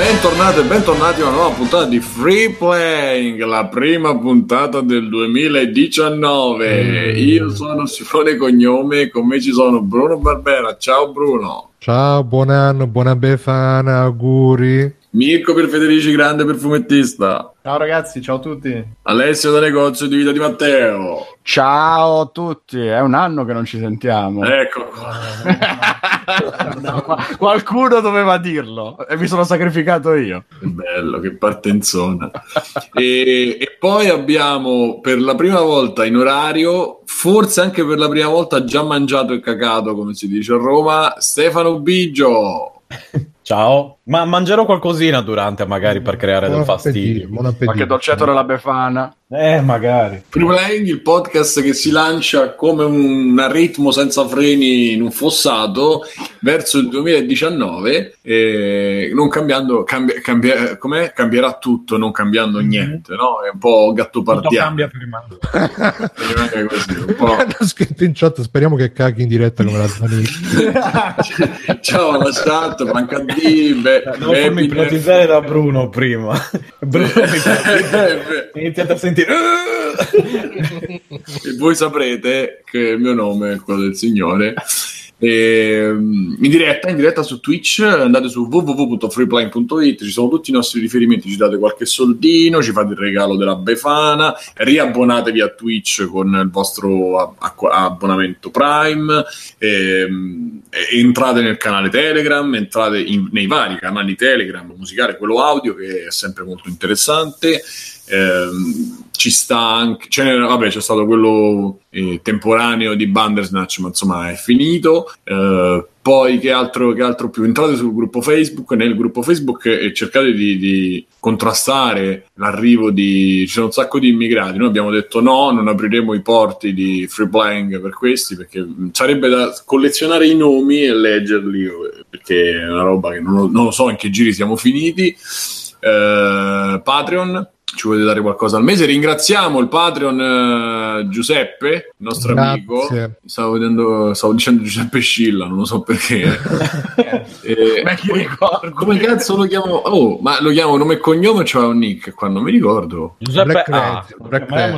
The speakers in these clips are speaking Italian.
Bentornati e bentornati a una nuova puntata di Free Playing, la prima puntata del 2019. Mm. Io sono Simone Cognome e con me ci sono Bruno Barbera. Ciao Bruno. Ciao, buon anno, buona Befana, auguri. Mirko per Federici, grande perfumettista. Ciao ragazzi, ciao a tutti. Alessio da negozio di vita di Matteo. Ciao a tutti, è un anno che non ci sentiamo. Ecco no, qualcuno doveva dirlo e mi sono sacrificato io. Che bello, che partenzona. e, e poi abbiamo per la prima volta in orario, forse anche per la prima volta già mangiato e cacato, come si dice a Roma, Stefano Bigio. Ciao, ma mangerò qualcosina durante, magari per creare buon del fastidio. Buon Qualche dolcetto della Befana. Eh, magari. Free Playing, il podcast che si lancia come un ritmo senza freni in un fossato verso il 2019, eh, non cambiando, cambia, cambia, com'è? cambierà tutto, non cambiando mm-hmm. niente, no? È un po' gatto pardiano. cambia prima. così, un po'. scritto in chat, speriamo che caghi in diretta come la Zanini. Ciao alla chat, manca di... Beh, non farmi ipnotizzare da Bruno prima. Bruno mi iniziate a sentire e voi saprete che il mio nome è quello del Signore. E, ehm, in diretta, in diretta su Twitch, andate su www.freeplane.it, ci sono tutti i nostri riferimenti, ci date qualche soldino, ci fate il regalo della Befana, riabbonatevi a Twitch con il vostro abbonamento Prime, ehm, e entrate nel canale Telegram, entrate in, nei vari canali Telegram, musicale, quello audio che è sempre molto interessante. Ehm, ci sta anche, cioè, vabbè, c'è stato quello eh, temporaneo di Bandersnatch, ma insomma è finito. Eh, poi che altro, che altro, più? Entrate sul gruppo Facebook, nel gruppo Facebook e cercate di, di, contrastare l'arrivo di... ci sono un sacco di immigrati, noi abbiamo detto no, non apriremo i porti di free playing per questi perché sarebbe da collezionare i nomi e leggerli perché è una roba che non, non lo so in che giri siamo finiti. Eh, Patreon ci volete dare qualcosa al mese. Ringraziamo il Patreon uh, Giuseppe, il nostro Grazie. amico. Stavo, vedendo, stavo, dicendo Giuseppe Scilla, non lo so perché. eh, ma chi ricordo? Come cazzo lo chiamo? Oh, ma lo chiamo nome e cognome c'è un nick qua? Non mi ricordo. Giuseppe, A.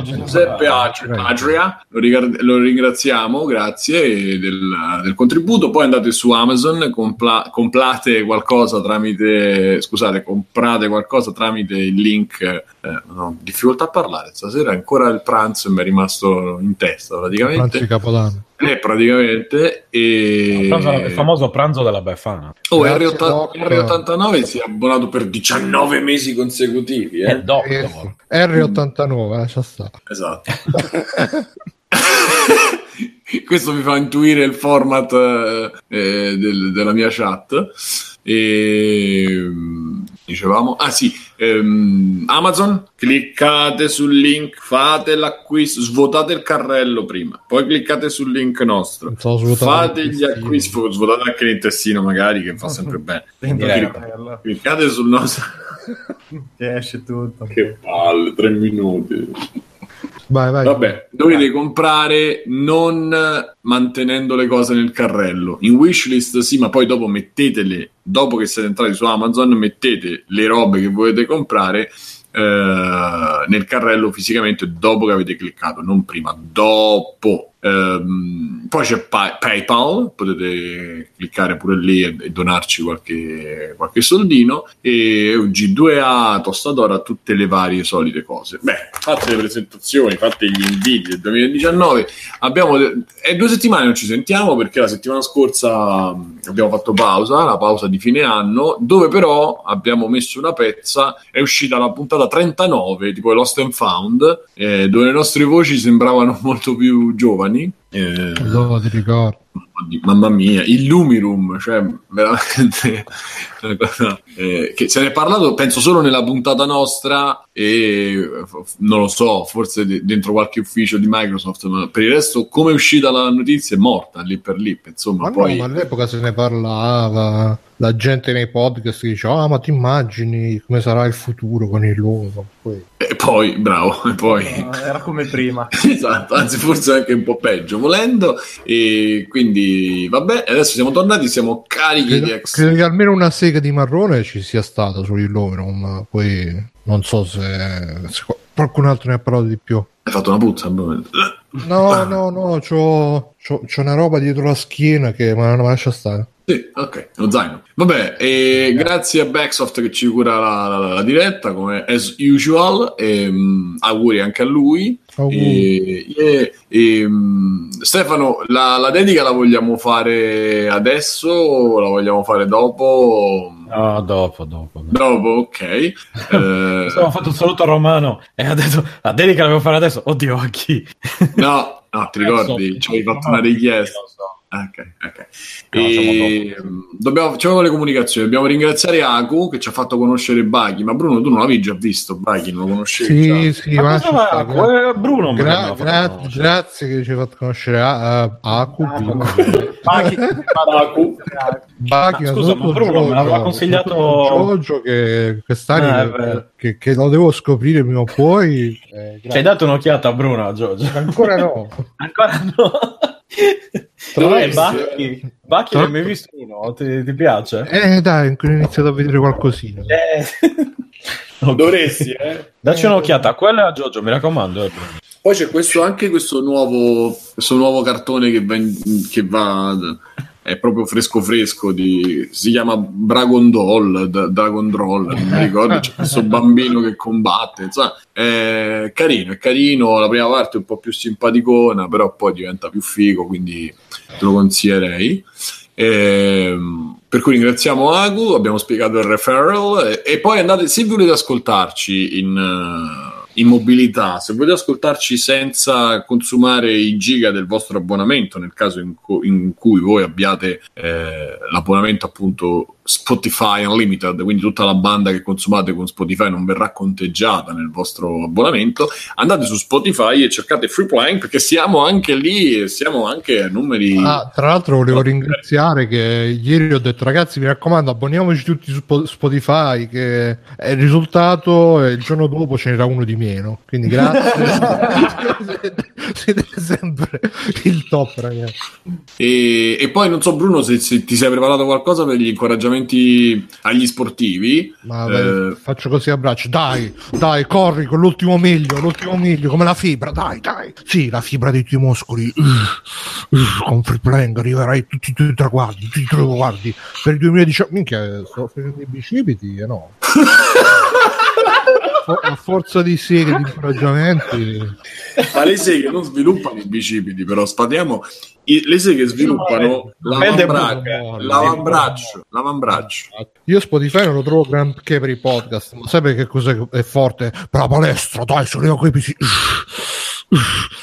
Giuseppe Adria, lo, rigar- lo, ringraziamo, grazie del, del, contributo. Poi andate su Amazon, compla- comprate qualcosa tramite, scusate, comprate qualcosa tramite il link eh, no, difficoltà a parlare. Stasera ancora il pranzo mi è rimasto in testa praticamente. Pranzo di Capodanno. Eh, praticamente e... il, pranzo, il, famoso pranzo della Befana. Oh, R80, R89 si è abbonato per 19 mesi consecutivi eh? eh doctor. R89 eh, sta. esatto. Questo mi fa intuire il format eh, del, della mia chat. E dicevamo. Ah sì ehm, Amazon cliccate sul link fate l'acquisto svuotate il carrello prima poi cliccate sul link nostro. Fate gli acquisti svuotate anche l'intestino magari che fa sempre bene. Clic- cliccate sul nostro che esce tutto. Che palle tre minuti Vai, vai. Vabbè, dovete comprare non mantenendo le cose nel carrello. In wishlist sì, ma poi dopo mettetele, dopo che siete entrati su Amazon, mettete le robe che volete comprare eh, nel carrello fisicamente dopo che avete cliccato, non prima, dopo. Um, poi c'è pa- PayPal, potete cliccare pure lì e, e donarci qualche, qualche, soldino. E G2A, Tostadora, tutte le varie solite cose. Beh, fatte le presentazioni, fatte gli inviti del 2019. Abbiamo è due settimane non ci sentiamo perché la settimana scorsa abbiamo fatto pausa, la pausa di fine anno, dove però abbiamo messo una pezza. È uscita la puntata 39, tipo Lost and Found, eh, dove le nostre voci sembravano molto più giovani giovani. Eh, allora ti ricordo. Mamma mia, il Lumirum, cioè veramente eh, che se ne è parlato penso solo nella puntata nostra e non lo so, forse dentro qualche ufficio di Microsoft, ma per il resto come è uscita la notizia è morta lì per lì, insomma, ma poi... no, ma all'epoca se ne parlava, la gente nei podcast dice "Ah, ma ti immagini come sarà il futuro con il loro?" Poi... Eh, poi, bravo, e poi... Era come prima. esatto, anzi forse anche un po' peggio, volendo. E quindi, vabbè, adesso siamo tornati, siamo carichi credo, di ex... credo che almeno una sega di marrone ci sia stata su Illuminum, ma poi non so se, se qualcun altro ne ha parlato di più. Hai fatto una puzza? un No, no, no, c'ho, c'ho, c'ho una roba dietro la schiena che ma non lascia stare. Sì, ok, lo zaino. Vabbè, e grazie a Backsoft che ci cura la, la- la diretta, come as usual, e, mm, auguri anche a lui. E, e- e, mm, Stefano, la, la dedica la vogliamo fare adesso o la vogliamo fare dopo? No, dopo, dopo. dopo. Dopo, ok. Eh, Abbiamo fatto un saluto a Romano e ha detto la dedica la devo fare adesso. Oddio, a chi? no, no, ti ricordi? Ci avevi fatto una richiesta. Ok, ok. No, E, dobbiamo, facciamo le comunicazioni. Dobbiamo ringraziare Aku che ci ha fatto conoscere Baghi. Ma Bruno, tu non l'avevi già visto? Baghi non lo conoscevi? Sì, già? sì, Ma ma Eh, Bruno gra- gra- grazie che ci hai fatto conoscere a, Aku, Ma ma scusa, ma Bruno me l'aveva consigliato- Giorgio che quest'anno vero. che, che lo devo scoprire prima o poi eh, Ci hai dato un'occhiata a Bruno, Giorgio? ancora no Ancora no. Eh, Bacchi, Bacchi non hai mai visto uno? Ti, ti piace? eh dai ho iniziato a vedere qualcosina Eh. Dovresti, eh. Dacci un'occhiata a quello e a Giorgio, mi raccomando. eh. Poi c'è questo, anche questo nuovo, questo nuovo cartone che va, in- che va è proprio fresco fresco di, si chiama Dragon Doll D- Dragon non mi ricordo c'è questo bambino che combatte insomma è carino è carino la prima parte è un po' più simpaticona però poi diventa più figo quindi te lo consiglierei. Ehm, per cui ringraziamo Agu, abbiamo spiegato il referral e, e poi andate, se volete ascoltarci in, eh, in mobilità, se volete ascoltarci senza consumare i giga del vostro abbonamento, nel caso in, cu- in cui voi abbiate eh, l'abbonamento appunto Spotify Unlimited, quindi tutta la banda che consumate con Spotify non verrà conteggiata nel vostro abbonamento, andate su Spotify e cercate Free Playing perché siamo anche lì e siamo anche a numeri... Ah, tra l'altro volevo ringraziare che ieri ho detto ragazzi mi raccomando abboniamoci tutti su Spo- Spotify che è il risultato e il giorno dopo ce n'era uno di meno. Quindi grazie. Siete sempre il top ragazzi. E, e poi non so, Bruno, se, se ti sei preparato qualcosa per gli incoraggiamenti agli sportivi. Ma Eh, faccio così a braccio, dai, dai, corri con l'ultimo miglio, l'ultimo miglio, come la fibra, dai, dai. Sì, la fibra dei tuoi muscoli. Uh, uh, con free playing arriverai tutti i tuoi traguardi, tutti i tuoi traguardi. Per il 2018, minchia, sto facendo i bicipiti, eh no. A forza di seghe, di incoraggiamenti. ma le seghe non sviluppano i bicipiti, però spadiamo. I- le seghe sviluppano l'avambraccio, l'avambraccio, l'avambraccio. Io Spotify non lo trovo granché per i podcast, ma sai perché cos'è è forte? Per la palestra, dai, sono io coi pisi.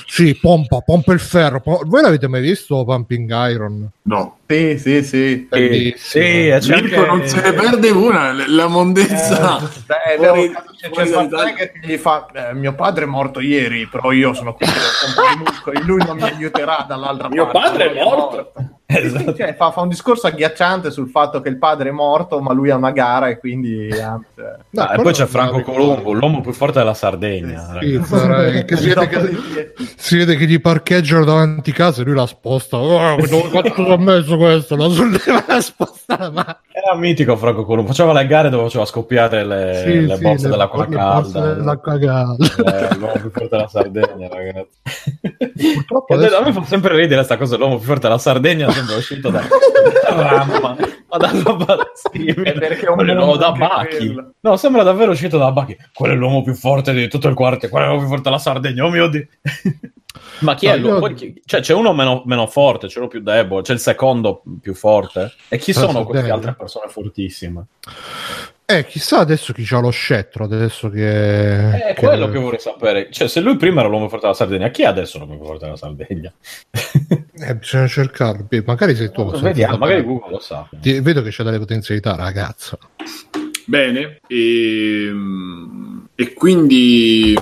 Sì, pompa, pompa il ferro. Voi l'avete mai visto Pumping Iron? No, Sì, sì, sì. Sì, e c'è Mirko non se ne perde una, la mondezza. Eh, vero, c'è fuori il che gli fa eh, mio padre è morto ieri però io sono qui per comprare i muscoli lui non mi aiuterà dall'altra Mio parte padre è lui morto. Esatto. Cioè, fa, fa un discorso agghiacciante sul fatto che il padre è morto ma lui ha una gara e quindi eh, cioè, No, Ah, e poi c'è Franco. Colombo, l'uomo più forte della Sardegna. Sì. Sì, che si, vede che, si vede che gli parcheggiano davanti casa e lui la sposta. Oh, ci ha messo questo? La solleva la sposta. Ma... Era mitico Franco Colombo, faceva le gare dove faceva scoppiare le, Sì, le sì, bozze le- dell'acqua calda. dell'acqua calda. Eh, l'uomo più forte della Sardegna, ragazzi. Purtroppo adesso- A me fa sempre ridere questa cosa, l'uomo più forte della Sardegna sembra uscito da Ramma, ma da simile. È perché è un da quello. No, sembra davvero uscito da Bacchi. Quello è l'uomo più forte di tutto il quartiere, quello è l'uomo più forte della Sardegna, oh mio Dio. Ma chi No, è l'uomo? io- Cioè, c'è uno meno, meno forte, c'è uno più debole, c'è il secondo più forte. E chi La sono queste altre persone fortissime? Eh, chissà adesso chi c'ha lo scettro, adesso che... È quello che vorrei sapere. Cioè, se lui prima era l'uomo forte della Sardegna, chi è adesso l'uomo forte della Sardegna? Eh, bisogna cercarlo. Beh, Magari sei tu. sei Vediamo, tu. magari Google lo sa. Ti- vedo che c'è delle potenzialità, ragazzo. Bene, e, e quindi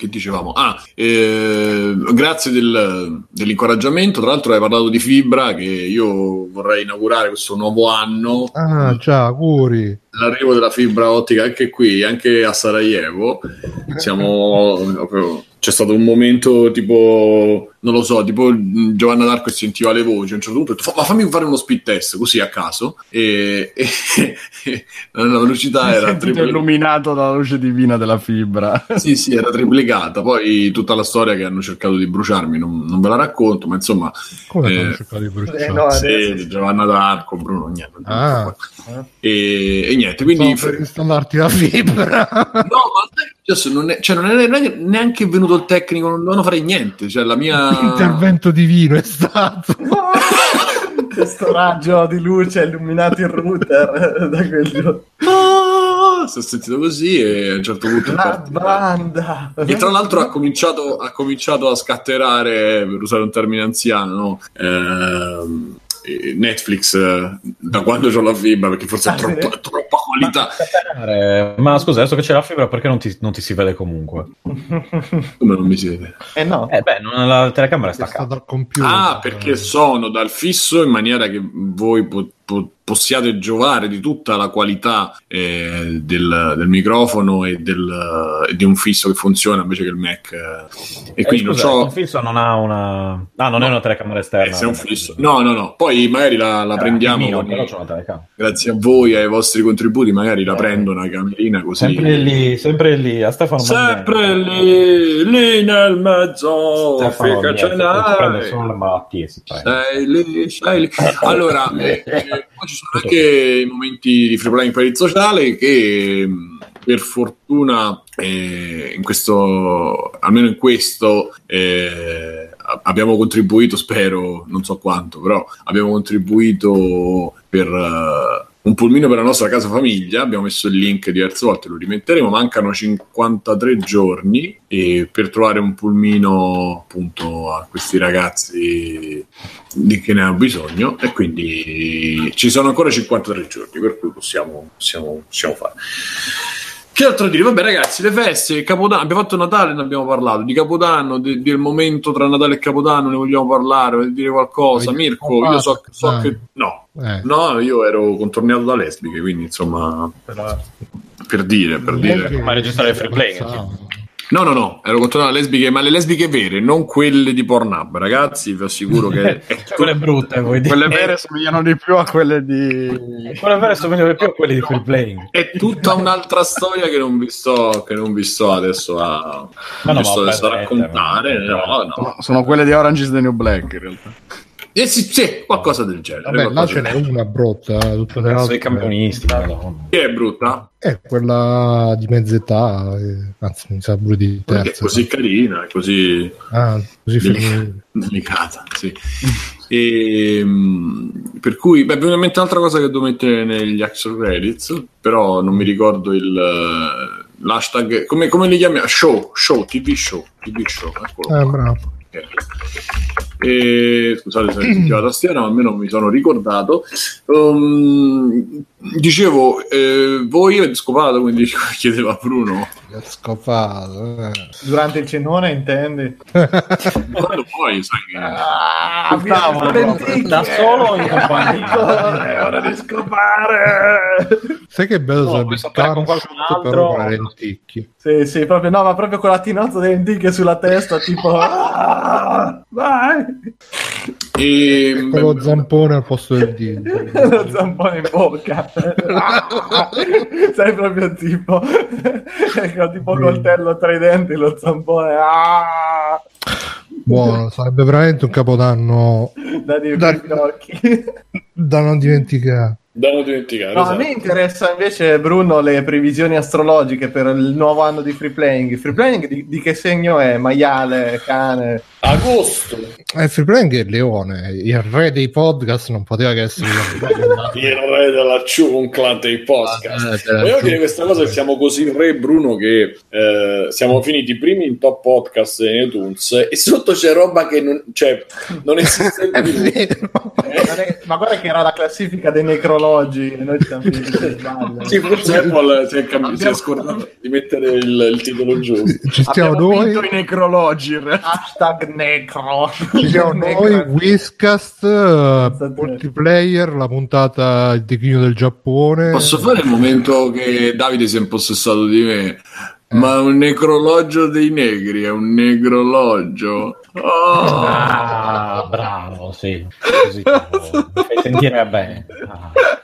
che dicevamo? Ah, eh, grazie del- dell'incoraggiamento. Tra l'altro, hai parlato di fibra che io vorrei inaugurare questo nuovo anno. Ah, già, auguri. L'arrivo della fibra ottica anche qui, anche a Sarajevo. Siamo c'è stato un momento tipo, non lo so, tipo Giovanna D'Arco e sentiva le voci. A un certo punto ho detto, "Fa- ma fammi fare uno speed test così a caso. E, e- e la velocità era Sentito tripli- illuminato dalla luce divina della fibra. Sì, sì, era triplicata. Poi tutta la storia che hanno cercato di bruciarmi non, non ve la racconto, ma insomma, Come Eh, hanno cercato di bruciare? Eh, no, sì, Giovanna D'Arco, Bruno, niente. Ah. E, e niente, quindi... Stavo per installarti la fibra. No, ma adesso non è, cioè non è neanche- venuto il tecnico, non dovevano fare niente. Cioè, la mia. Intervento divino è stato. Questo raggio di luce ha illuminato il router da quel giorno. Ah, si è sentito così e a un certo punto. La partito. banda! E tra l'altro ha cominciato, ha cominciato a scatterare, per usare un termine anziano, no? Ehm, eh, Netflix eh, da quando ho la fibra perché forse è Ah, sì? troppa, troppa qualità. Eh, Ma scusa, adesso che c'è la fibra, perché non ti, non ti si vede comunque? Come non mi siete? Eh no, Eh, beh, non- la telecamera è È staccata. computer. Ah, perché sono dal fisso in maniera che voi po- po- possiate giovare di tutta la qualità eh, del, del microfono e, del, e di un fisso che funziona invece che il Mac. eh. E Eh, quindi scusa, non so. fisso non ha una... Ah, non è una telecamera eh, esterna. è un fisso. No, no, no. Poi magari la, la Eh, prendiamo. mio, con- c'è grazie a voi e ai vostri contributi, magari la prendo una camerina così. Sempre lì, sempre lì, a Stefano Sempre Mandini. lì, lì nel mezzo. Stefano, niente, n'hai. solo le malattie, si prende. Sei lì, sei lì. Allora, eh, eh, poi ci sono anche i momenti di free playing per il sociale che mh, per fortuna eh, in questo, almeno in questo, eh, abbiamo contribuito, spero, non so quanto, però abbiamo contribuito per eh, un pulmino per la nostra casa famiglia. Abbiamo messo il link diverse volte, lo rimetteremo. Mancano 53 giorni per trovare un pulmino appunto a questi ragazzi che ne hanno bisogno e quindi ci sono ancora 53 giorni per cui possiamo, possiamo, possiamo fare. Che altro dire? Vabbè, ragazzi, le feste, Capodanno. Abbiamo fatto Natale, ne abbiamo parlato. Di Capodanno, de- del momento tra Natale e Capodanno, ne vogliamo parlare? Vuoi dire qualcosa? Mirko, io so, so che. No, Eh. no, io ero contornato da lesbiche, quindi insomma, per dire, per dire. Ma registrare il free play, No, no, no, ero contornato da lesbiche, ma le lesbiche vere, non quelle di Pornhub, ragazzi, vi assicuro che. è Cioè, quelle brutte, vuoi dire? Quelle vere somigliano di più a quelle di... Quelle vere somigliano più a quelle di free playing. È tutta un'altra storia che non vi sto, che non vi sto adesso a, Ma no, vi sto adesso a raccontare. No, no. Sono, sono quelle di Orange is the New Black, in realtà. Eh sì, sì, qualcosa del genere. Vabbè, là ce n'è una brotta, tutte le Cazzo altre. campionisti. Che è brutta? È quella di mezza età, eh, anzi, mi sa pure di Perché terza. è così carina, è così Ah, così delicata, sì. E, mh, per cui, beh, mi mente un'altra cosa che devo mettere negli action credits, però non mi ricordo il, eh, l'hashtag, come, come li chiamiamo? Show, show, TV show, TV show, eccolo Eh, bravo. Ok. E, scusate se ho sentito la tastiera, ma almeno mi sono ricordato. Um, dicevo, eh, voi avete scopato, quindi chiedeva Bruno, È scopato. eh. durante il cenone intendi? quando poi, sai che... Ah, proprio. Da solo in compagnia? È ora di scopare! Sai che bello No, sapere con qualcun altro. le lenticchie. Sì, sì, proprio, no, ma proprio con la tinozza delle lenticchie sulla testa, tipo... Ah, vai! E, Con lo zampone al posto del dito. Lo zampone in bocca. Sei proprio tipo... ecco, tipo coltello tra i denti, lo zampone. Ah, Buono, sarebbe veramente un capodanno da dire Da- con gli occhi. Da non dimenticare. da non dimenticare. No, a esatto. me interessa invece, Bruno, le previsioni astrologiche per il nuovo anno di free playing. Il free playing di, di che segno è? Maiale, cane? Agosto, Eh, Free Playing è il leone, il re dei podcast non poteva che essere il re della ciuncla dei podcast. Vogliamo dire questa cosa che siamo così re Bruno che eh, siamo finiti i primi in top podcast in iTunes e sotto c'è roba che non, cioè, non esiste È più. è- ma guarda che era la classifica dei necrologi e noi siamo finiti. Sì, forse Apple si è, cambi- si è scordato di mettere il, il titolo giusto. Ci stiamo Abbiamo noi, vinto i necrologi. Hashtag necro. ci siamo noi, Whiscast, eh, multiplayer, la puntata Il declino del Giappone. Posso fare il momento che Davide si è impossessato di me? Ma un necrologio dei negri è un necrologio. Oh. Ah, bravo, sì. Così mi fai sentire bene.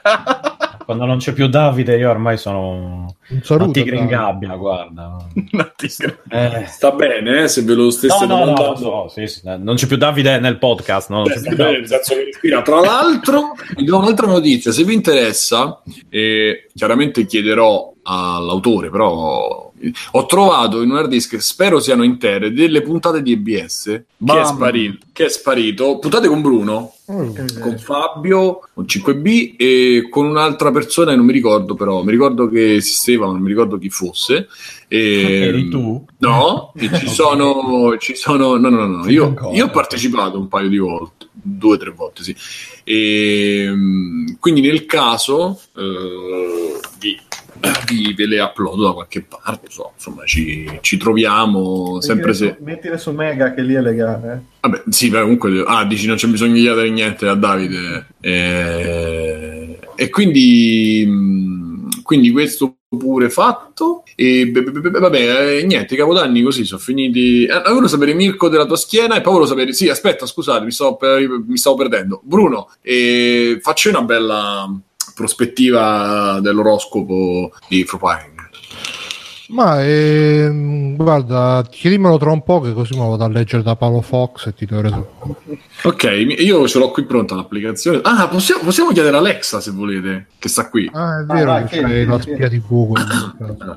Ah. Quando non c'è più Davide, io ormai sono Un saluto. un tigre in gabbia, guarda. Una tigre. Eh. Sta bene, eh, se ve lo No, stesse no, no, domandando. lo so, sì, sì, non c'è più Davide nel podcast. no, Beh, bene, nel. Tra l'altro, vi do un'altra notizia. Se vi interessa, eh, chiaramente chiederò all'autore, però ho trovato in un hard disk, spero siano intere, delle puntate di EBS che è, sparito, che è sparito. Puntate con Bruno, Oh, con Fabio, con 5B e con un'altra persona, che non mi ricordo però, mi ricordo che esisteva, ma non mi ricordo chi fosse. E, Eri tu? No, e ci sono, ci sono, no, no, no, no, io, io ho partecipato un paio di volte, due o tre volte, sì. E, mm, quindi nel caso eh, vi, vi- ve le uploado da qualche parte, so, insomma, ci, ci troviamo sempre Mettile se... su- Mettile su Mega che lì è legale. Vabbè, sì, beh, comunque, ah, dici non c'è bisogno di chiedere niente a Davide. Eh, e quindi, mh, quindi questo pure fatto. E beh, beh, beh, vabbè, eh, niente, i capodanni così sono finiti. Eh, volevo sapere Mirko della tua schiena e poi volevo sapere. Sì, aspetta, scusate, mi stavo, per- mi stavo perdendo. Bruno, eh, facci una bella prospettiva dell'oroscopo di Propine. Ma ehm, guarda, chiedimelo tra un po' che così me lo vado a leggere da Paolo Fox e ti do resoconto. Ok, io ce l'ho qui pronta l'applicazione. Ah, possiamo, possiamo chiedere a Alexa se volete, che sta qui. Ah, è vero vai, che c'è chiedi, la spia di Google.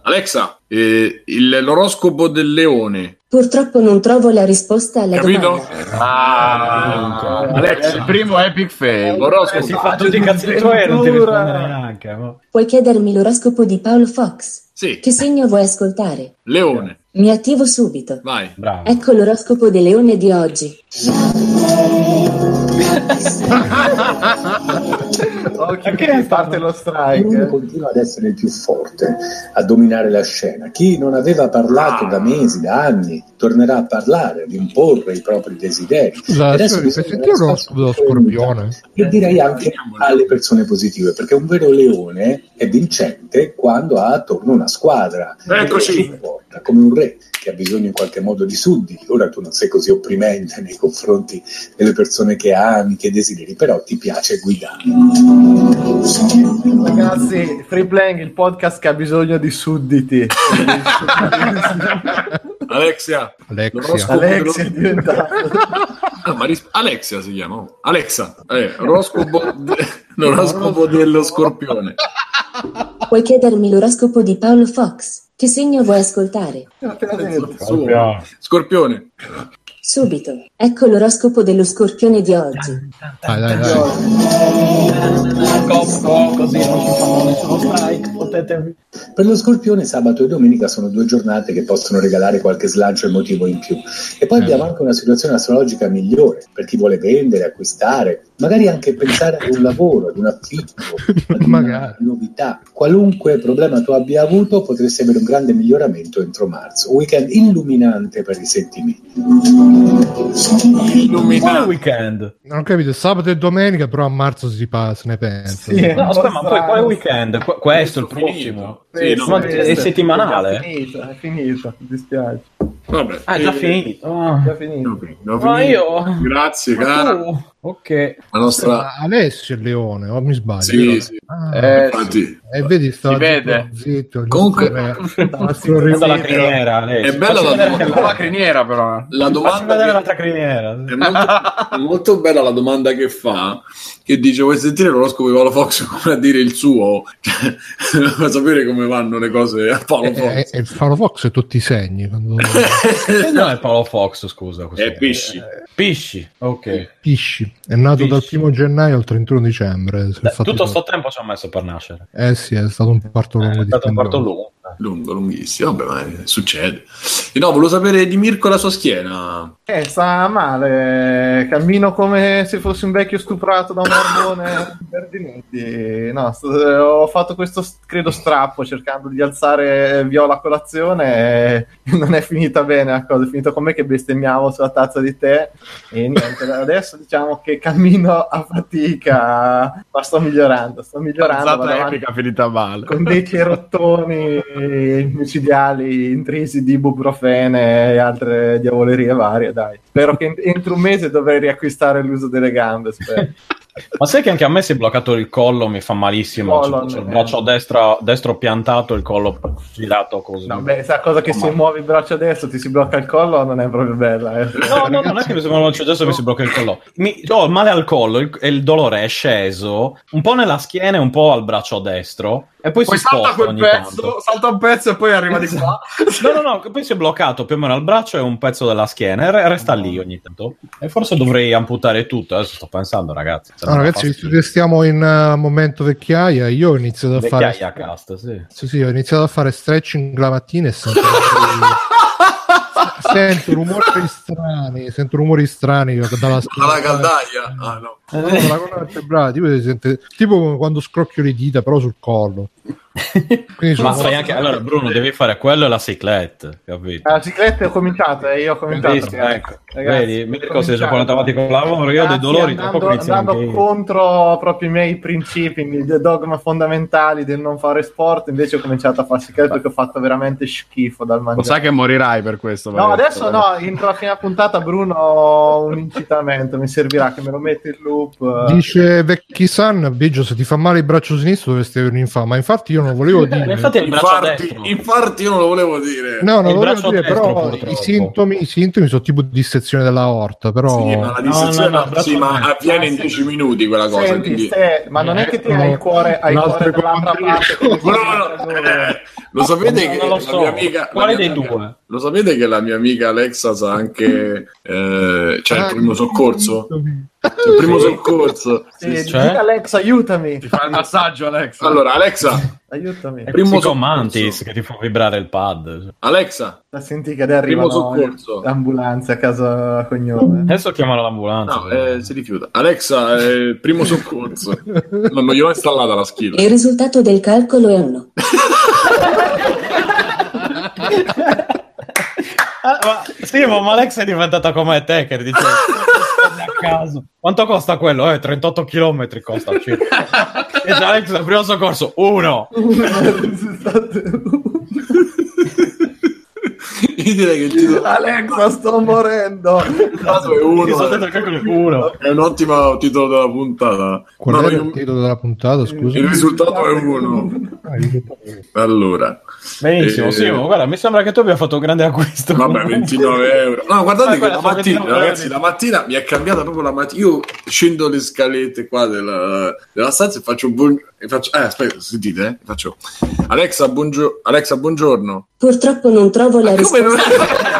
Alexa, eh, il- l'oroscopo del leone. Purtroppo non trovo la risposta alla Capito? domanda. Ah, Alexa. il primo epic fail. L'oroscopo. Si fa tutti i cazzi tuoi e non ti rispondere neanche. Puoi chiedermi l'oroscopo di Paolo Fox? Sì, Che segno vuoi ascoltare? leone. Mi attivo subito. Vai. Bravo. Ecco l'oroscopo del leone di oggi. Occhio che parte lo strike. continua ad essere il più forte, a dominare la scena. Chi non aveva parlato da mesi, da anni, tornerà a parlare, ad imporre i propri desideri. Scusa, Adesso mi sentire uno scorpione? E direi anche alle persone positive, perché un vero leone è vincente quando ha attorno una squadra. Eccoci. Come un re che ha bisogno in qualche modo di sudditi. Ora tu non sei così opprimente nei confronti delle persone che ami, che desideri, però ti piace guidare. Ragazzi, Free Playing, il podcast che ha bisogno di sudditi. Alexia. Alexia. L'oroscopo Alexia è diventato. Ah, ma ris- Alexia si chiama. oh. Alexa. Eh, l'oroscopo, de- l'oroscopo dello scorpione. Puoi chiedermi l'oroscopo di Paolo Fox? Che segno vuoi ascoltare? Scorpione. Subito. Ecco l'oroscopo dello scorpione di oggi. Dai, dai. Cocco, così non ci fanno nessuno strike. Potete... Per lo scorpione sabato e domenica sono due giornate che possono regalare qualche slancio emotivo in più. E poi abbiamo anche una situazione astrologica migliore per chi vuole vendere, acquistare, magari anche pensare ad un lavoro, ad un affitto, ad una novità. Qualunque problema tu abbia avuto potresti avere un grande miglioramento entro marzo. Un weekend illuminante per i sentimenti. Quale Illuminato. weekend? Non ho capito, sabato e domenica, però a marzo si pa- se ne pensa. Sì. No, aspetta, ma poi quale weekend? Qu- questo, il Finito. prossimo? Sì, no, Ma ma- è settimanale? È finito, è finito, mi dispiace. Vabbè. Ah, è già Eh, finito. Ah. già finito. Ma finito. io... Grazie, Ma cara. tu? Ok. La nostra. Alessio è il leone, o mi sbaglio? Sì, sì. Ah, Eh, Infatti, e vedi, stava si vede. zitto, Comunque- criniera. È bella la domanda. la criniera, però. la domanda. che- l'altra criniera. È molto, è molto bella la domanda che fa, che dice vuoi sentire l'oroscopo di Paolo Fox come a dire il suo? Cioè, sapere come vanno le cose a Paolo E, Fox? e il Faro Fox è tutti i segni. Quando... Eh, no, è Paolo Fox, scusa. questo. È Pisci. Eh, Pisci, ok. Pisci. È nato Pisci. dal primo gennaio al 31 dicembre. è fatto tutto tutto. sto tempo ci ha messo per nascere. Eh sì, è stato un parto lungo È di stato un parto lungo. Lungo, lunghissimo. Vabbè, ma eh, succede. E no, volevo sapere di Mirko la sua schiena. Eh, sta male, cammino come se fossi un vecchio stuprato da un barbone. No, sto- ho fatto questo, credo, strappo cercando di alzare Viola a colazione e non è finita bene la cosa, è finito con me che bestemmiavo sulla tazza di tè e niente, adesso diciamo che cammino a fatica, ma sto migliorando, sto migliorando. L'alzata avanti epica finita male. con dei cerottoni micidiali intrisi di ibuprofene e altre diavolerie varie, dai. Spero che ent- entro un mese dovrei riacquistare l'uso delle gambe, spero. Ma sai che anche a me si è bloccato il collo, mi fa malissimo. Collo, C'è, c'è il eh. braccio destro, destro piantato, il collo girato così. No, beh, sa cosa che se muovi il braccio destro ti si blocca il collo non è proprio bella. Eh. No, no, non è che mi sembra adesso mi si blocca il collo. Mi, ho il male al collo il- e il dolore è sceso un po' nella schiena e un po' al braccio destro. E poi, Poi si salta quel pezzo, tanto. salta un pezzo e poi arriva di qua. No, no, no, poi si è bloccato più o meno al braccio e un pezzo della schiena e re- resta lì ogni tanto. E forse dovrei amputare tutto. Adesso sto pensando, ragazzi. se No, ragazzi, fa visto schifo. che stiamo in eh, momento vecchiaia, io ho iniziato a fare. Vecchiaia cast, sì. Sì, sì, ho iniziato a fare stretching la mattina e sento sento rumori strani, sento rumori strani dalla Alla caldaia. Ah, no. La colonna vertebrale, tipo, si sente- tipo quando scrocchio le dita, però sul collo. Ma fai anche allora, Bruno, devi fare quello e la ciclette, capito? La cicletta ho cominciato e io ho cominciato. Visto, ecco. Ragazzi, Vedi, ho Mirko si è già cominciato. portato avanti con lavoro, io ho dei dolori, tra andando, poco inizio andando contro proprio i miei principi, i dogma fondamentali del non fare sport, invece ho cominciato a fare cicletta perché ho fatto veramente schifo dal Lo mangiare. sai che morirai per questo. No, adesso no, entro la fine puntata Bruno un incitamento, mi servirà che me lo metti in loop. Eh. Dice Vecchi San, Biggio, se ti fa male il braccio sinistro dovresti avere un'infame. Ma infatti io non volevo dire. Infatti destro. infarti io non lo volevo dire. No, non il lo volevo dire, destro, però i sintomi, i sintomi sono tipo dissezione della aorta, però... Sì, ma la No, dissezione no, no, sì, braccio ma avviene in 10 minuti quella cosa. Senti, quindi- Ste, ma non è che ti hai il cuore, hai il cuore dall'altra parte. No, no, eh, lo sapete che lo la so. mia amica, Quale dei amica- due? Lo sapete che la mia amica Alexa sa anche eh, c'è il primo soccorso? Il primo soccorso. Sì, Sì, cioè? dica Alex, aiutami. Ti fa il massaggio, Alex. Allora, Alexa, Aiutami. È Primo Primo Mantis soccorso. che ti fa vibrare il pad. Alexa, Senti che arrivano Primo soccorso. le ambulanze a casa cognome. Adesso chiamano l'ambulanza. no, eh, si rifiuta. Alexa, eh, primo soccorso. No, non gliel'ho installata la skill. Il risultato del calcolo è un no. Ah, ma, sì, ma ma Alex è diventata come te che dice caso. Quanto costa quello? Eh, 38 km costa circa. E già Alex al primo soccorso, uno. Io direi che il titolo Alexa, sto morendo. caso è uno. il è uno. È un ottimo titolo della puntata. Qual No, no, era io- il titolo della puntata, scusa? il risultato è uno. Ah, il risultato è- Allora, Benissimo, Eh, Simo, guarda, mi sembra che tu abbia fatto un grande acquisto. Vabbè, 29 euro. No, guardate che la mattina, 29 ragazzi, la mattina mi è cambiata proprio la mattina. Io scendo le scalette qua della, della stanza e faccio buon... e faccio... Eh, aspetta, sentite, eh? Faccio... Alexa, buongio- Alexa, buongiorno. Purtroppo non trovo la Come non... risposta.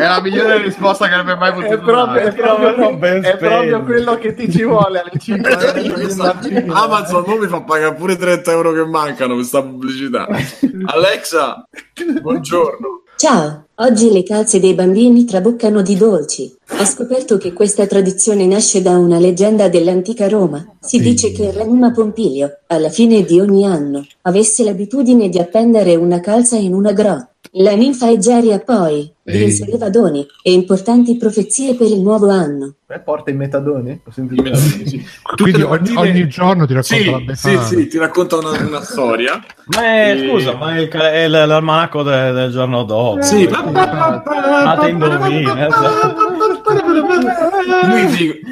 È la migliore risposta che abbia mai È potuto proprio, è dare. proprio, ben è proprio quello che ti ci vuole alle 5 Amazon non mi fa pagare pure 30 euro che mancano per sta pubblicità. Alexa, buongiorno. Ciao, oggi le calze dei bambini traboccano di dolci. Ho scoperto che questa tradizione nasce da una leggenda dell'antica Roma. Si Sì. dice che il re Numa Pompilio, alla fine di ogni anno, avesse l'abitudine di appendere una calza in una grotta. La ninfa Egeria poi vi Ehi. inseriva doni e importanti profezie per il nuovo anno. Porta i metadoni? Ho sentito. Sì. Tutte Quindi ogni, mattine- ogni giorno ti racconta Sì, la sì, Befana. sì, ti racconta una, una storia. Ma è, Eh. scusa, ma è, il, è l'almanacco de- del giorno dopo. Sì, Ma te indovina,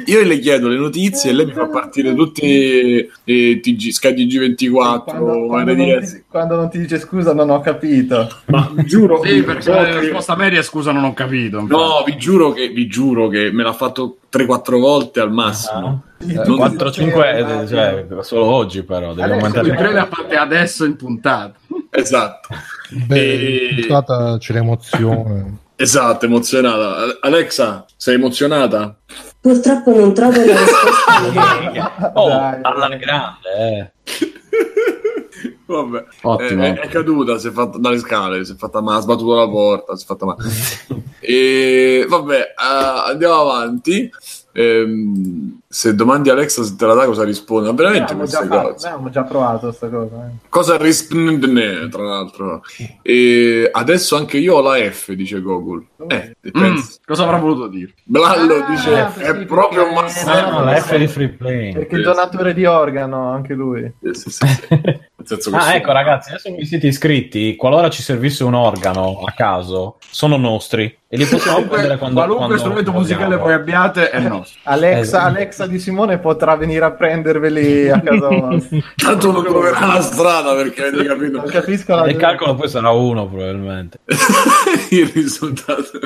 io le chiedo le notizie e lei mi fa partire tutti eh, TG, Sky TG24 Quando, quando non ti, quando non ti dice scusa non ho capito. ma vi giuro Sì, perché la che- risposta media, scusa, non ho capito. no, vi giuro che vi giuro che me l'ha fatto 3-4 volte al massimo Non- 4-5, cioè, solo oggi però, devi Adesso aumentare. Le ha fatte adesso in puntata. esatto Beh, E- in puntata c'è l'emozione. Esatto emozionata Alexa sei emozionata? Purtroppo non trovo la risposta. Oh, Dai, alla dai. grande, eh. Vabbè, Ottimo. È, è caduta, si è fatta dalle scale, si è fatta male, ha sbattuto la porta, si è fatta male. e vabbè, eh, andiamo avanti. Ehm, se domandi Alexa se te la dà cosa risponde? Ma veramente già queste fatto, cose. abbiamo già provato questa cosa. eh. Cosa risponde, tra l'altro? E adesso anche io ho la F, dice Google. Eh, Mm, cosa avrà voluto dire? Blallo Ah, dice, sì, è proprio un massacro. Ah, la F di free play. Perché il donatore di organo, anche lui. Sì, sì, sì, Ah, sono- ecco ragazzi, adesso vi siete iscritti, qualora ci servisse un organo a caso, sono nostri e li possiamo prendere quando Qualunque quando strumento musicale voi abbiate è nostro. Alexa, Esatto. Alexa di Simone potrà venire a prenderveli a casa vostra. Tanto non troverà la strada perché avete capito Non capisco la Il calcolo poi sarà uno probabilmente. il risultato.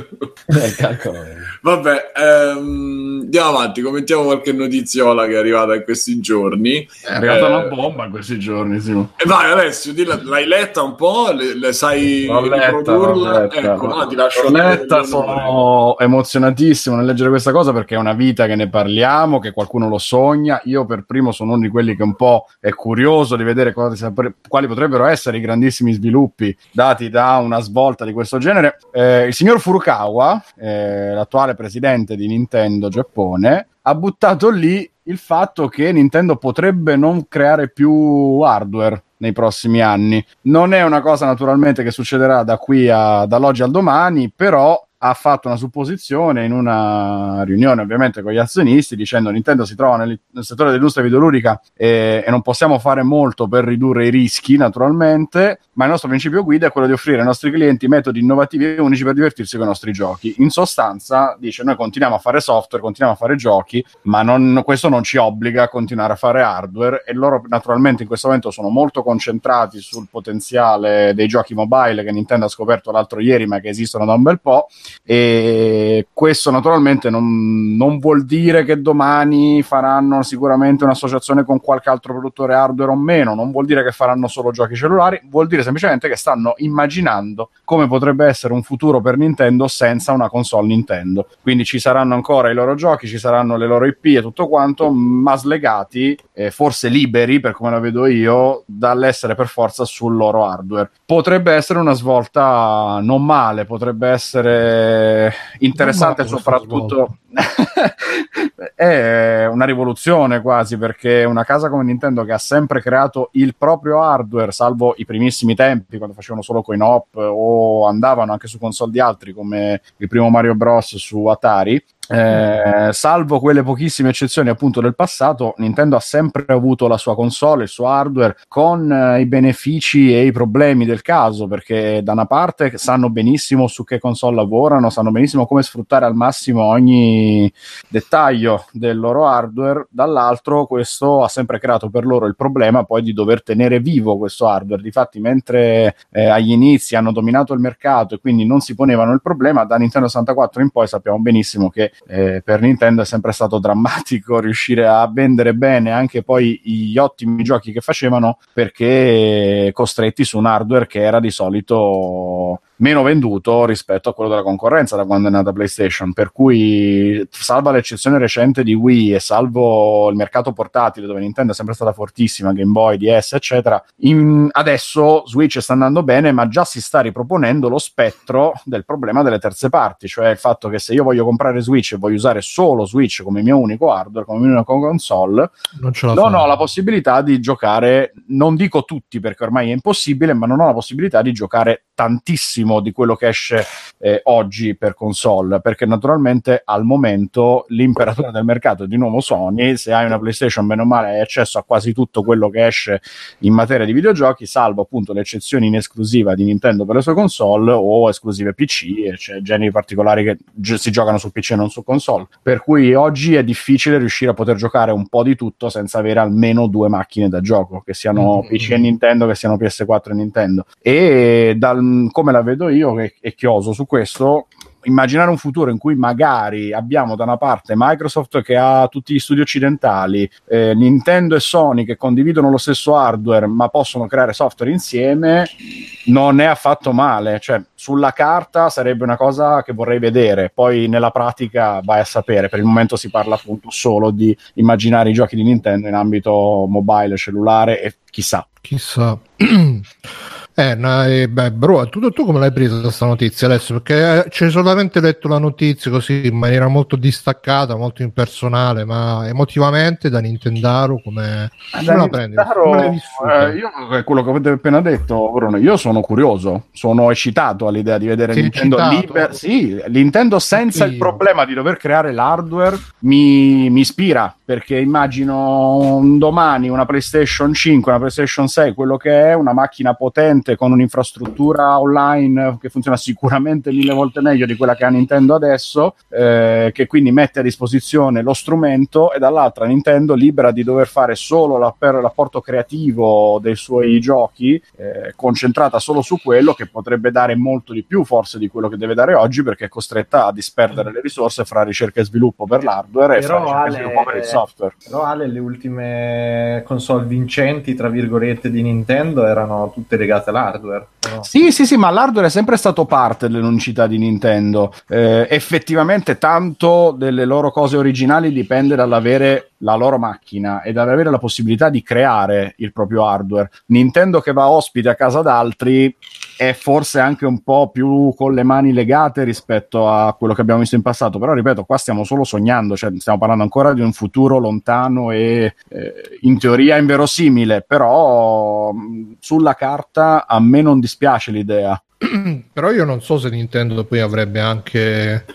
Il calcolo Vabbè, ehm, andiamo avanti, commentiamo qualche notiziola che è arrivata in questi giorni. È arrivata Eh, una bomba in questi giorni, Simo. E vai Alessio, dilla- l'hai letta un po'? Le, le sai L'ho letta, riprodurla? letta. Ecco, no, ti lascio letta, sono emozionatissimo nel leggere questa cosa perché è una vita che ne parliamo, che qualcuno lo sogna. Io per primo sono uno di quelli che un po' è curioso di vedere sapre- quali potrebbero essere i grandissimi sviluppi dati da una svolta di questo genere. Eh, il signor Furukawa, eh, l'attuale presidente di Nintendo Giappone, ha buttato lì il fatto che Nintendo potrebbe non creare più hardware nei prossimi anni. Non è una cosa naturalmente che succederà da qui a, dall'oggi al domani, però ha fatto una supposizione in una riunione ovviamente con gli azionisti dicendo Nintendo si trova nel, nel settore dell'industria videoludica e, e non possiamo fare molto per ridurre i rischi naturalmente, ma il nostro principio guida è quello di offrire ai nostri clienti metodi innovativi e unici per divertirsi con i nostri giochi. In sostanza dice noi continuiamo a fare software, continuiamo a fare giochi, ma non- questo non ci obbliga a continuare a fare hardware e loro naturalmente in questo momento sono molto concentrati sul potenziale dei giochi mobile che Nintendo ha scoperto l'altro ieri ma che esistono da un bel po' e questo naturalmente non, non vuol dire che domani faranno sicuramente un'associazione con qualche altro produttore hardware o meno, non vuol dire che faranno solo giochi cellulari, vuol dire semplicemente che stanno immaginando come potrebbe essere un futuro per Nintendo senza una console Nintendo. Quindi ci saranno ancora i loro giochi, ci saranno le loro IP e tutto quanto, ma slegati, eh, forse liberi per come la vedo io, dall'essere per forza sul loro hardware. Potrebbe essere una svolta non male, potrebbe essere interessante soprattutto è una rivoluzione quasi perché una casa come Nintendo che ha sempre creato il proprio hardware salvo i primissimi tempi quando facevano solo coin op o andavano anche su console di altri come il primo Mario Bros su Atari eh, salvo quelle pochissime eccezioni appunto del passato, Nintendo ha sempre avuto la sua console, il suo hardware con eh, i benefici e i problemi del caso, perché da una parte sanno benissimo su che console lavorano, sanno benissimo come sfruttare al massimo ogni dettaglio del loro hardware, dall'altro questo ha sempre creato per loro il problema poi di dover tenere vivo questo hardware. Difatti, mentre eh, agli inizi hanno dominato il mercato e quindi non si ponevano il problema, da Nintendo 64 in poi sappiamo benissimo che eh, per Nintendo è sempre stato drammatico riuscire a vendere bene anche poi gli ottimi giochi che facevano perché costretti su un hardware che era di solito meno venduto rispetto a quello della concorrenza da quando è nata PlayStation. Per cui, salva l'eccezione recente di Wii e salvo il mercato portatile dove Nintendo è sempre stata fortissima, Game Boy, DS, eccetera, in- adesso Switch sta andando bene, ma già si sta riproponendo lo spettro del problema delle terze parti, cioè il fatto che se io voglio comprare Switch e voglio usare solo Switch come mio unico hardware, come mia unica console, Non non ho la possibilità di giocare, non dico tutti perché ormai è impossibile, ma non ho la possibilità di giocare tantissimo di quello che esce eh, oggi per console, perché naturalmente al momento l'imperatore del mercato è di nuovo Sony, se hai una PlayStation bene o male hai accesso a quasi tutto quello che esce in materia di videogiochi, salvo appunto le eccezioni in esclusiva di Nintendo per le sue console o esclusive PC, e c'è generi particolari che gi- si giocano su PC e non su console. Per cui oggi è difficile riuscire a poter giocare un po' di tutto senza avere almeno due macchine da gioco, che siano Mm. PC e Nintendo, che siano PS4 e Nintendo. E dal, come la vedo io, che è chioso su questo, immaginare un futuro in cui magari abbiamo da una parte Microsoft che ha tutti gli studi occidentali, eh, Nintendo e Sony che condividono lo stesso hardware ma possono creare software insieme, non è affatto male. Cioè, sulla carta sarebbe una cosa che vorrei vedere, poi nella pratica vai a sapere. Per il momento si parla appunto solo di immaginare i giochi di Nintendo in ambito mobile, cellulare e chissà. Chissà. Eh, no, eh, beh, bro, tu, tu come l'hai presa questa notizia adesso? Perché eh, ci hai solamente letto la notizia così in maniera molto distaccata, molto impersonale, ma emotivamente da Nintendaro come, come la? Come vissuta? eh, io eh, quello che avete appena detto, Bruno, io sono curioso, sono eccitato all'idea di vedere Sei Nintendo eccitato? liber- sì, Nintendo senza il Io. problema di dover creare l'hardware mi, mi ispira perché immagino un domani una PlayStation 5, una PlayStation 6, quello che è, una macchina potente con un'infrastruttura online che funziona sicuramente mille volte meglio di quella che ha Nintendo adesso, eh, che quindi mette a disposizione lo strumento e dall'altra Nintendo libera di dover fare solo la- per l'apporto creativo dei suoi giochi, eh, concentrata solo su quello che potrebbe dare molto di più forse di quello che deve dare oggi perché è costretta a disperdere le risorse fra ricerca e sviluppo per l'hardware e fra Però e Ale, sviluppo per il software. però Ale, le ultime console vincenti, tra virgolette, di Nintendo erano tutte legate all'hardware. no? Sì, sì, sì, ma l'hardware è sempre stato parte dell'unicità di Nintendo. Eh, effettivamente, tanto delle loro cose originali dipende dall'avere la loro macchina e dall'avere la possibilità di creare il proprio hardware. Nintendo che va ospite a casa d'altri è forse anche un po' più con le mani legate rispetto a quello che abbiamo visto in passato. Però, ripeto, qua stiamo solo sognando, cioè stiamo parlando ancora di un futuro lontano e eh, in teoria inverosimile, però mh, sulla carta a me non dispiace l'idea. Però io non so se Nintendo poi avrebbe anche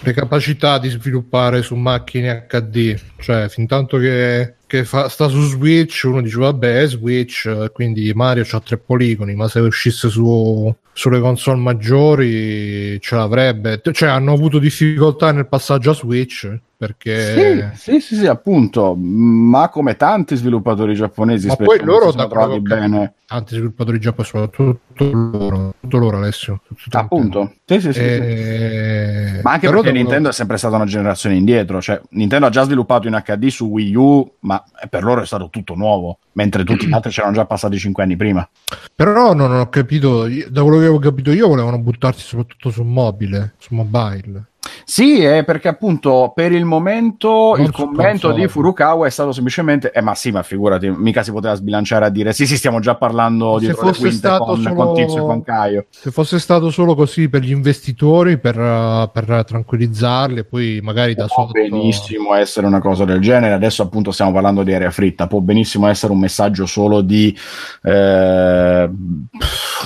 le capacità di sviluppare su macchine HD, cioè fin tanto che, che fa- sta su Switch uno dice vabbè Switch, quindi Mario ha tre poligoni, ma se uscisse su, sulle console maggiori ce l'avrebbe, cioè hanno avuto difficoltà nel passaggio a Switch perché... Sì, sì, sì, sì, appunto, ma come tanti sviluppatori giapponesi Ma poi loro da trovati bene. tanti sviluppatori giapponesi, soprattutto loro, tutto loro Alessio. tutto Appunto, sì, sì, sì, sì. Eh, Ma anche però perché Nintendo è sempre stata una generazione indietro, cioè Nintendo ha già sviluppato in HD su Wii U, ma per loro è stato tutto nuovo, mentre tutti gli altri c'erano già passati 5 anni prima. Però non ho capito, da quello che avevo capito io volevano buttarsi soprattutto su mobile, su mobile. Sì, è perché appunto per il momento Non il commento di Furukawa è stato semplicemente, eh ma sì, ma figurati, mica si poteva sbilanciare a dire sì, sì, stiamo già parlando fosse quinte stato con, solo- con Tizio e con Caio. Se fosse stato solo così per gli investitori, per, per tranquillizzarli e poi magari da Può sotto... benissimo essere una cosa del genere. Adesso, appunto, stiamo parlando di aria fritta. Può benissimo essere un messaggio solo di eh,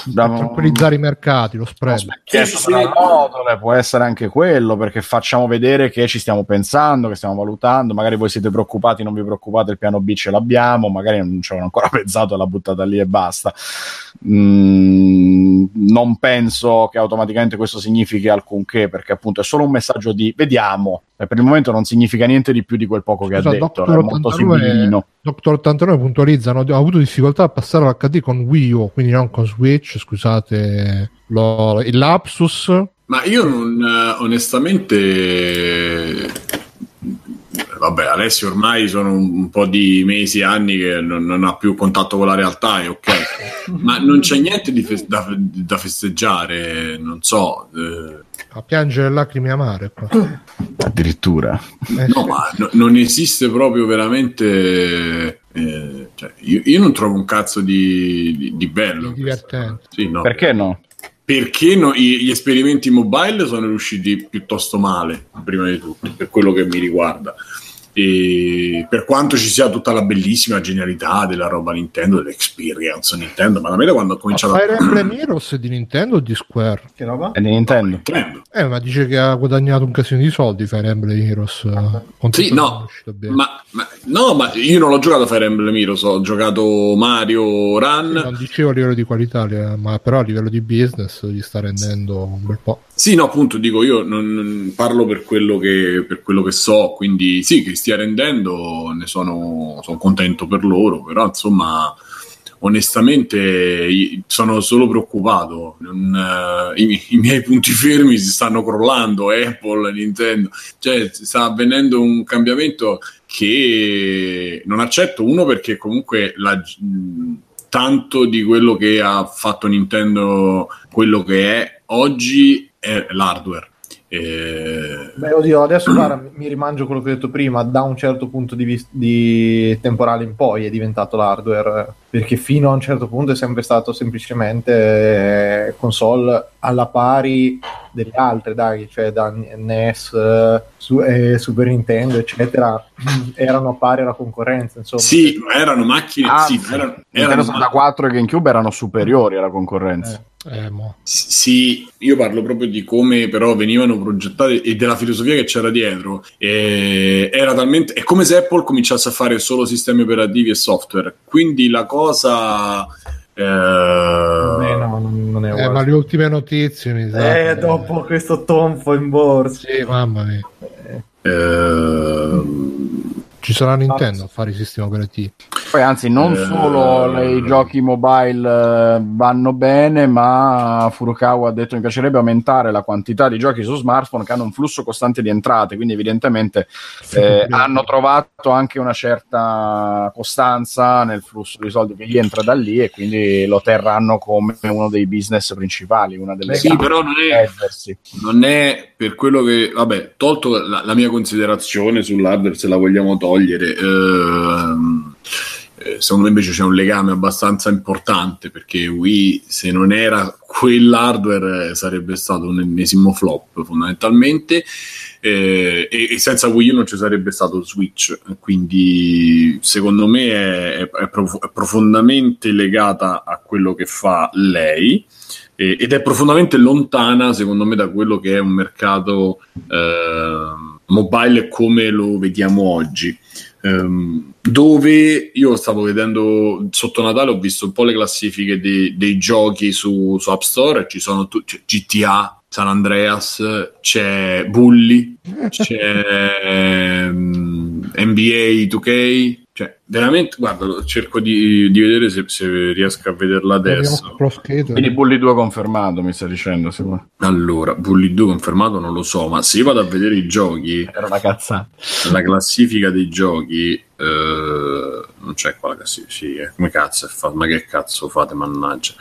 Per tranquillizzare i mercati, lo spread. Sì, sì, sì. nodole, può essere anche quello perché facciamo vedere che ci stiamo pensando, che stiamo valutando. Magari voi siete preoccupati, non vi preoccupate, il piano B ce l'abbiamo. Magari non ci avevano ancora pensato, l'ha buttata lì e basta. Mm, non penso che automaticamente questo significhi alcunché perché appunto è solo un messaggio di vediamo e per il momento non significa niente di più di quel poco che Scusa, ha detto è molto 89 sibilino Doctor 89 puntualizza, hanno, hanno avuto difficoltà a passare all'HD con Wii U, quindi non con Switch, scusate lo- il lapsus. Ma io non, eh, onestamente, vabbè, Alessio ormai sono un, un po' di mesi, anni che non, non ha più contatto con la realtà, è ok, ma non c'è niente di fe- da, da festeggiare, non so. eh, A piangere lacrime amare. qua. addirittura Eh, no, sì. ma no- non esiste proprio veramente. eh, cioè, io, io non trovo un cazzo di, di- di bello. Di divertente. Sì, no. perché no? Perché no- gli esperimenti mobile sono riusciti piuttosto male, prima di tutto, per quello che mi riguarda. E per quanto ci sia tutta la bellissima genialità della roba Nintendo, dell'experience Nintendo, ma da me da quando ho cominciato Fire Emblem Heroes di Nintendo o di Square? Che roba? è di Nintendo Nintendo. Eh, ma dice che ha guadagnato un casino di soldi Fire Emblem Heroes. eh, con Sì, no. Ma, ma- no, ma io non l'ho giocato a Fire Emblem Heroes, ho giocato Mario Run. Non dicevo a livello di qualità, ma però a livello di business gli sta rendendo un bel po'. Sì, no, appunto, dico io non, non parlo per quello, che, per quello che so, quindi sì, che stia rendendo, ne sono, sono contento per loro, però insomma, onestamente sono solo preoccupato. Non, eh, i, I miei punti fermi si stanno crollando, Apple, Nintendo, cioè sta avvenendo un cambiamento che non accetto. Uno perché comunque la, tanto di quello che ha fatto Nintendo, quello che è oggi, è l'hardware. Eh, Beh, oddio, adesso guarda, mi- rimangio quello che ho detto prima, da un certo punto di, vis- di temporale in poi è diventato l'hardware, eh, perché fino a un certo punto è sempre stato semplicemente eh, console alla pari delle altre, dai, cioè da NES, eh, su- eh, Super Nintendo, eccetera, erano a pari alla concorrenza, insomma. sì, ma erano macchine. Ah, sì, ma erano, erano 64 e GameCube erano superiori alla concorrenza. Eh, mo. Sì, io parlo proprio di come però venivano progettate e della filosofia che c'era dietro. E era talmente, è come se Apple cominciasse a fare solo sistemi operativi e software. Quindi la cosa. Eh, Eh, no, non, è Eh, ma le ultime notizie mi sa. Eh, dopo questo tonfo in borsa. Sì, mamma mia. ehm, Ci sarà Nintendo a fare i sistemi operativi. Poi anzi, non Eh, solo le- i giochi mobile eh, vanno bene, ma Furukawa ha detto che mi piacerebbe aumentare la quantità di giochi su smartphone che hanno un flusso costante di entrate, quindi evidentemente eh, hanno trovato anche una certa costanza nel flusso di soldi che gli entra da lì e quindi lo terranno come uno dei business principali, una delle sì, gambe però non è, non è per quello che, vabbè, tolto la, la mia considerazione sull'hardware, se la vogliamo togliere, ehm, eh, secondo me invece c'è un legame abbastanza importante perché Wii, se non era quell'hardware, eh, sarebbe stato un ennesimo flop fondamentalmente. eh, e, e senza Wii U non ci sarebbe stato Switch, quindi secondo me è, è- prof- è profondamente legata a quello che fa lei ed è profondamente lontana secondo me da quello che è un mercato eh, mobile come lo vediamo oggi. Ehm, dove io stavo vedendo sotto Natale ho visto un po' le classifiche dei, dei giochi su, su App Store ci sono tu- c'è GTA San Andreas c'è Bully c'è ehm, NBA 2K cioè veramente guarda cerco di, di vedere se, se riesco a vederla adesso. Quindi Bully 2 confermato, mi sta dicendo. sicuro. allora Bully 2 confermato non lo so ma se io vado a vedere i giochi Era una cazzata. la classifica dei giochi eh, non c'è qua la classifica sì, eh, come cazzo è ma che cazzo fate mannaggia.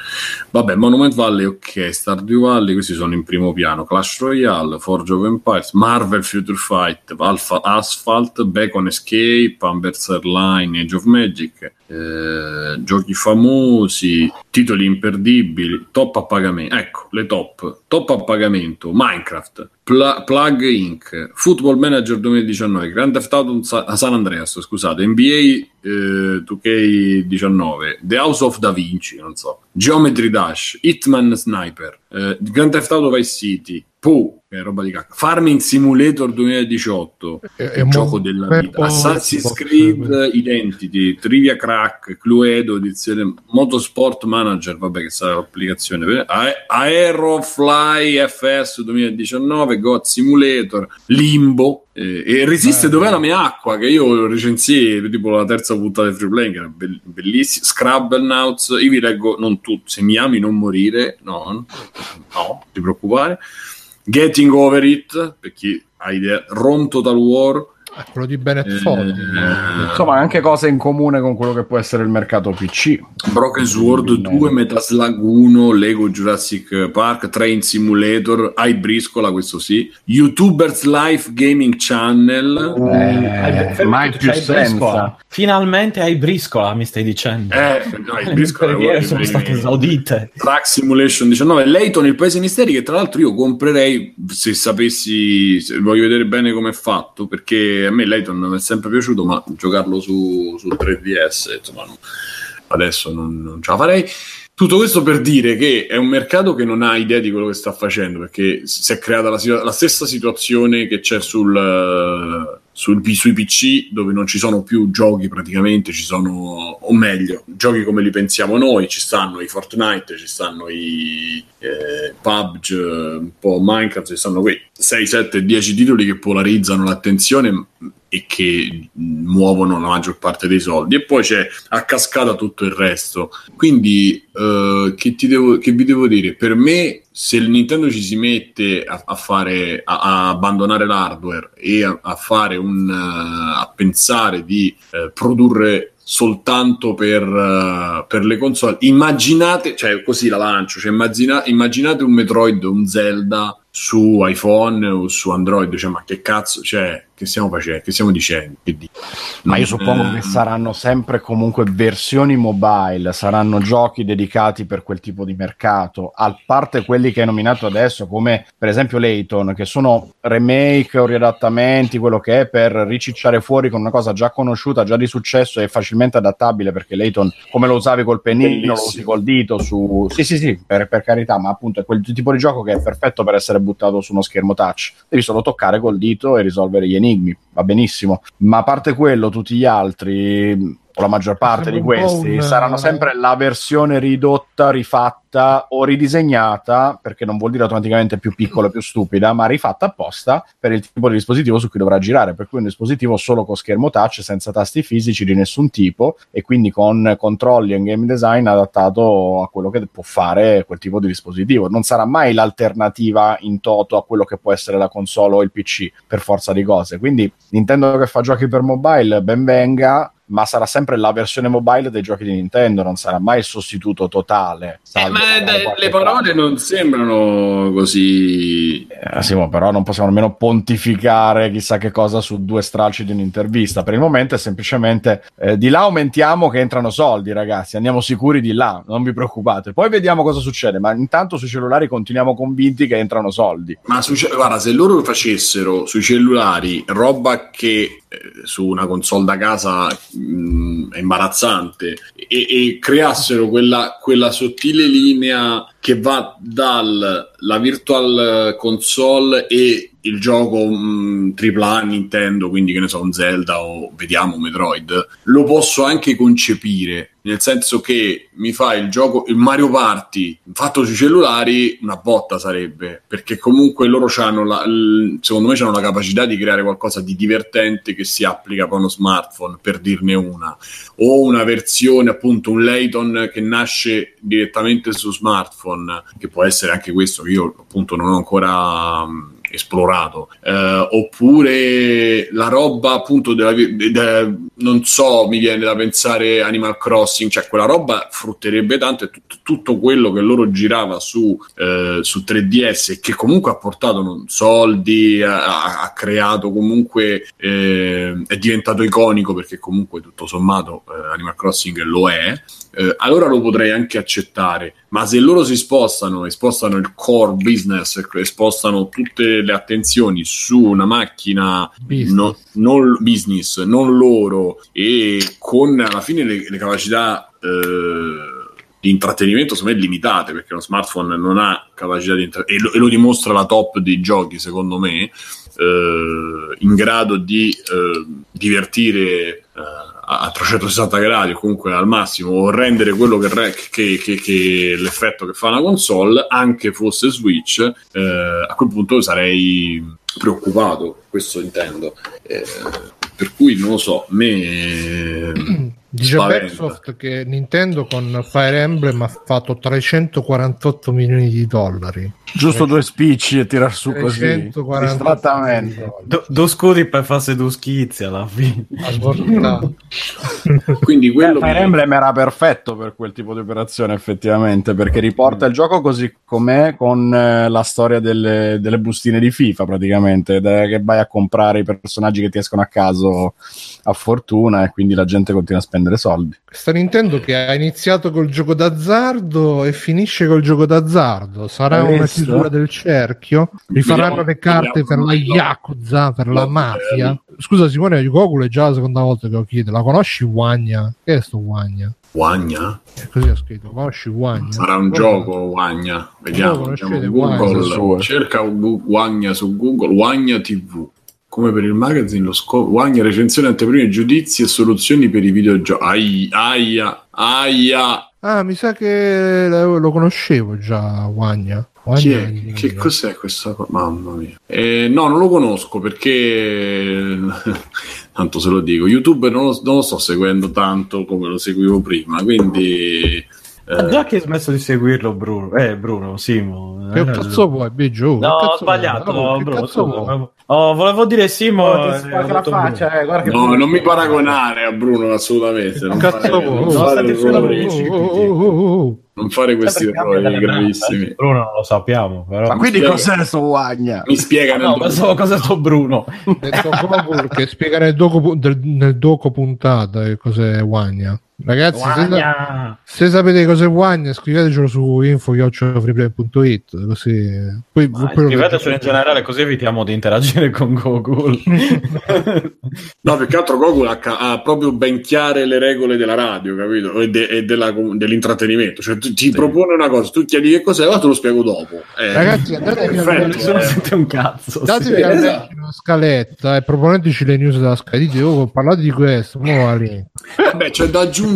Vabbè Monument Valley ok Stardew Valley questi sono in primo piano. Clash Royale Forge of Empires Marvel Future Fight Alpha Asphalt Bacon Escape Amber's Line Age of Magic eh, giochi famosi titoli imperdibili top a pagamento ecco le top top a pagamento Minecraft Pla- Plug Inc. Football Manager 2019, Grand Theft Auto Sa- San Andreas, scusate, NBA eh, 2K19, The House of Da Vinci, non so, Geometry Dash, Hitman Sniper, eh, Grand Theft Auto Vice City, Pooh, che è roba di cacca, Farming Simulator 2018, È- è il gioco della vita, Assassin's Creed Identity, Trivia Crack, Cluedo, edizione Motorsport Manager, vabbè che sarà l'applicazione, A- Aerofly FS 2019, God Simulator, Limbo, eh, e Resiste Bello. dov'è la mia acqua? Che io recensii tipo la terza puntata di Free Playing che era bell- bellissima. Scrabble io vi leggo non tutti se mi ami non morire no no ti preoccupare Getting Over It per chi ha idea Rome Total War Eh, quello di Bennett eh, Ford. Insomma, anche cose in comune con quello che può essere il mercato PC. Broken Sword 2, Metaslug 1, Lego Jurassic Park, Train Simulator, iBriscola, questo sì, YouTubers Life Gaming Channel, Eh, Fermi mai più briscola. Finalmente hai briscola, mi stai dicendo. eh, no, le è uno preghiere dei sono state esaudite. Track Simulation 19, Layton, il Paese Misteri, che tra l'altro io comprerei se sapessi, se voglio vedere bene come è fatto, perché a me Layton mi è sempre piaciuto, ma giocarlo su, sul 3DS, insomma, no, adesso non, non ce la farei. Tutto questo per dire che è un mercato che non ha idea di quello che sta facendo, perché si è creata la, la stessa situazione che c'è sul, eh, sul sui PC, dove non ci sono più giochi praticamente, ci sono, o meglio, giochi come li pensiamo noi, ci stanno i Fortnite, ci stanno i eh, PUBG, un po' Minecraft, ci stanno quei 6, 7, 10 titoli che polarizzano l'attenzione e che muovono la maggior parte dei soldi. E poi c'è a cascata tutto il resto. Quindi eh, che, devo, che vi devo dire? Per me se il Nintendo ci si mette a, a fare a, a abbandonare l'hardware e a, a fare un uh, a pensare di uh, produrre soltanto per, uh, per, le console immaginate cioè così la lancio cioè immagina, immaginate un Metroid un Zelda su iPhone o su Android cioè ma che cazzo cioè che stiamo facendo, che stiamo dicendo. Quindi, Ma io suppongo eh... che saranno sempre comunque versioni mobile, saranno giochi dedicati per quel tipo di mercato, a parte quelli che hai nominato adesso, come per esempio Layton, che sono remake o riadattamenti, quello che è, per ricicciare fuori con una cosa già conosciuta, già di successo e facilmente adattabile, perché Layton, come lo usavi col pennino, Bellissimo. lo usi col dito, su... Sì, sì, sì, per, per carità, ma appunto è quel tipo di gioco che è perfetto per essere buttato su uno schermo touch. Devi solo toccare col dito e risolvere gli enigmi, va benissimo, ma a parte quello, tutti gli altri o la maggior parte di questi un... saranno sempre la versione ridotta, rifatta o ridisegnata, perché non vuol dire automaticamente più piccola e più stupida, ma rifatta apposta per il tipo di dispositivo su cui dovrà girare, per cui un dispositivo solo con schermo touch, senza tasti fisici di nessun tipo e quindi con controlli e un game design adattato a quello che può fare quel tipo di dispositivo. Non sarà mai l'alternativa in toto a quello che può essere la console o il PC per forza di cose. Quindi Nintendo che fa giochi per mobile, ben venga ma sarà sempre la versione mobile dei giochi di Nintendo, non sarà mai il sostituto totale. Eh, ma le parole non sembrano così. Eh, sì, però non possiamo nemmeno pontificare chissà che cosa su due stralci di un'intervista. Per il momento è semplicemente eh, di là aumentiamo che entrano soldi, ragazzi. Andiamo sicuri di là, non vi preoccupate. Poi vediamo cosa succede. Ma intanto sui cellulari continuiamo convinti che entrano soldi. Ma su, guarda, se loro facessero sui cellulari roba che eh, su una console da casa mh, imbarazzante e, e creassero quella, quella, sottile linea che va dalla virtual console e il gioco AAA Nintendo, quindi che ne so, un Zelda o vediamo Metroid, lo posso anche concepire, nel senso che mi fa il gioco, il Mario Party fatto sui cellulari, una botta sarebbe, perché comunque loro hanno la, secondo me hanno la capacità di creare qualcosa di divertente che si applica a uno smartphone, per dirne una, o una versione appunto, un Layton che nasce direttamente su smartphone, che può essere anche questo, che io appunto non ho ancora esplorato. Eh, oppure la roba appunto della, de, non so mi viene da pensare Animal Crossing cioè quella roba frutterebbe tanto e tutto, tutto quello che loro girava su, eh, su 3DS e che comunque ha portato non, soldi ha, ha, creato comunque eh, è diventato iconico perché comunque tutto sommato eh, Animal Crossing lo è eh, allora lo potrei anche accettare. Ma se loro si spostano e spostano il core business e spostano tutte le attenzioni su una macchina business. No, non business, non loro, e con alla fine le, le capacità. Eh, di intrattenimento me limitate perché lo smartphone non ha capacità di intrattenimento e, e, lo dimostra la top dei giochi secondo me eh, in grado di eh, divertire eh, a 360 gradi o comunque al massimo o rendere quello che, che, che, che, l'effetto che fa una console anche fosse Switch eh, a quel punto sarei preoccupato questo intendo eh, per cui non lo so me Dice Backsoft che Nintendo con Fire Emblem ha fatto 348 milioni di dollari. Giusto due spicci e tirar su così. Do, due scudi per farsi due schizzi alla fine. Quindi quello Fire Emblem era perfetto per quel tipo di operazione effettivamente perché riporta il gioco così com'è con eh, la storia delle, delle, bustine di FIFA praticamente, che vai a comprare i personaggi che ti escono a caso a fortuna e quindi la gente continua a spendere soldi. Sta Nintendo che ha iniziato col gioco d'azzardo e finisce col gioco d'azzardo. Sarà una chiusura del cerchio? Rifaranno le carte per la Yakuza, per la mafia? Scusa Simone, Goku è già la seconda volta che lo chiede. La conosci Wagna? Che è sto Wagna? Wagna? Così ha scritto, conosci Wagna? Sarà un gioco Wagna, vediamo. Google, cerca Wagna su Google, Wagna TV come per il magazine lo scopo guagna recensioni anteprime giudizi e soluzioni per i videogiochi aia aia aia Ah, mi sa che lo conoscevo già, Wagna. Wagna Chi è? è- Che cos'è questa cosa? Mamma mia. Eh, no, non lo conosco perché, tanto se lo dico, YouTube non lo, non lo sto seguendo tanto come lo seguivo prima, quindi... Eh, già che hai smesso di seguirlo, Bruno. Eh, Bruno, Simo. Che Eh, cazzo vuoi, Biggio? No, Che ho sbagliato, vuoi? Oh, che Bruno. Oh, volevo dire Simo. Oh, ti eh, la faccia, eh, guarda che no, non mi paragonare a Bruno assolutamente. Non Cazzo fare, vuoi? non Oh, fare errori. Oh, oh, oh, oh. non fare questi errori gravissimi. braccia. Bruno non lo sappiamo, però. Ma quindi spiega. cos'è sto Wagna? Mi spiega No, pensavo cosa sto Bruno. Detto che spiega nel doco, nel doco puntata che cos'è Wagna. Ragazzi, se, Guagna. se sapete cos'è Wagna, scrivetecelo su info.freeplay.it così poi Scrivetecelo in generale così evitiamo di interagire con Google. No, più che altro Goku ha, ha proprio ben chiare le regole della radio, capito? E, de- e della- dell'intrattenimento. Cioè, tu- ti propone una cosa, tu chiedi che cos'è, ma te lo spiego dopo. Eh, Ragazzi, andate a perfetto, Nessuno eh. sente un cazzo. datevi sì. esatto. una scaletta e proponeteci le news della scaletta dite oh, parlate di questo mo va lì. Beh, c'è da aggiungere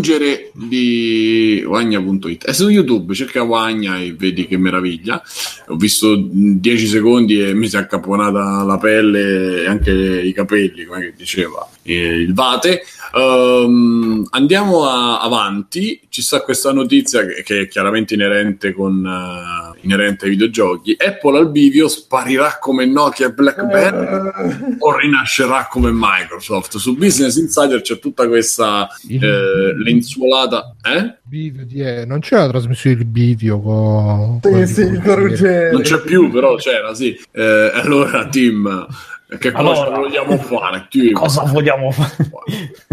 di Wagna.it. E su YouTube cerca Wagna e vedi che meraviglia. Ho visto 10 secondi e mi si è accapponata la pelle e anche i capelli, come diceva il Vate. Ehm, andiamo a- avanti. Ci sta questa notizia che, che è chiaramente inerente, con, eh, inerente ai videogiochi. Apple al bivio sparirà come Nokia e BlackBerry o rinascerà come Microsoft. Su Business Insider c'è tutta questa eh, lenzuolata. Eh? Eh, non c'è la trasmissione di Bivio con Sì, sì, il Ruggeri. Non c'è più, però c'era, sì. Eh, allora, Tim, che cosa Allora. vogliamo fare? Tim? Cosa vogliamo fare?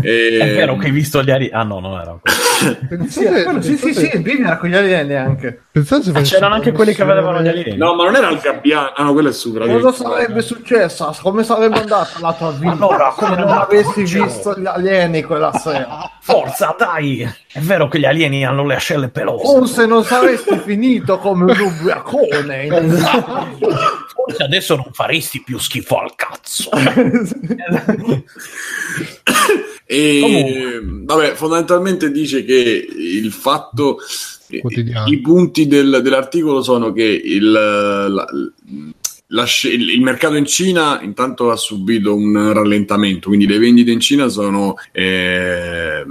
Eh, È vero che hai visto gli ari. Ah, no, non era è quello, sì, sì, sì, Bibi era con gli alieni anche. Pensate se Ah, c'erano anche quelli che avevano gli alieni. No, ma non era il gabbiano. Ah, no, quello è super. Cosa sarebbe successo? Come sarebbe andata la tua vita Allora, come se non avessi visto gli alieni quella sera? Forza, dai! È vero che gli alieni hanno le ascelle pelose. O se non saresti finito come un ubriacone. Forse adesso non faresti più schifo al cazzo. E vabbè, fondamentalmente dice che il fatto. Quotidiano. I punti del- dell'articolo sono che il, la- la il mercato in Cina intanto ha subito un rallentamento, quindi le vendite in Cina sono eh,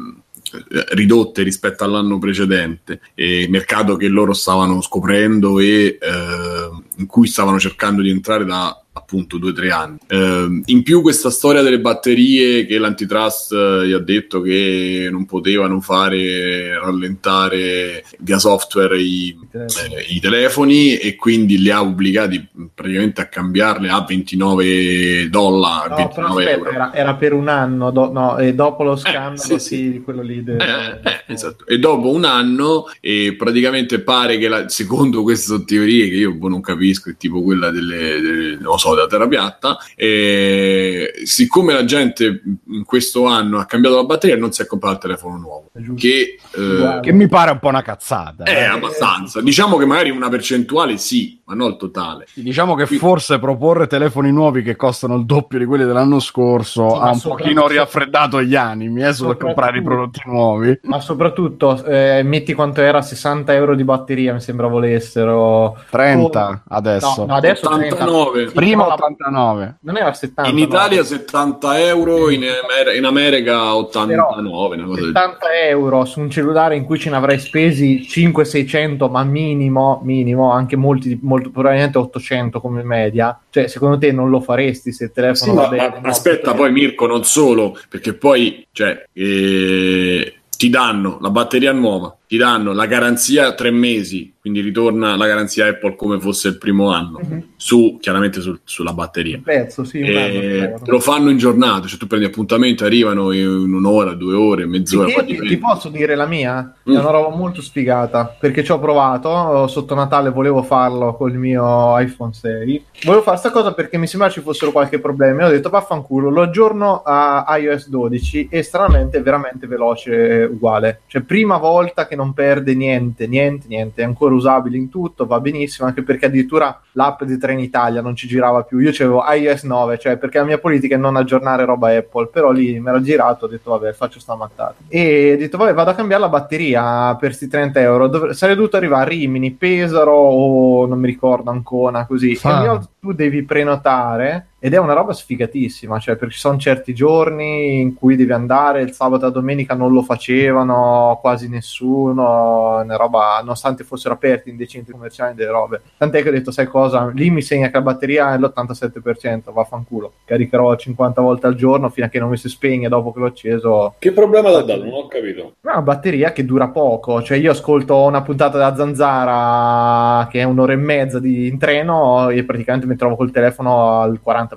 ridotte rispetto all'anno precedente, e mercato che loro stavano scoprendo e eh, in cui stavano cercando di entrare da appunto due o tre anni. Eh, in più questa storia delle batterie che l'antitrust eh, gli ha detto che non potevano fare rallentare via software i, eh, i telefoni e quindi li ha obbligati praticamente a cambiarle a 29 dollari, No, 29 però aspetta, euro. era, era per un anno, do- no, e dopo lo scandalo sì, sì, sì. quello lì. del- Eh, eh, esatto. E dopo un anno, e praticamente pare che la- secondo queste teorie, che io boh, non capisco, è tipo quella delle, delle- non lo so, della terra piatta, eh, siccome la gente in questo anno ha cambiato la batteria, non si è comprato il telefono nuovo. Che eh. Che mi pare un po' una cazzata. è eh. abbastanza. Diciamo che magari una percentuale sì, ma non il totale. Diciamo che forse proporre telefoni nuovi che costano il doppio di quelli dell'anno scorso Sì, ha un pochino riaffreddato gli animi eh, sul comprare i prodotti nuovi. Ma soprattutto, eh, metti quanto era 60 euro di batteria, mi sembra volessero. 30 Oh, adesso. No, no, adesso 89. 30. Sì, Prima però la- 89. Non era 70. In. Italia 70 euro, in, Amer- in America 89, una cosa del 70 euro su un cellulare in cui ce ne avrei spesi 500-600, ma minimo, minimo, anche molti, molto, probabilmente 800 come media. Cioè, secondo te non lo faresti se il telefono Sì, va bene? ma No, aspetta, poi Mirko, non solo, perché poi cioè, eh, ti danno la batteria nuova, ti danno la garanzia tre mesi, quindi ritorna la garanzia Apple come fosse il primo anno, Mhm. su, chiaramente sul- sulla batteria. Un pezzo, sì, un E te lo fanno in giornata, cioè tu prendi appuntamento, arrivano in un'ora, due ore, mezz'ora. Poi ti, ti posso dire la mia? È Mm. una roba molto sfigata perché ci ho provato. Sotto Natale volevo farlo col mio iPhone 6. Volevo fare sta cosa perché mi sembra ci fossero qualche problema. E ho detto vaffanculo, lo aggiorno a iOS 12 e stranamente è veramente veloce uguale. Cioè, prima volta che non perde niente, niente, niente, è ancora usabile in tutto, va benissimo, anche perché addirittura l'app di Trenitalia non ci girava più. Io avevo iOS 9, cioè perché la mia politica è non aggiornare roba Apple, però lì mi era girato, ho detto vabbè, faccio sta mattata. E ho detto vabbè, vado a cambiare la batteria per sti 30 euro. Dov- sarei dovuto arrivare a Rimini, Pesaro o non mi ricordo Ancona, così. Fa- E ogni volta tu devi prenotare ed è una roba sfigatissima, cioè perché ci sono certi giorni in cui devi andare, il sabato e la domenica non lo facevano quasi nessuno, una roba, nonostante fossero aperti in dei centri commerciali delle robe. Tant'è che ho detto, sai cosa, lì mi segna che la batteria è l'87%, vaffanculo, caricherò 50 volte al giorno fino a che non mi si spegne dopo che l'ho acceso. Che problema l'ha dato? Non ho capito. È una batteria che dura poco, cioè io ascolto una puntata della Zanzara che è un'ora e mezza di, in treno e praticamente mi trovo col telefono al 40%.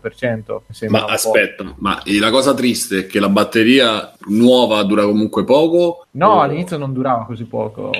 Mi sembra Ma un po'. aspetta, ma la cosa triste è che la batteria nuova dura comunque poco. No, o- all'inizio non durava così poco.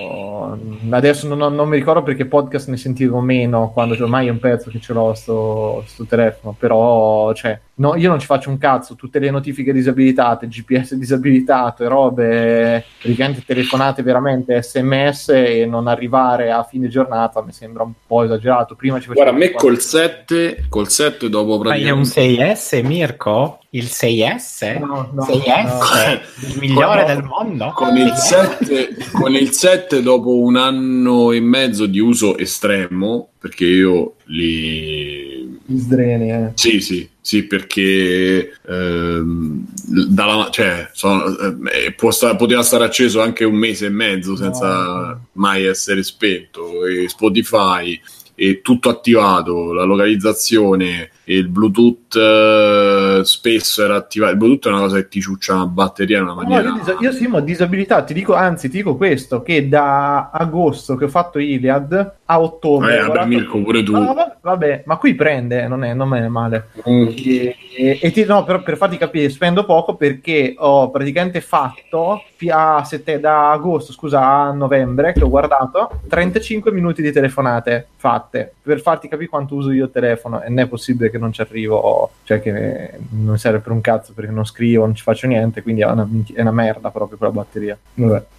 Adesso non, non- non mi ricordo perché podcast ne sentivo meno quando cioè, ormai è un pezzo che ce l'ho sto, sto telefono. Però, cioè, no, io non ci faccio un cazzo. Tutte le notifiche disabilitate, GPS disabilitato e robe, praticamente telefonate veramente sms e non arrivare a fine giornata mi sembra un po' esagerato. Prima ci facevo Guarda, a me col 7, col 7 dopo Ma è un praticamente... 6S, Mirko? Il 6S? No, no, 6S? Il migliore del mondo? Con il, 7, con il 7 dopo un anno e mezzo di uso estremo, perché io li... Gli sdreni, eh. Sì, sì, sì, perché ehm, dalla, cioè, sono- eh, può sta- poteva stare acceso anche un mese e mezzo senza No. mai essere spento. E Spotify è tutto attivato, la localizzazione il Bluetooth eh, spesso era attivato. Il Bluetooth è una cosa che ti ciuccia la batteria in una No, maniera. io, disa- io sì, ma ho disabilità, ti dico, anzi, ti dico questo, che da agosto che ho fatto Iliad a ottobre... Eh, vabbè, guardato- Mirko, pure tu. No, va- vabbè, ma qui prende, non è, non è male. Mm. E, e- e ti, no, però per farti capire, spendo poco perché ho praticamente fatto sette- da agosto, scusa, a novembre che ho guardato 35 minuti di telefonate fatte per farti capire quanto uso io il telefono e non è possibile che non ci arrivo, cioè che non serve per un cazzo perché non scrivo, non ci faccio niente, quindi è una, è una merda proprio quella batteria.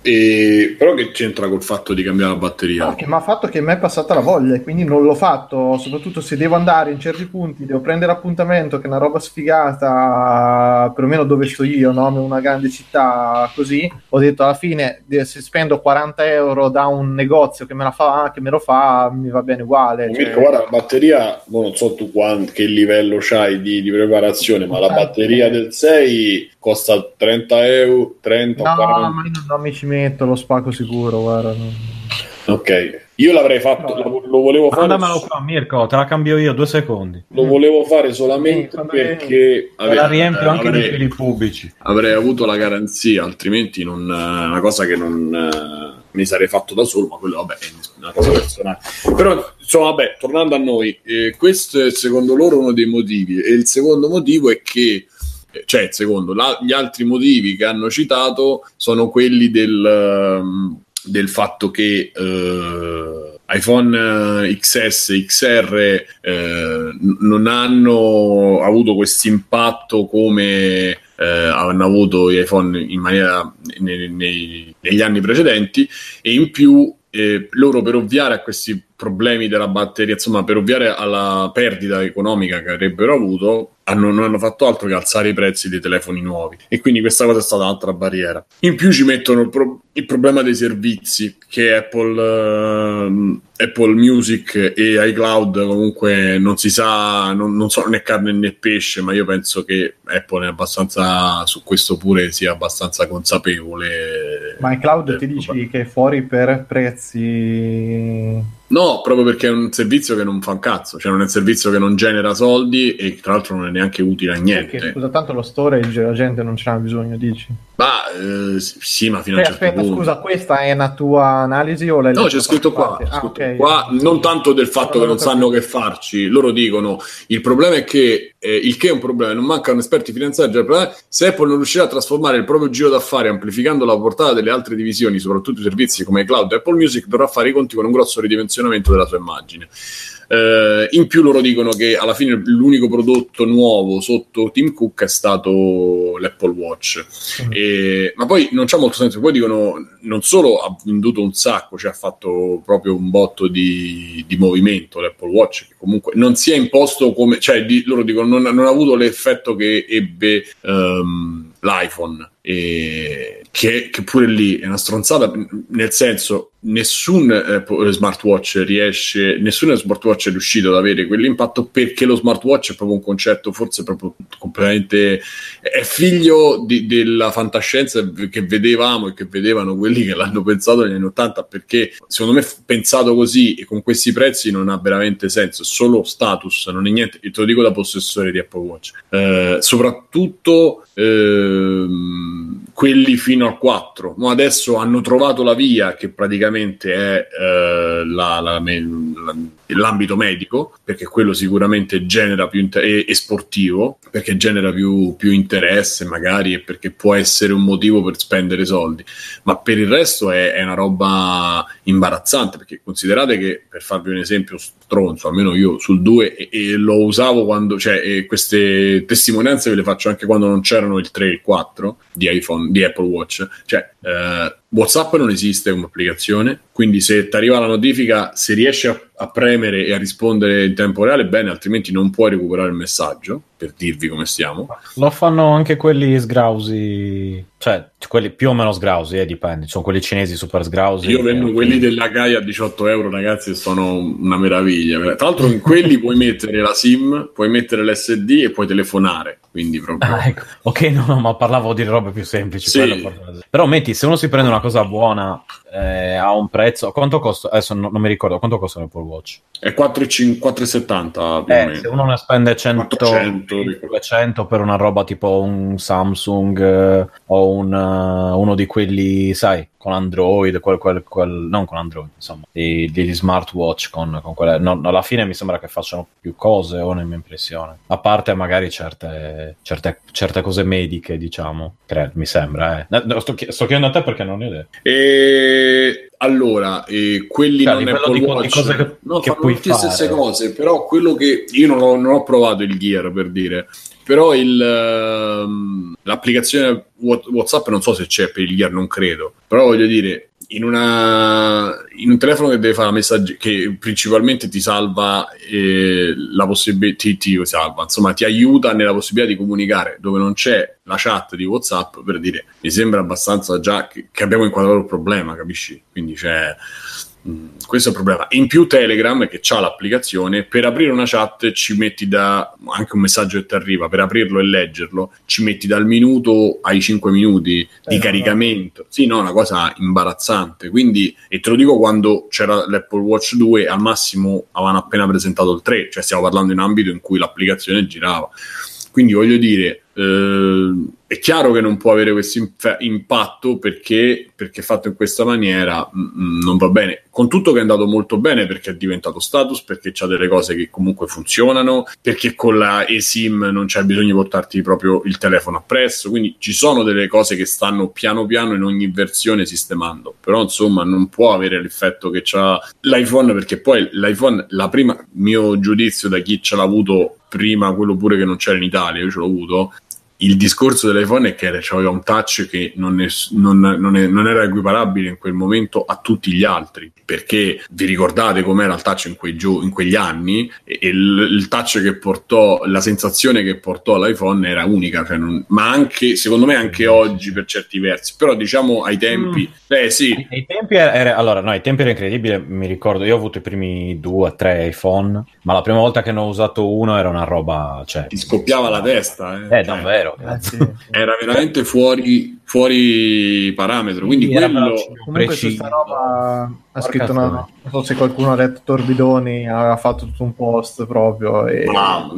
E- però che c'entra col fatto di cambiare la batteria? No, che mi ha fatto che mi è passata la voglia e quindi non l'ho fatto, soprattutto se devo andare in certi punti, devo prendere appuntamento, che è una roba sfigata, perlomeno dove sto io, no? in una grande città così, ho detto alla fine se spendo 40 euro da un negozio che me, la fa, che me lo fa, mi va bene uguale. cioè- Mirko, guarda, la batteria, mo non so tu quan- che livello c'hai di, di preparazione, ma la Eh. batteria del 6 costa 30 euro, 30 No, 40. ma io non, mi ci metto, lo spacco sicuro, guarda. Ok, io l'avrei fatto, No. lo, lo volevo fare, Mandamelo qua, Mirko, te la cambio io, due secondi. lo volevo fare solamente Sì, quando perché Te la riempio anche di avrei, fili pubblici. avrei avuto la garanzia, altrimenti non, è una cosa che non eh, mi sarei fatto da solo, ma quello vabbè è una cosa personale. Però insomma, vabbè, tornando a noi, eh, questo è secondo loro uno dei motivi e il secondo motivo è che eh, cioè secondo, la- gli altri motivi che hanno citato sono quelli del, ehm, del fatto che eh, iPhone eh, XS, XR eh, n- non hanno avuto questo impatto come eh, hanno avuto gli iPhone in maniera nei- nei- negli anni precedenti e in più eh, loro per ovviare a questi problemi della batteria, insomma per ovviare alla perdita economica che avrebbero avuto, hanno- non hanno fatto altro che alzare i prezzi dei telefoni nuovi e quindi questa cosa è stata un'altra barriera. In più ci mettono il, pro- il problema dei servizi che Apple, ehm, Apple Music e iCloud comunque non si sa, non, non so né carne né pesce, ma io penso che Apple è abbastanza su questo pure sia abbastanza consapevole. Ma in cloud Eh, ti dici che è fuori per prezzi... No, proprio perché è un servizio che non fa un cazzo, cioè non è un servizio che non genera soldi e tra l'altro non è neanche utile a niente. Perché, scusa, tanto lo storage la gente non ce n'ha bisogno, dici? Ma eh, sì, ma fino a Eh, un certo aspetta, punto. scusa, questa è una tua analisi o l'hai No, c'è scritto qua, Ah, scritto ok. qua, non tanto del fatto che non sanno che farci, loro dicono il problema è che, eh, il che è un problema, non mancano esperti finanziari, il problema è se Apple non riuscirà a trasformare il proprio giro d'affari amplificando la portata delle altre divisioni, soprattutto i servizi come cloud e Apple Music, dovrà fare i conti con un grosso ridimensionamento della sua immagine. Eh, in più loro dicono che alla fine l'unico prodotto nuovo sotto Tim Cook è stato l'Apple Watch. E- ma poi non c'ha molto senso, poi dicono non solo ha venduto un sacco, cioè ha fatto proprio un botto di, di movimento l'Apple Watch, che comunque non si è imposto come, cioè di- loro dicono non, non ha avuto l'effetto che ebbe ehm, l'iPhone. E che, che pure lì è una stronzata, nel senso nessun eh, smartwatch riesce, nessun smartwatch è riuscito ad avere quell'impatto perché lo smartwatch è proprio un concetto forse proprio completamente è figlio di- della fantascienza che vedevamo e che vedevano quelli che l'hanno pensato negli anni 80 perché secondo me pensato così e con questi prezzi non ha veramente senso, è solo status, non è niente, e te lo dico da possessore di Apple Watch. Eh, soprattutto ehm, quelli fino al 4, ma adesso hanno trovato la via che praticamente è eh, la- la- la- l'ambito medico, perché quello sicuramente genera più inter- e, e sportivo, perché genera più, più interesse magari e perché può essere un motivo per spendere soldi, ma per il resto è, è una roba imbarazzante, perché considerate che, per farvi un esempio stronzo, almeno io sul 2 e, e lo usavo quando, cioè queste testimonianze ve le faccio anche quando non c'erano il 3 e il 4 di iPhone, di Apple Watch, cioè eh, WhatsApp non esiste come applicazione, quindi se ti arriva la notifica, se riesci a, a premere e a rispondere in tempo reale, bene, altrimenti non puoi recuperare il messaggio per dirvi come stiamo. Lo fanno anche quelli sgrausi, cioè quelli più o meno sgrausi, eh, dipende. Sono quelli cinesi super sgrausi. Io vendo che- quelli della Gaia a 18 euro, ragazzi, sono una meraviglia. Tra l'altro, in quelli puoi mettere la SIM, puoi mettere l'SD e puoi telefonare. Quindi proprio. Ah, ecco. Ok, no, no, ma parlavo di robe più semplici. Sì. Però metti, se uno si prende una cosa buona eh, a un prezzo, quanto costa? Adesso non, non mi ricordo quanto costa l'Apple Watch. È 4,5 4,70 più o Eh, se uno ne spende 100, 400, 200 per una roba tipo un Samsung eh, o un, eh, uno di quelli, sai, con Android, quel, quel- quel- non con Android, insomma, di- degli smartwatch con, con quelle, no, alla fine mi sembra che facciano più cose, o nella mia impressione, a parte magari certe, certe, certe cose mediche, diciamo, credo, mi sembra, eh. No, sto, sto chiedendo a te perché non ho idea. E allora, eh, quelli Cioè, non Apple di- di Watch, cose che- no, che fanno tutte le stesse cose, però quello che io non ho, non ho provato il Gear per dire, però il, ehm, l'applicazione Wha- WhatsApp non so se c'è per il Gear, non credo, però voglio dire, in, una, in un telefono che deve fare messaggi, che principalmente ti salva eh, la possibilità, ti, ti salva, insomma, ti aiuta nella possibilità di comunicare dove non c'è la chat di WhatsApp, per dire, mi sembra abbastanza già che, che abbiamo inquadrato il problema, capisci? Quindi c'è. Mm, questo è il problema. In più Telegram, che ha l'applicazione, per aprire una chat ci metti da anche un messaggio che ti arriva, per aprirlo e leggerlo, ci metti dal minuto ai 5 minuti di Eh, caricamento. Sì, no, una cosa imbarazzante. Quindi, e te lo dico quando c'era l'Apple Watch 2, al massimo avevano appena presentato il 3, cioè stiamo parlando in un ambito in cui l'applicazione girava. Quindi voglio dire, eh, è chiaro che non può avere questo inf- impatto perché, perché fatto in questa maniera mm, mm, non va bene. Con tutto che è andato molto bene perché è diventato status, perché c'ha delle cose che comunque funzionano, perché con la eSIM non c'è bisogno di portarti proprio il telefono appresso. Quindi ci sono delle cose che stanno piano piano in ogni versione sistemando. Però insomma non può avere l'effetto che c'ha l'iPhone perché poi l'iPhone, la prima, mio giudizio da chi ce l'ha avuto prima, quello pure che non c'era in Italia, io ce l'ho avuto, il discorso dell'iPhone è che aveva un touch che non, è- non- non è- non era equiparabile in quel momento a tutti gli altri perché vi ricordate com'era il touch in, quei gio- in quegli anni e e il, il touch che portò la sensazione che portò l'iPhone era unica cioè ma anche secondo me anche oggi per certi versi però diciamo ai tempi eh sì Ai, ai tempi era, allora, no, ai tempi era incredibile. Mi ricordo, io ho avuto i primi due o tre iPhone, ma la prima volta che ne ho usato uno era una roba, cioè, ti scoppiava la testa eh. eh, davvero. Eh, sì, sì. era veramente fuori, fuori parametro quindi Era quello. Comunque preciso. questa roba ha scritto una, non so se qualcuno ha letto Torbidoni, ha fatto tutto un post proprio e ma,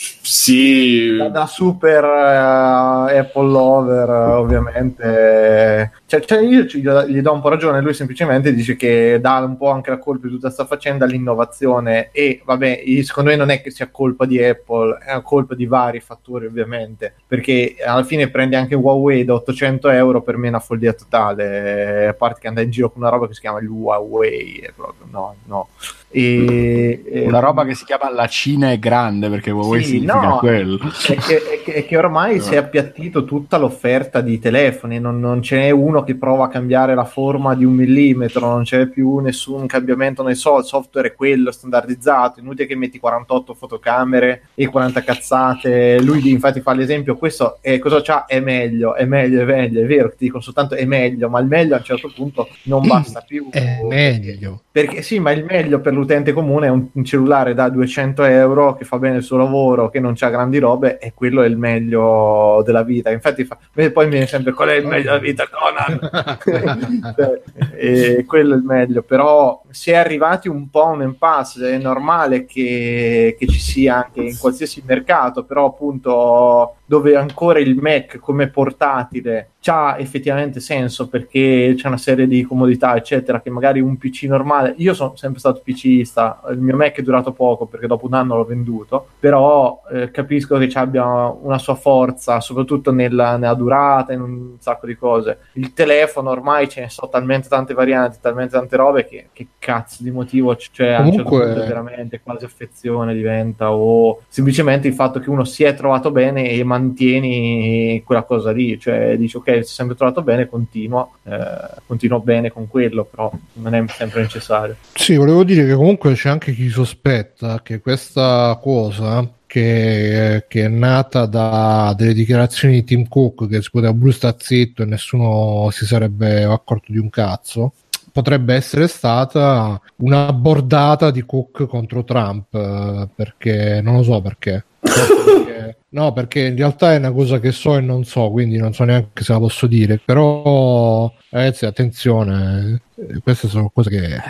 sì da, da super eh, Apple lover ovviamente cioè, cioè io ci- gli do un po' ragione, lui semplicemente dice che dà un po' anche la colpa di tutta questa faccenda all'innovazione e vabbè, secondo me non è che sia colpa di Apple, è colpa di vari fattori ovviamente, perché alla fine prendi anche Huawei da 800 euro, per me è una follia totale, a parte che anda in giro con una roba che si chiama il Huawei, proprio, no, no. E, Una roba che si chiama La Cina è grande perché Huawei Sì, significa no, quello. è che, è che- è che ormai si è appiattito tutta l'offerta di telefoni, non, non ce n'è uno che prova a cambiare la forma di un millimetro, non c'è più nessun cambiamento nel so- il software è quello standardizzato, inutile che metti 48 fotocamere e 40 cazzate, lui infatti fa l'esempio, questo è cosa c'ha? È meglio, è meglio, è meglio, è vero, ti dico soltanto è meglio, ma il meglio a un certo punto non basta più. È meglio. Perché sì, ma il meglio per l'utente comune è un, un cellulare da 200 euro che fa bene il suo lavoro, che non c'ha grandi robe, e quello è il meglio della vita. Infatti, fa, poi mi viene sempre qual è il meglio della vita, Conan. Cioè, e quello è il meglio. Però si è arrivati un po' a un impasse. È normale che, che ci sia anche in qualsiasi mercato, però appunto dove ancora il Mac come portatile ha effettivamente senso perché c'è una serie di comodità eccetera che magari un PC normale io sono sempre stato PCista il mio Mac è durato poco perché dopo un anno l'ho venduto però eh, capisco che ci abbia una sua forza soprattutto nella, nella durata in un sacco di cose. Il telefono ormai ce ne sono talmente tante varianti talmente tante robe che, che cazzo di motivo cioè a un certo Comunque- punto veramente quasi affezione diventa o semplicemente il fatto che uno si è trovato bene e mantieni quella cosa lì cioè dici ok si è sempre trovato bene continuo eh, continuo bene con quello però non è sempre necessario. Sì, volevo dire che comunque c'è anche chi sospetta che questa cosa che, che è nata da delle dichiarazioni di Tim Cook che si poteva pure stare zitto e nessuno si sarebbe accorto di un cazzo potrebbe essere stata una bordata di Cook contro Trump eh, perché non lo so perché. Perché- no perché in realtà è una cosa che so e non so quindi non so neanche se la posso dire però ragazzi attenzione eh, queste sono cose che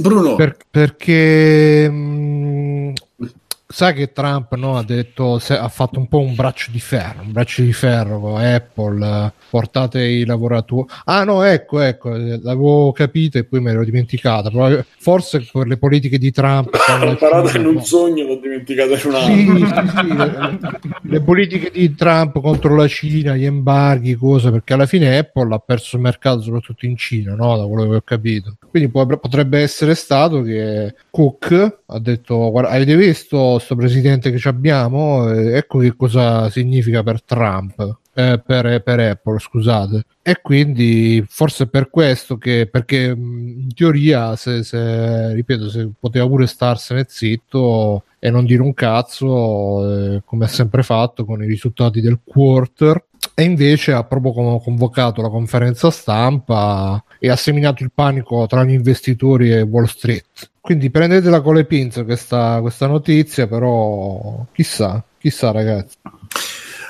Bruno, per- perché mh, sai che Trump no, ha detto se- ha fatto un po' un braccio di ferro un braccio di ferro Apple portate i lavoratori ah no ecco ecco l'avevo capito e poi me l'ero dimenticata Però, forse per le politiche di Trump con la Ho imparato Cina, in un no. sogno, l'ho dimenticato in un Sì, altro. sì, sì, le, le politiche di Trump contro la Cina, gli embarghi, cose, perché alla fine Apple ha perso il mercato soprattutto in Cina, no? da quello che ho capito. Quindi potrebbe essere stato che Cook ha detto, guarda, avete visto sto presidente che abbiamo? Eh, ecco che cosa significa per Trump. eh, per, per Apple, scusate, e quindi forse per questo che perché in teoria, se, se ripeto, se poteva pure starsene zitto e non dire un cazzo, eh, come ha sempre fatto con i risultati del quarter. E invece ha proprio con- convocato la conferenza stampa e ha seminato il panico tra gli investitori e Wall Street. Quindi prendetela con le pinze questa, questa notizia, però chissà, chissà ragazzi.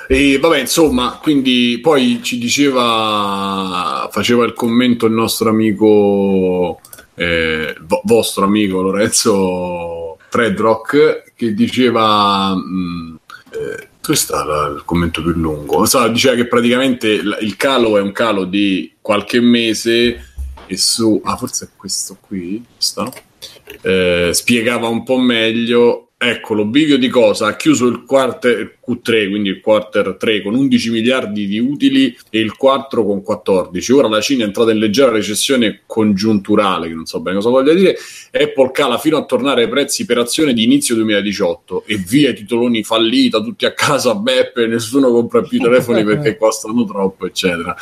E vabbè, insomma, quindi poi ci diceva, faceva il commento il nostro amico, eh, vo- vostro amico Lorenzo Fredrock, che diceva, mh, eh, dove sta la- il commento più lungo? Sa, diceva che praticamente il calo è un calo di qualche mese e su, ah forse è questo qui, sta? Eh, spiegava un po' meglio. Ecco, l'obblivio di cosa? Ha chiuso il quarter Q3, quindi il quarter 3 con 11 miliardi di utili e il 4 con 14. Ora la Cina è entrata in leggera recessione congiunturale, che non so bene cosa voglia dire. Apple cala fino a tornare ai prezzi per azione di inizio 2018 e via i titoloni fallita, tutti a casa, beppe, nessuno compra più i telefoni perché costano troppo, eccetera.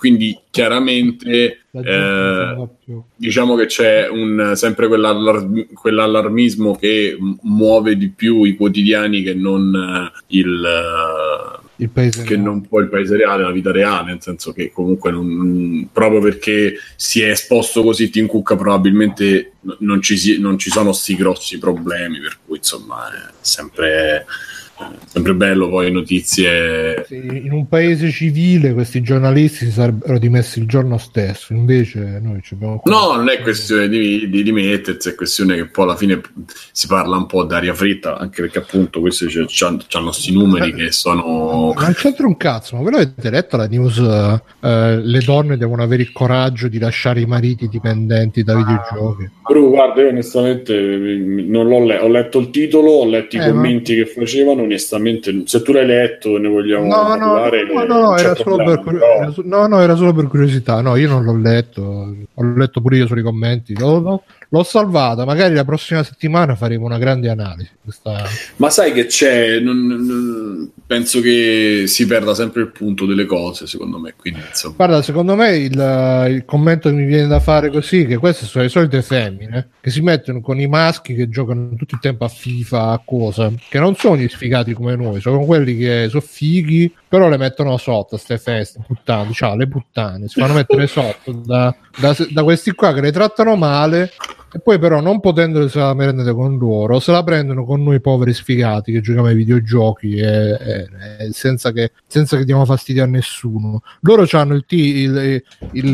Quindi chiaramente eh, diciamo che c'è un, sempre quell'allar- quell'allarmismo che muove di più i quotidiani che non eh, il Il paese che no. non poi il paese reale, la vita reale, nel senso che comunque non- proprio perché si è esposto così Tim Cook probabilmente non ci, si- non ci sono sti grossi problemi, per cui insomma è sempre sempre bello poi notizie. Sì, in un paese civile questi giornalisti si sarebbero dimessi il giorno stesso, invece noi ci abbiamo... No, non è questione di, di dimettersi, è questione che poi alla fine si parla un po' d'aria fritta, anche perché appunto questi hanno questi numeri che sono... Non c'entra un cazzo, ma voi avete letto la news? eh, le donne devono avere il coraggio di lasciare i mariti dipendenti da videogiochi. Bru, guarda, io onestamente eh, non l'ho letto, ho letto il titolo, ho letto i Eh, ma- commenti che facevano, onestamente, se tu l'hai letto ne vogliamo No, no, parlare, no, no, no, era solo, problema, era su- no, no, era solo per curiosità. No, io non l'ho letto, ho letto pure io sui commenti. L'ho, l'ho- l'ho salvata. Magari la prossima settimana faremo una grande analisi. Questa... Ma sai che c'è? Non- non- penso che si perda sempre il punto delle cose, secondo me. Quindi. Guarda, secondo me il, il commento che mi viene da fare così, che queste sono le solite femmine che si mettono con i maschi che giocano tutto il tempo a FIFA, a cose, che non sono gli sfigati come noi, sono quelli che sono fighi, però le mettono sotto a ste feste, puttane, cioè le puttane, si fanno mettere sotto da, da- da questi qua che le trattano male e poi però non potendose la prendere con loro se la prendono con noi poveri sfigati che giochiamo ai videogiochi e, e- e senza, che, senza che diamo fastidio a nessuno. Loro hanno il, ti- il, il-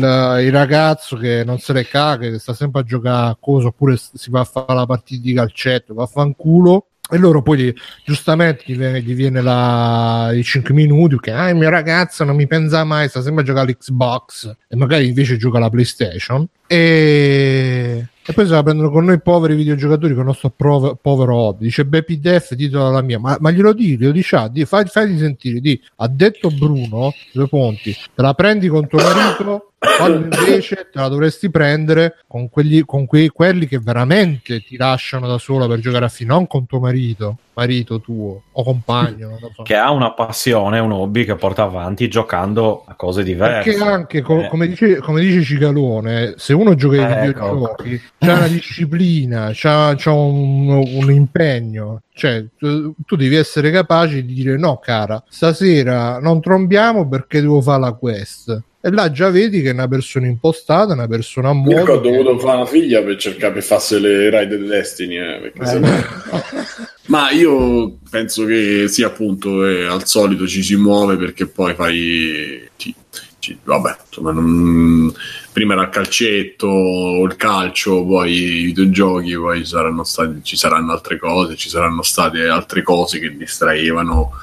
il ragazzo che non se le caga che sta sempre a giocare a cosa oppure si va a fare la partita di calcetto va a fanculo e loro poi giustamente gli viene, gli viene la, i 5 minuti che ah, il mio ragazzo non mi pensa mai sta sempre a giocare all'Xbox e magari invece gioca alla PlayStation e, e poi se la prendono con noi poveri videogiocatori con il nostro prov- povero hobby dice Bepi Def titola la mia. Ma, ma glielo di glielo dici ah, di, fai, fagli sentire di ha detto Bruno due ponti te la prendi con tuo marito quando invece te la dovresti prendere con, quelli, con quei, quelli che veramente ti lasciano da sola per giocare a fine non con tuo marito marito tuo o compagno so Che ha una passione, un hobby che porta avanti giocando a cose diverse. Perché anche, co- Eh. come, dice, come dice Cicalone, se uno gioca ai Ecco. videogiochi, c'è una disciplina, c'ha, c'ha un, un impegno. Cioè, tu, tu devi essere capace di dire no, cara, stasera non trombiamo perché devo fare la quest. E là già vedi che è una persona impostata, una persona ha modo. che- dovuto fare una figlia per cercare per farsi le Ride of Destiny, eh, perché Eh, sennò- Ma io penso che sì, appunto, eh, al solito ci si muove perché poi fai. ci- ci- vabbè, insomma, non- prima era il calcetto, il calcio, poi i videogiochi, poi ci saranno, stati, ci saranno altre cose, ci saranno state altre cose che distraevano.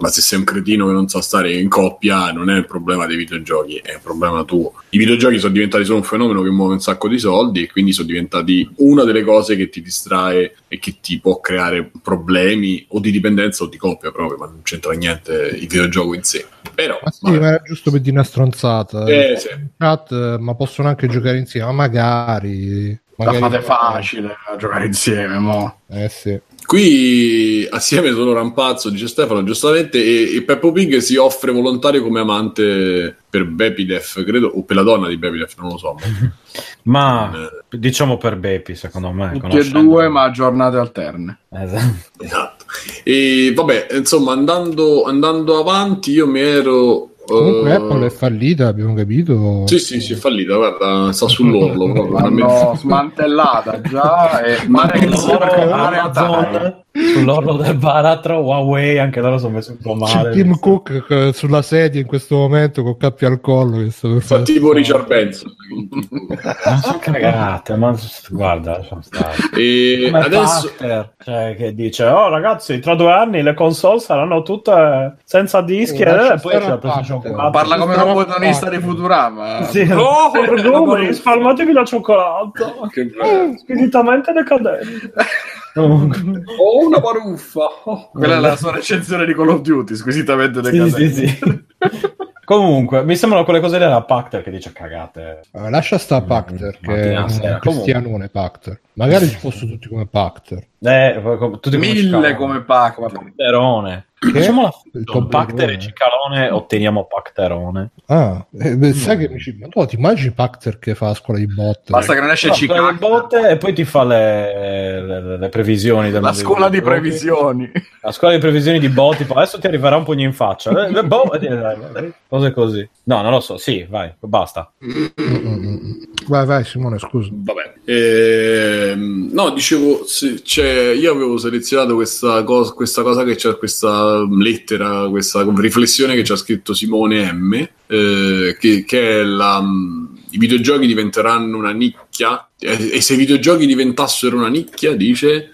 Ma se sei un cretino che non sa stare in coppia, non è il problema dei videogiochi, è il problema tuo. I videogiochi sono diventati solo un fenomeno che muove un sacco di soldi e quindi sono diventati una delle cose che ti distrae e che ti può creare problemi o di dipendenza o di coppia proprio, ma non c'entra niente il videogioco in sé. Però, Ma sì, vabbè. ma era giusto per dire una stronzata. Eh, sì. Chat, ma possono anche giocare insieme, ma magari. La magari fate facile a giocare insieme, mo. Eh sì. Qui assieme sono Rampazzo, dice Stefano, giustamente, e, e Peppo Pig si offre volontario come amante per Bepidef, credo, o per la donna di Bepidef, non lo so. Ma Eh, diciamo per Bepi, secondo me. Tutti e due, ma a giornate alterne. Esatto. Esatto. E vabbè, insomma, andando, andando avanti, io mi ero. Comunque eh, Apple è fallita, abbiamo capito. Sì, sì, sì, è fallita, guarda, sta sull'orlo. proprio, L'hanno smantellata già e comprare Atari. Amazon, sull'orlo del baratro, Huawei, anche loro sono messi un po' C'è male. Tim Cook eh, sulla sedia in questo momento con cappio al collo che sta per Fa fare- tipo Richard Benson. Ma sono cagate, ma guarda, lasciamo stare. E Come adesso. Pacter, cioè, che dice: Oh, ragazzi, tra due anni le console saranno tutte senza dischi. Eh, lascia e poi stare c'è la a PlayStation Pacter. 4. Parla come un protagonista di Futurama. Sì. Oh, Per numeri, spalmatevi la cioccolata. Che bello. Spiritalmente decadente. Ho una baruffa. Oh. Quella è la sua recensione di Call of Duty, squisitamente sì, decadente. sì, sì. Comunque, mi sembrano quelle cose della Pacter che dice cagate. Eh, lascia sta Pacter, Mm, che è sera. cristianone Pacter. Magari ci fossero tutti come Pacter. Eh, tutti come Mille Cicalone. come Pac. come Pacterone. Che? Facciamo la Il con Pacter e. Cicalone otteniamo Pacterone. Ah, eh, beh, sai che mi ci... Ma tu ti immagini Pacter che fa a scuola di botte? Basta che non esce No, Chicago. botte e poi ti fa le, le- le previsioni. La scuola di previsioni. La scuola di previsioni di tipo adesso ti arriverà un pugno in faccia. Eh, eh, boh, e dai, cose così. No, non lo so, sì, vai, basta. Mm, mm, mm. Vai, vai, Simone, scusa. Vabbè, Ehm, no, dicevo, c'è- io avevo selezionato questa cosa, questa cosa che c'è, questa lettera, questa riflessione che ci ha scritto Simone M, eh, che, che è la, i videogiochi diventeranno una nicchia, e, e se i videogiochi diventassero una nicchia, dice,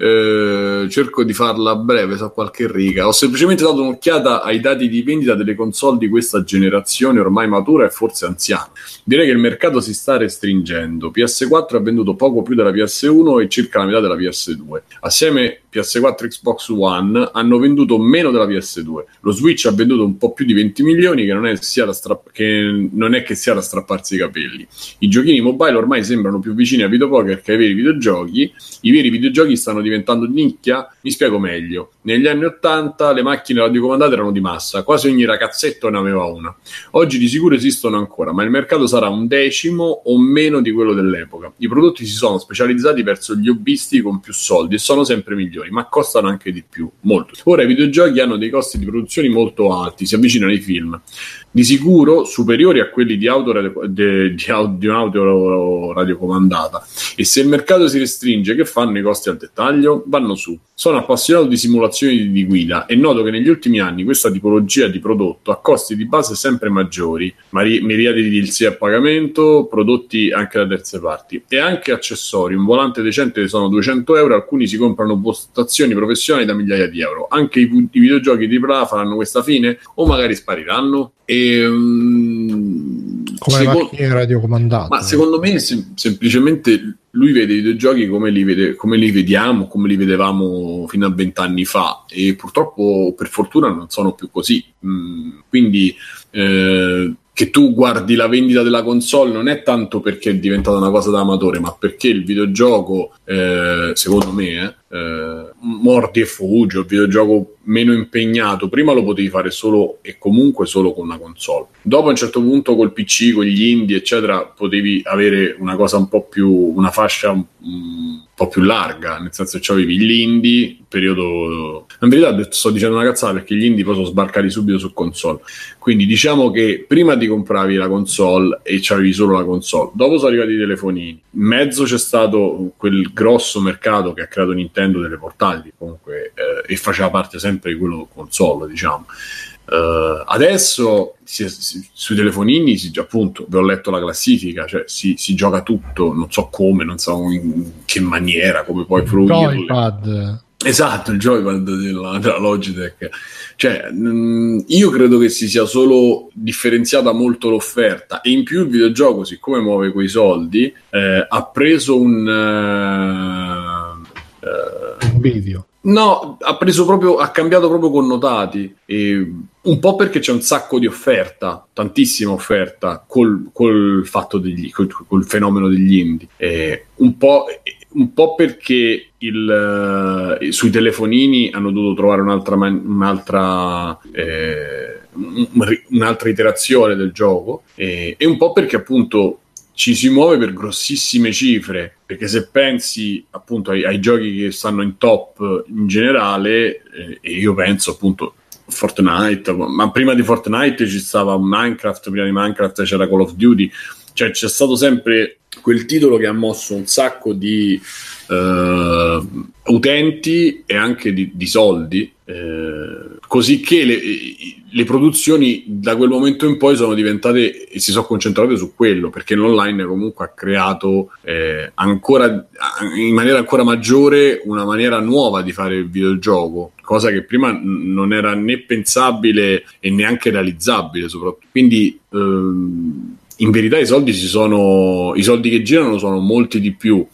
eh, cerco di farla breve, so qualche riga. Ho semplicemente dato un'occhiata ai dati di vendita delle console di questa generazione ormai matura e forse anziana. Direi che il mercato si sta restringendo. PS4 ha venduto poco più della PS1 e circa la metà della PS2. Assieme PS4 e Xbox One hanno venduto meno della PS2. Lo Switch ha venduto un po' più di 20 milioni, che non è, strapp- che non è che sia da strapparsi i capelli. I giochini mobile ormai sembrano più vicini a videopoker che ai veri videogiochi. I veri videogiochi stanno diventando di nicchia? Mi spiego meglio. Negli anni 80 le macchine radiocomandate erano di massa, quasi ogni ragazzetto ne aveva una. Oggi di sicuro esistono ancora, ma il mercato sarà un decimo o meno di quello dell'epoca. I prodotti si sono specializzati verso gli hobbisti con più soldi e sono sempre migliori, ma costano anche di più, molto. Ora i videogiochi hanno dei costi di produzione molto alti, si avvicinano ai film. Di sicuro superiori a quelli di, auto de- di, di un'auto radiocomandata. E se il mercato si restringe, che fanno i costi al dettaglio? Vanno su. Sono appassionato di simulazioni di guida e noto che negli ultimi anni questa tipologia di prodotto ha costi di base sempre maggiori, mari- miriadi di DLC a pagamento, prodotti anche da terze parti e anche accessori. Un volante decente sono 200 euro, alcuni si comprano postazioni professionali da migliaia di euro. Anche i, i videogiochi di AAA faranno questa fine o magari spariranno? E, mm, Come le secondo- macchine radiocomandate. ma secondo me sem- semplicemente lui vede i videogiochi come li, vede- come li vediamo, come li vedevamo fino a vent'anni fa e purtroppo per fortuna non sono più così. Mm, quindi eh, che tu guardi la vendita della console non è tanto perché è diventata una cosa da amatore, ma perché il videogioco, eh, secondo me, eh, eh, mordi e fuggi, il videogioco meno impegnato, prima lo potevi fare solo e comunque solo con una console. Dopo a un certo punto col PC, con gli indie, eccetera, potevi avere una cosa un po' più, una fascia un, un po' più larga, nel senso che avevi gli indie, periodo... In verità sto dicendo una cazzata perché gli indie poi sono sbarcati subito su console. Quindi diciamo che prima ti compravi la console e c'avevi solo la console, dopo sono arrivati i telefonini, in mezzo c'è stato quel grosso mercato che ha creato Nintendo delle portatili comunque eh, e faceva parte sempre di quello console, diciamo. Eh, adesso si- si- sui telefonini si, appunto vi ho letto la classifica cioè si, si gioca tutto non so come non so in che maniera come poi fruirlo Joypad. Esatto, il joypad della, della Logitech. Cioè, mh, io credo che si sia solo differenziata molto l'offerta e in più il videogioco, siccome muove quei soldi, eh, ha preso un... eh, eh, Un video. No, ha preso proprio, ha cambiato proprio connotati. E un po' perché c'è un sacco di offerta, tantissima offerta, col, col fatto degli, col, col fenomeno degli indie. E un, po', un po' perché il, eh, sui telefonini hanno dovuto trovare un'altra, man- un'altra, eh, un- un'altra iterazione del gioco. E, e un po' perché appunto ci si muove per grossissime cifre perché se pensi appunto ai, ai giochi che stanno in top in generale eh, e io penso appunto Fortnite ma- ma prima di Fortnite ci stava Minecraft prima di Minecraft c'era Call of Duty. Cioè c'è stato sempre quel titolo che ha mosso un sacco di eh, utenti e anche di, di soldi eh, così che le, le produzioni da quel momento in poi sono diventate e si sono concentrate su quello perché l'online comunque ha creato eh, ancora in maniera ancora maggiore una maniera nuova di fare il videogioco cosa che prima non era né pensabile e neanche realizzabile soprattutto. Quindi ehm, in verità i soldi sono i soldi che girano sono molti di più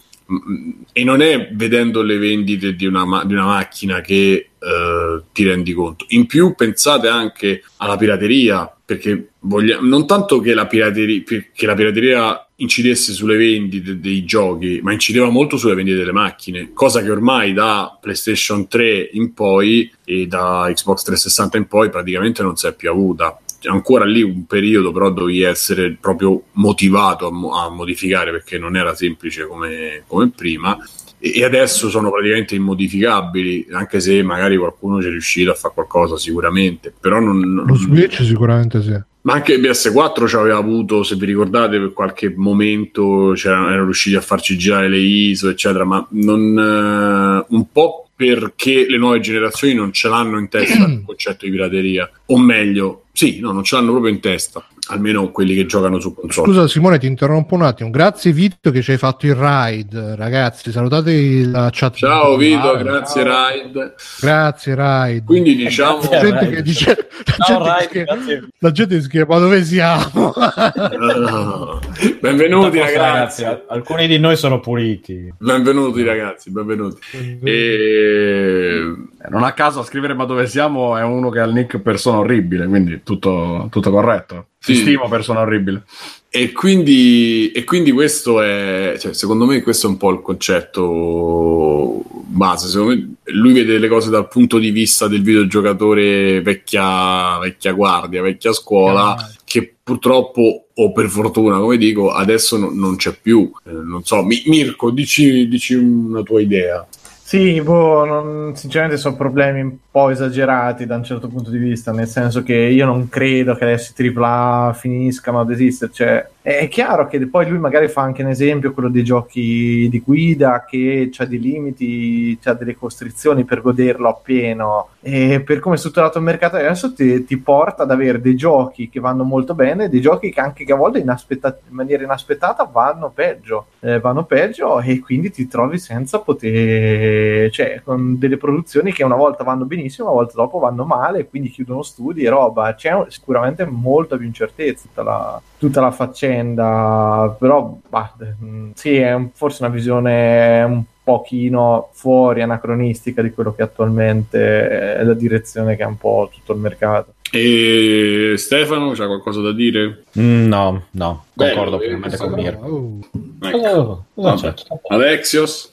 e non è vedendo le vendite di una, ma- di una macchina che eh, ti rendi conto. In più pensate anche alla pirateria, perché vogliamo, non tanto che la, pirateria, che la pirateria incidesse sulle vendite dei giochi, ma incideva molto sulle vendite delle macchine, cosa che ormai da PlayStation 3 in poi e da Xbox 360 in poi praticamente non si è più avuta ancora lì un periodo, però dovevi essere proprio motivato a, mo- a modificare perché non era semplice come, come prima. E adesso sono praticamente immodificabili, anche se magari qualcuno ci è riuscito a fare qualcosa sicuramente, però non, non- Lo Switch sicuramente sì. ma anche il PS4 ci aveva avuto, se vi ricordate, per qualche momento erano riusciti a farci girare le ISO, eccetera, ma non, eh, un po' perché le nuove generazioni non ce l'hanno in testa il concetto di pirateria, o meglio, sì, no, non ce l'hanno proprio in testa, almeno quelli che giocano su console. Scusa Simone, ti interrompo un attimo. Grazie Vito che ci hai fatto il ride, ragazzi. Salutate la chat. Ciao Vito, Ah, grazie Raid. Grazie Ride. Quindi diciamo... La gente che dice la Ciao, gente Ride, che- la gente scrive ma dove siamo? Benvenuti Forse, ragazzi. al- Alcuni di noi sono puliti. Benvenuti ragazzi, benvenuti. E... Non a caso a scrivere ma dove siamo è uno che ha il nick persona orribile, quindi tutto, tutto corretto. Ti Sì. stimo persona orribile. E quindi, e quindi questo è, cioè, secondo me, questo è un po' il concetto base. Secondo me, lui vede le cose dal punto di vista del videogiocatore vecchia, vecchia guardia, vecchia scuola, che purtroppo, o per fortuna, come dico, adesso no- non c'è più. Eh, non so, Mi- Mirko, dici, dici una tua idea. Sì, boh, non- sinceramente sono problemi po' esagerati da un certo punto di vista, nel senso che io non credo che adesso i AAA finiscano ad esistere, cioè è chiaro che poi lui magari fa anche un esempio, quello dei giochi di guida, che ha dei limiti, ha delle costrizioni per goderlo appieno, e per come è strutturato il mercato adesso ti, ti porta ad avere dei giochi che vanno molto bene, dei giochi che anche che a volte inaspetta- in maniera inaspettata vanno peggio, eh, vanno peggio e quindi ti trovi senza poter, cioè con delle produzioni che una volta vanno benissimo, una volta dopo vanno male, quindi chiudono studi e roba, c'è un- sicuramente molta più incertezza tutta la, tutta la faccenda, però bah, mm, sì, è un- forse una visione un pochino fuori anacronistica di quello che attualmente è la direzione che ha un po' tutto il mercato. E Stefano, c'ha qualcosa da dire? Mm, No, no, concordo Bello, pienamente con Mirko. Oh. Ecco. Oh, cosa Vabbè. c'è? Alexios?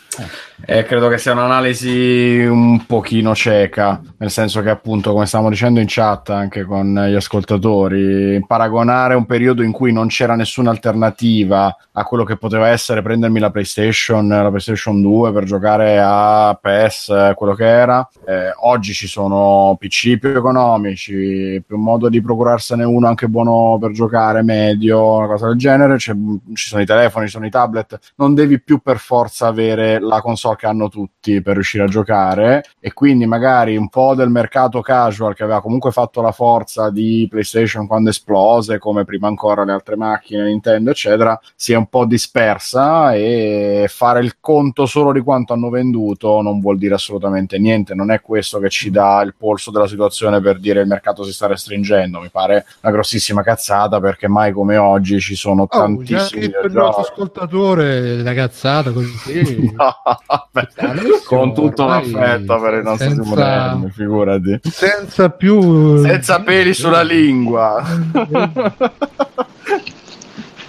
E credo che sia un'analisi un pochino cieca, nel senso che appunto, come stavamo dicendo in chat anche con gli ascoltatori, paragonare un periodo in cui non c'era nessuna alternativa a quello che poteva essere prendermi la PlayStation, la PlayStation 2 per giocare a eh, quello che era. Eh, oggi ci sono PC più economici, più modo di procurarsene uno anche buono per giocare, medio, una cosa del genere. C'è- ci sono i telefoni, ci sono i tablet, non devi più per forza avere la console che hanno tutti per riuscire a giocare e quindi magari un po' del mercato casual che aveva comunque fatto la forza di PlayStation quando esplose, come prima ancora le altre macchine, Nintendo, eccetera, si è un po' dispersa e fare il conto solo di quanto hanno venduto non vuol dire assolutamente niente, non è questo che ci dà il polso della situazione per dire il mercato si sta restringendo, mi pare una grossissima cazzata perché mai come oggi ci sono Oh, tantissimi detto il nostro ascoltatore la cazzata così. No, con tutto l'affetto per il nostro senza- Simonelli, figurati. senza più Senza peli sulla lingua.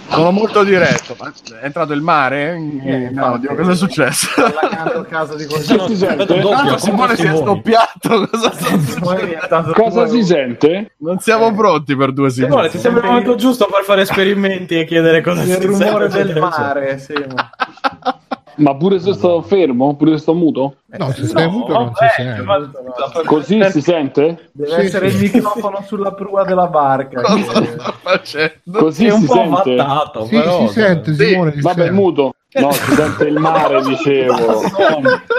Sono molto diretto. È entrato il mare? Eh, no, Dio, cosa è successo? Allagando a casa di Tanto Simone si è Simone. scoppiato. Cosa Cosa si sente? Non siamo pronti per due Simone, secondi. ti sembra il momento giusto per fare esperimenti e chiedere cosa Il si rumore sente? del mare, sì. Ma pure se sto fermo? Pure se sto muto? no se stai muto non si vabbè, sente ma- Così si sente? Deve Sì, essere sì. il microfono sulla prua della barca. Cosa che- sta facendo? Così È un si po' sente? avvattato, sì, però. si sente Sì, Simone si Vabbè, sente. muto. No, si sente il mare, dicevo.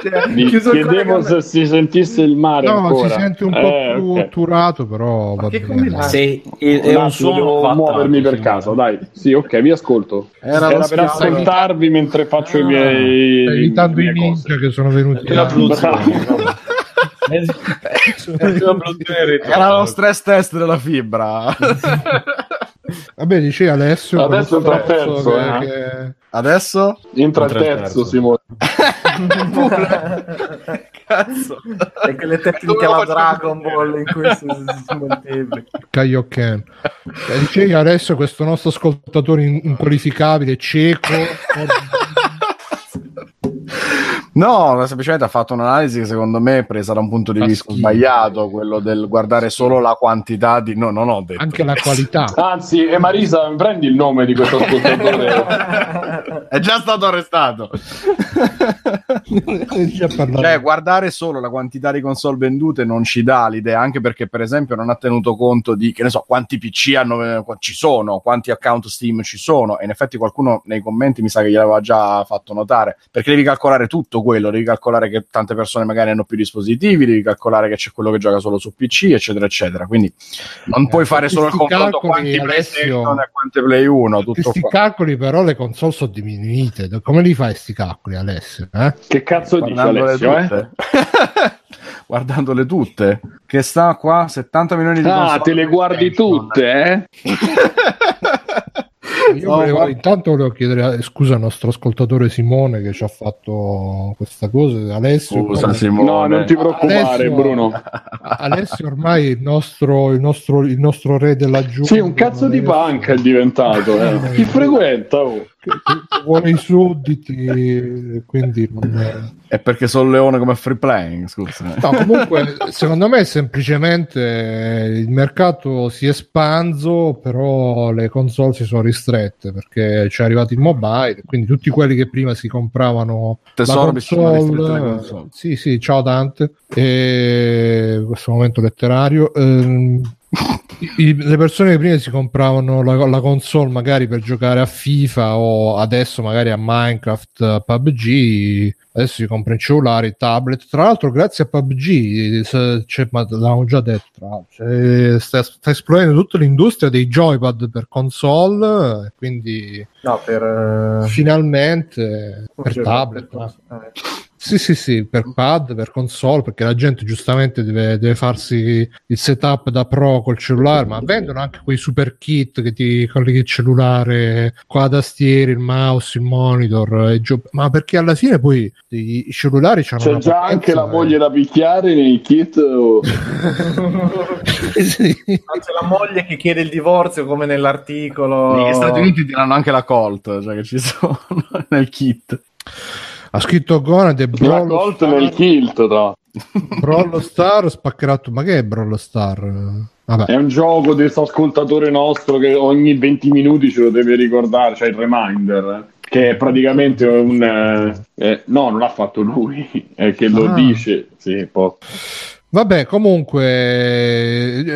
Cioè, il chiedevo se si sentisse il mare no ancora. si sente un po' Eh, più ok. otturato però va che bene. Sì, è, Un suono devo muovermi per caso, dai. Sì, ok, vi ascolto. Era Era, per ascoltarvi mentre faccio i Ah, miei. Stai evitando i ninja che sono venuti la. Era lo stress test della fibra. vabbè dice Alessio Adesso quello entra terzo, che- eh. che- Adesso? Entra il Entra terzo, terzo. Simone. Cazzo. E quelle tecniche alla Dragon Ball in cui si, si, moltiplica. Kaioken Eh, dicevi adesso questo nostro ascoltatore in- inqualificabile cieco No, semplicemente ha fatto un'analisi che secondo me è presa da un punto di Fa vista schifo. sbagliato, quello del guardare solo la quantità di... No, non ho detto. Anche la qualità. Anzi, e Marisa, prendi il nome di questo ascoltatore. È già stato arrestato. Già. Cioè, guardare solo la quantità di console vendute non ci dà l'idea, anche perché, per esempio, non ha tenuto conto di, che ne so, quanti PC hanno, eh, ci sono, quanti account Steam ci sono. E in effetti qualcuno nei commenti mi sa che gliel'aveva già fatto notare. Perché devi calcolare tutto quello, devi calcolare che tante persone magari hanno più dispositivi, devi calcolare che c'è quello che gioca solo su PC, eccetera, eccetera. Quindi non puoi fare solo il questi confronto calcoli, quanti Alessio, PlayStation e quante Play 1, tutto Questi qua. calcoli, però, le console sono diminuite. Come li fai sti calcoli, Alessio? Eh? Che cazzo dici Guardandole Alessio, eh? tutte. Guardandole tutte. Che sta qua 70 milioni di Ah, console te le guardi tutte, eh? Io No, volevo- guarda- intanto volevo chiedere scusa al nostro ascoltatore Simone che ci ha fatto questa cosa. Alessio, Scusa, come- Simone. No, non ti preoccupare, Alessio- Bruno. Alessio ormai il nostro, il nostro, il nostro re della giungla. Sì, un cazzo di punk è diventato. Eh. Chi frequenta? Oh? Che, che vuole i sudditi, quindi non è... È perché sono leone come free playing, scusa. No, comunque, secondo me semplicemente il mercato si è espanso, però le console si sono ristrette perché c'è arrivato il mobile, quindi tutti quelli che prima si compravano Tesoro, la console. sì, sì, ciao Dante, e questo momento letterario. ehm, i- le persone che prima si compravano la, la console magari per giocare a FIFA o adesso magari a Minecraft, a PUBG, adesso si comprano i cellulari, i tablet. Tra l'altro, grazie a PUBG, se- c'è- ma l'avevamo già detto, c'è- sta, sta esplodendo tutta l'industria dei joypad per console, quindi No, per... eh, finalmente per cioè, tablet. ma- eh. Sì, sì, sì, per pad, per console, perché la gente giustamente deve, deve farsi il setup da pro col cellulare, ma vendono anche quei super kit che ti colleghi il cellulare con la tastiera, il mouse, il monitor, e gio- ma perché alla fine poi i, i cellulari hanno C'è già potenza, anche la eh. moglie da picchiare nei kit. oh. Sì. C'è la moglie che chiede il divorzio come nell'articolo. Negli Stati Uniti ti danno anche la Colt, cioè che ci sono nel kit. Ha scritto Gonad e La Brawl Colt Star, nel kilt, tra. Brawl Star spaccherà ma che è Brawl Star? Vabbè. È un gioco di questo ascoltatore nostro che ogni 20 minuti ce lo deve ricordare, cioè il reminder. eh, Che è praticamente un. eh, eh, no, non l'ha fatto lui, è che lo Ah. dice. Sì, po- Vabbè, comunque,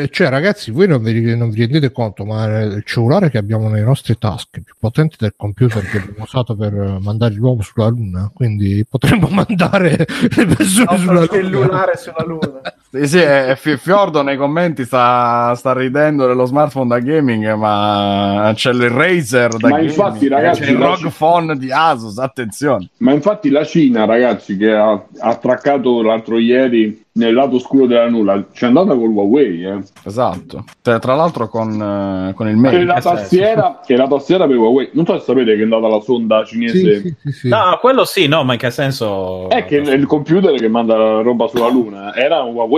eh, cioè, ragazzi, voi non vi, non vi rendete conto, ma il cellulare che abbiamo nelle nostre tasche è più potente del computer che abbiamo usato per mandare l'uomo sulla Luna. Quindi potremmo mandare le persone Il sulla Luna. cellulare sulla luna. Sì, sì, e Fi- Fiordo nei commenti sta, sta ridendo dello smartphone da gaming, ma c'è il Razer da Ma gaming, infatti, ragazzi, c'è il ROG Phone di Asus, attenzione. Ma infatti la Cina, ragazzi, che ha ha attraccato l'altro ieri nel lato scuro della nulla, c'è andata col Huawei, eh. Esatto. Cioè, tra l'altro con, eh, con il E mail. la tastiera, e la tastiera per Huawei. Non so se sapete che è andata la sonda cinese. Sì, sì, sì, sì. No, quello sì, no, ma in che senso? È che il computer che manda la roba sulla Luna era un Huawei.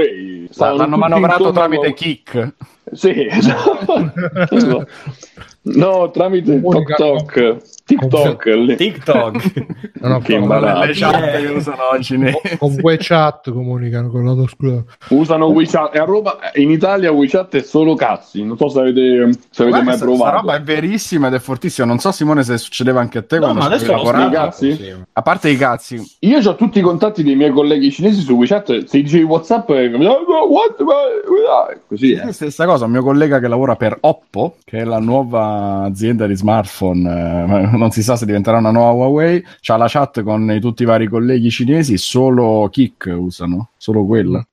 Stavano L'hanno manovrato tramite kick. Sì, esatto. no, tramite TikTok. TikTok. lì. TikTok. No, no, Che con- imbarazzo. Le chat che usano oggi con WeChat comunicano con la scusa. Usano WeChat. E a Roma, in Italia WeChat è solo cazzi. Non so se avete, se avete mai provato. sta roba è verissima ed è fortissima. Non so, Simone, se succedeva anche a te No, quando ma adesso spiego. cazzi? A parte i cazzi, Io ho tutti i contatti dei miei colleghi cinesi su WeChat. Se dicevi WhatsApp, eh, what? Così, eh. Sì, stessa cosa, un mio collega che lavora per Oppo, che è la nuova azienda di smartphone, eh, non si sa se diventerà una nuova Huawei, c'ha la chat con tutti i vari colleghi cinesi, solo Kik usano, solo quella.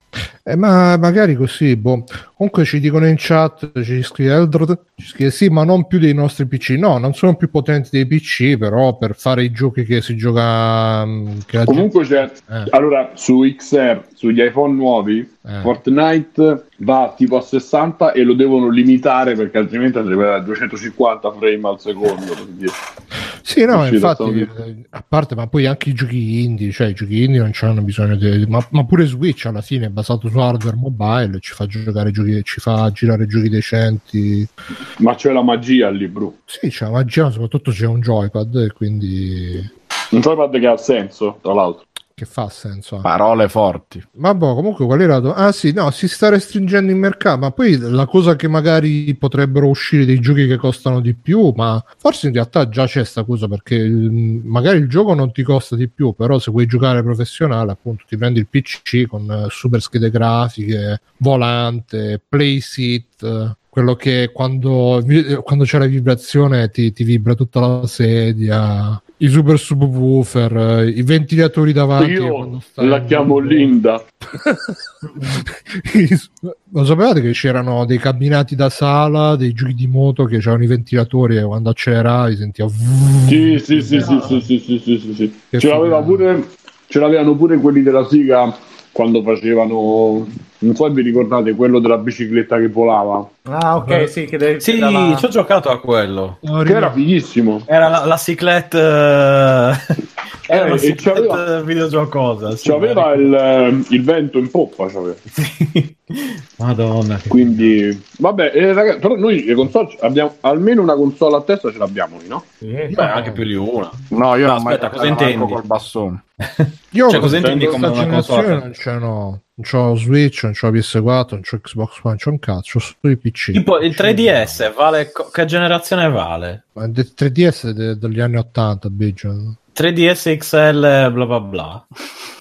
Eh, ma magari così, boh. Comunque ci dicono in chat, ci scrive Eldred, ci scrive sì, ma non più dei nostri PC. No, non sono più potenti dei PC, però per fare i giochi che si gioca... mm, Che Comunque c'è. Eh. Allora, su XR, sugli iPhone nuovi, Eh. Fortnite va tipo a 60 e lo devono limitare perché altrimenti andrebbe a 250 frame al secondo. quindi- Sì, no, infatti, eh, a parte, ma poi anche i giochi indie, cioè i giochi indie non hanno bisogno di... Ma, ma pure Switch alla fine è basato su hardware mobile, ci fa giocare giochi, ci fa girare giochi decenti. Ma c'è la magia lì, bro. Sì, c'è magia, ma soprattutto c'è un joypad, e quindi... Un joypad che ha senso, tra l'altro. Che fa senso. Parole forti. Ma boh, comunque qual era? la do- Ah sì, no, si sta restringendo il mercato, ma poi la cosa che magari potrebbero uscire dei giochi che costano di più, ma forse in realtà già c'è sta cosa perché mm, magari il gioco non ti costa di più, però se vuoi giocare professionale, appunto, ti prendi il PC con eh, super schede grafiche, volante, playseat, eh, quello che quando, quando c'è la vibrazione ti, ti vibra tutta la sedia, i super subwoofer, eh, i ventilatori davanti. Io la chiamo Linda. Lo sapevate che c'erano dei cabinati da sala, dei giochi di moto che c'erano i ventilatori e quando acceleravi sentiva Sì, sì, sì, sì, sì, sì, sì, sì, sì, sì. Ce, l'aveva pure, ce l'avevano pure quelli della Siga quando facevano... Non so se vi ricordate quello della bicicletta che volava. Ah, ok, sì, che devi... Sì, dava- ci ho giocato a quello. Che era fighissimo. Era la, la cyclette... eh, Era Eh, la e cyclette c'aveva- videogiocosa. sì, C'aveva il, eh, il vento in poppa. c'aveva. Madonna. Quindi, vabbè, eh, ragazzi, però noi le console abbiamo almeno una console a testa ce l'abbiamo, noi, no? Beh, anche più di una. No, io No, non ho mai aspetta, cosa intendi? col bastone. Io Cioè, cosa intendi come una console? non ce n'ho. Non c'ho Switch, non c'ho PS4, non c'ho Xbox One, non c'ho un cazzo, c'ho solo i PC. Tipo il 3DS vale... co- Che generazione vale? Ma il 3DS è de- degli anni 80, Biggio. 3DS XL bla bla bla.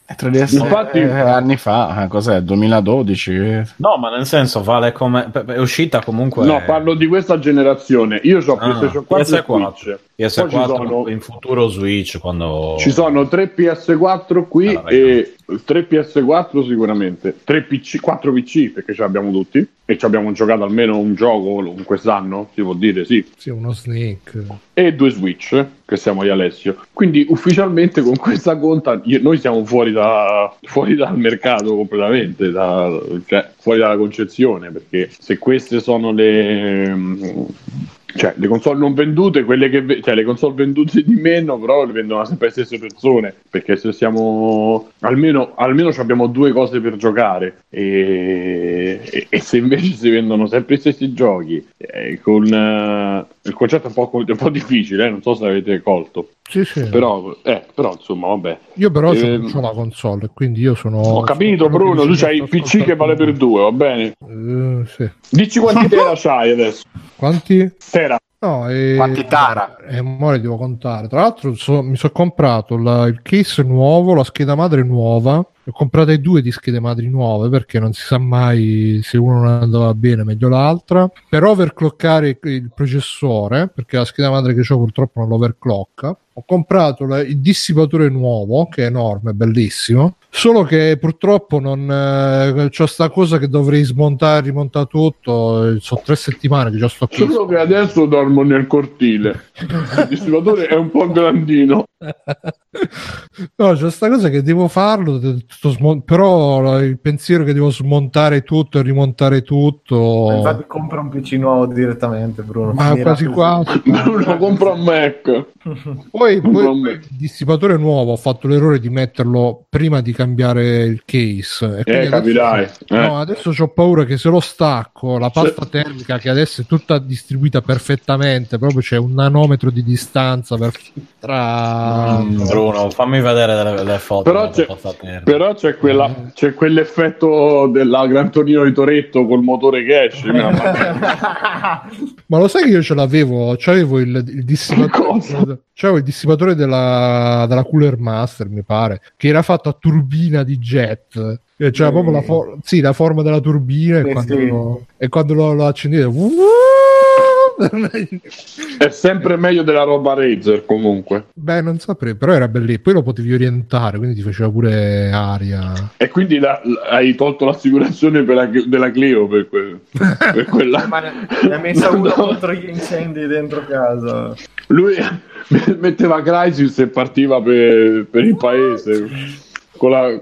E 3DS Infatti- eh, anni fa, eh, cos'è? 2012? eh. No, ma nel senso vale come... È uscita comunque... No, parlo di questa generazione. Io ho Ah, PlayStation 4 e PS4. Switch. PS4 Poi ci sono- in futuro Switch quando... Ci sono 3 PS4 qui Allora, e 3 PS4 sicuramente, 3 PC, 4 PC perché ce l'abbiamo tutti e ci abbiamo giocato almeno un gioco in quest'anno, si può dire, sì, Sì, uno Snake. e due Switch, che siamo io e Alessio. Quindi ufficialmente con questa conta io- noi siamo fuori, da, fuori dal mercato completamente, da- cioè fuori dalla concezione, perché se queste sono le... Cioè, le console non vendute, quelle che cioè, le console vendute di meno, però le vendono sempre le stesse persone. Perché se siamo almeno, almeno abbiamo due cose per giocare. E, e- e se invece si vendono sempre gli stessi giochi, eh, con eh, il concetto è un po', un po' difficile, eh, non so se avete colto. Sì, sì. Però, eh, però insomma, vabbè. Io però Ehm, c'ho la console, quindi io sono... Ho capito, sono Bruno, tu c'hai il PC che vale per due, va bene? Eh, sì. Dici quanti tera c'hai adesso? Quanti? Tera. No, e... Quanti tara? E mo le devo contare. Tra l'altro so- mi sono comprato la- il case nuovo, la scheda madre nuova. Ho comprate due di schede madri nuove perché non si sa mai se uno non andava bene, meglio l'altra. Per overclockare il, processore, perché la scheda madre che ho purtroppo non lo ho comprato la- il dissipatore nuovo, che è enorme, bellissimo. Solo che purtroppo non eh, c'ho sta cosa che dovrei smontare, rimontare tutto. eh, Sono tre settimane che già sto qui. Solo che adesso dormo nel cortile. Il distributore è un po' grandino. No, c'è sta cosa che devo farlo, de- tutto smon- però il pensiero che devo smontare tutto e rimontare tutto, Infatti compra un PC nuovo direttamente, Bruno. ma quasi quasi. Bruno compra un Mac. Poi, poi me. il dissipatore nuovo ho fatto l'errore di metterlo prima di cambiare il case. E Eh, capirai. Eh. No, adesso ho paura che se lo stacco, la pasta termica che adesso è tutta distribuita perfettamente, proprio c'è un nanometro di distanza per, tra... Mm, Bruno, fammi vedere delle, delle foto. Però c'è, però c'è, quella, c'è quell'effetto della Gran Torino di Toretto col motore che esce. Ma lo sai che io ce l'avevo? C'avevo il, il dissipatore. C'avevo il dissipatore della, della Cooler Master, mi pare, che era fatto a turbina di jet. E C'era proprio la, for- sì, la forma della turbina Sì, e quando, sì. lo, e quando lo, lo accendevo. È sempre meglio della roba Razer comunque. Beh, non saprei, però era bellissimo. Poi lo potevi orientare, quindi ti faceva pure aria. E quindi la- la- hai tolto l'assicurazione per la- della Clio per, que- per quella. Ma ne messa uno No. contro gli incendi dentro casa. Lui metteva Crisis e partiva per, per il paese con la,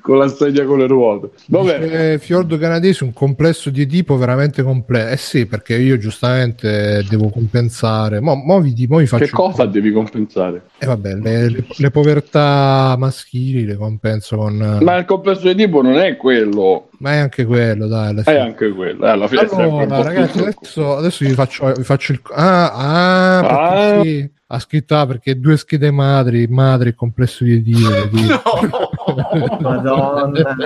con la sedia con le ruote. Vabbè, Dice Fiordo Canadese un complesso di tipo veramente complesso. Eh sì, perché io giustamente devo compensare. Mo, mo vi, di- mo vi faccio che cosa devi compensare? Eh, vabbè, le, le- le povertà maschili le compenso con. Ma il complesso di tipo non è quello, Ma è anche quello, dai. alla è anche quello. Eh, alla fine Allora, ragazzi, adesso, adesso vi, faccio, vi faccio il. Ah, ah, perché Ah. sì. ha scritto ah, perché due schede madri, madre complesso di Dio. quindi- Madonna.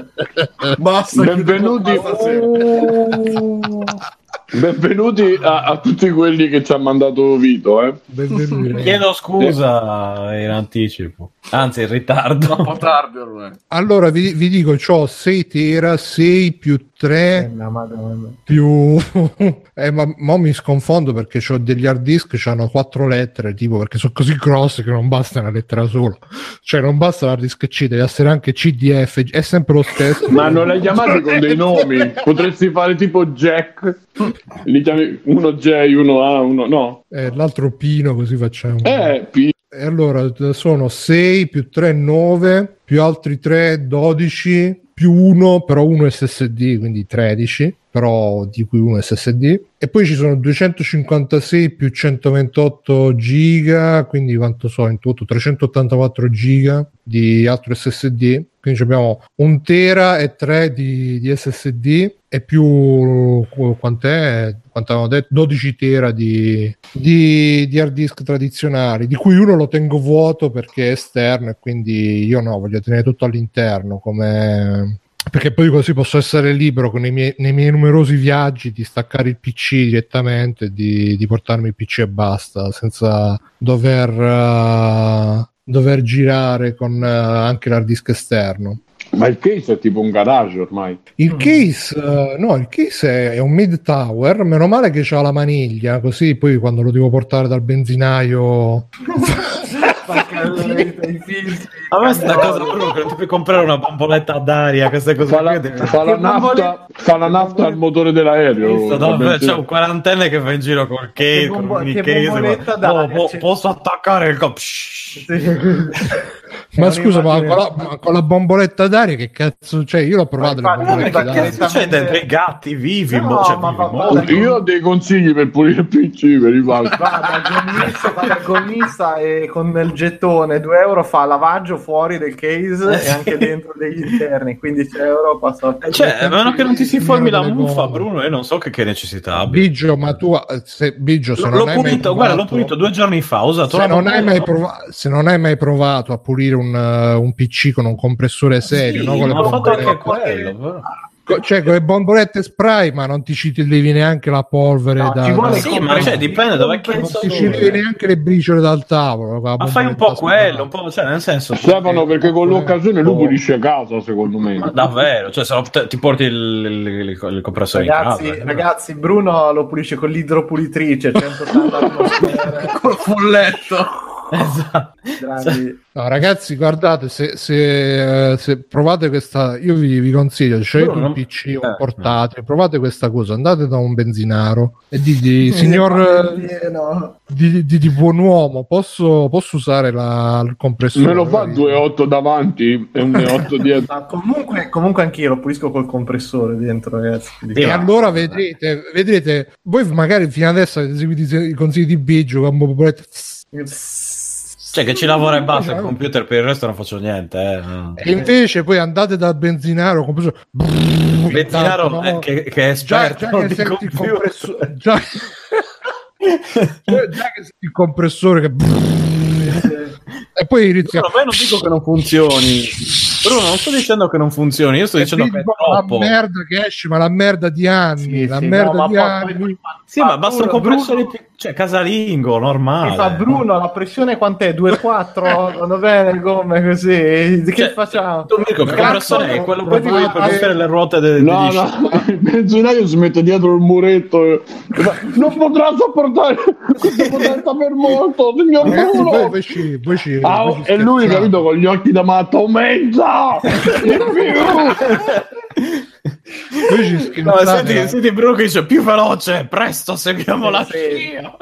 Basta. Benvenuti, benvenuti a, a tutti quelli che ci ha mandato Vito. Eh. Benvenuti. Chiedo scusa in anticipo, anzi in ritardo. Troppo tardi ormai. Allora vi, vi dico, ho 6 tera, 6 più 3 La Madonna. più... eh, ma mo mi sconfondo perché ho degli hard disk che hanno 4 lettere, tipo perché sono così grosse che non basta una lettera sola. Cioè non basta l'hard disk C, deve essere anche CDF, è sempre lo stesso. Ma non li hai chiamati con dei nomi? Potresti fare tipo Jack. Li chiami uno J, uno A, uno no. Eh, l'altro Pino, così facciamo. Eh, P. E allora sono 6 più 3 9 più altri 3 12 più 1 però 1 SSD quindi 13 però di cui 1 SSD e poi ci sono 256 più 128 giga quindi quanto so in tutto 384 giga di altro SSD quindi abbiamo un tera e 3 di, di SSD e più quant'è? Quanto avevamo detto? 12 tera di, di, di hard disk tradizionali di cui uno lo tengo vuoto perché è esterno e quindi io no voglio tenere tutto all'interno come perché poi così posso essere libero con i miei, nei miei numerosi viaggi di staccare il PC direttamente di, di portarmi il PC e basta senza dover uh, dover girare con uh, anche l'hard disk esterno Ma il case è tipo un garage ormai. il case, uh, no, il case è, è un mid tower. Meno male che c'ha la maniglia, così poi quando lo devo portare dal benzinaio. A me sta cosa proprio che non ti puoi comprare una bomboletta d'aria, queste cose Fa la, qui. fa la nafta, fa la nafta al motore dell'aereo. Visto, no, c'è un quarantenne che va in giro col case, con bombo- un case. ma- oh, po- c'è- posso attaccare il co- Ma scusa, ma con, la, ma con la bomboletta d'aria, che cazzo c'è? Io l'ho provato. Ma ma che- C'è dentro i gatti vivi, No, mo- cioè, ma vivi, mo- va- Io ho dei consigli per pulire il PC per i. Va dal gommista e con il gettone 2 euro fa lavaggio fuori del case Eh, e sì. anche dentro degli interni 15 euro passa Cioè, a meno che non ti si formi la muffa. Bruno, io non so che, che necessità abbia. Biggio, ma tu, se, Biggio, se L'ho, non l'ho hai mai pulito, provato, guarda, l'ho pulito due giorni fa. Ho usato se non, hai mai provato, se non hai mai provato a pulire un, eh, un PC con un compressore serio, Sì, no? Con ho fatto anche quello. però. Co- cioè con le bombolette spray, ma non ti ci levi neanche la polvere No, da, ci vuole da- Sì, ma cioè, dipende dove non cazzo ti ci levi neanche le briciole dal tavolo. Ma fai un po' spray. quello, un po', cioè, nel senso. Stefano, perché con l'occasione lui pulisce casa, secondo me. Ma davvero, cioè, se te- ti porti il, il- il- il compressore Ragazzi, in casa. ragazzi, Bruno lo pulisce con l'idropulitrice 180 atmosfere Col folletto. Esatto. No, ragazzi, guardate, se, se, eh, se provate questa, io vi, vi consiglio, Bruno, un PC o eh, un portatile, provate questa cosa, andate da un benzinaro e dite, signor eh, No. di, di, di buon uomo, posso, posso usare la, il compressore? Me lo fa 2,8 davanti e un 8 dietro. Ma comunque, comunque anch'io lo pulisco col compressore dentro, ragazzi. E allora vedrete, vedrete, voi magari fino adesso avete seguito i consigli di Biggio, con bombolette, Cioè, che ci lavora e basta il computer, per il resto non faccio niente. Eh. e invece poi andate dal benzinaro, compressore, Benzinaro intanto, eh, no? che, che è già, esperto già che di senti il compressore già... già- già che senti il compressore che e poi inizia Bruno, ma io non dico che non funzioni. Bruno, non sto dicendo che non funzioni, io sto e dicendo che è troppo. la merda che esce ma la merda di anni Sì, la sì, merda no, ma di poi- anni poi- Sì, ma basta un Bruno, compressore, Bruno- cioè casalingo, normale. Fa Bruno, la pressione quant'è? 2,4? Vanno bene le gomme così? Che Cioè, facciamo? Tu che Cazzo, compressore è quello proprio dico- per mettere le ruote de- No, degli no, il benzinaio si mette dietro il muretto non potrà sopportare questa potenza per molto, signor ragazzi voi, Bruno. voi ci, voi ci, Ah, voi e lui, capito, con gli occhi da matto, aumenta! No, senti, senti Bruno che dice più veloce, presto, seguiamo la Sì. scia.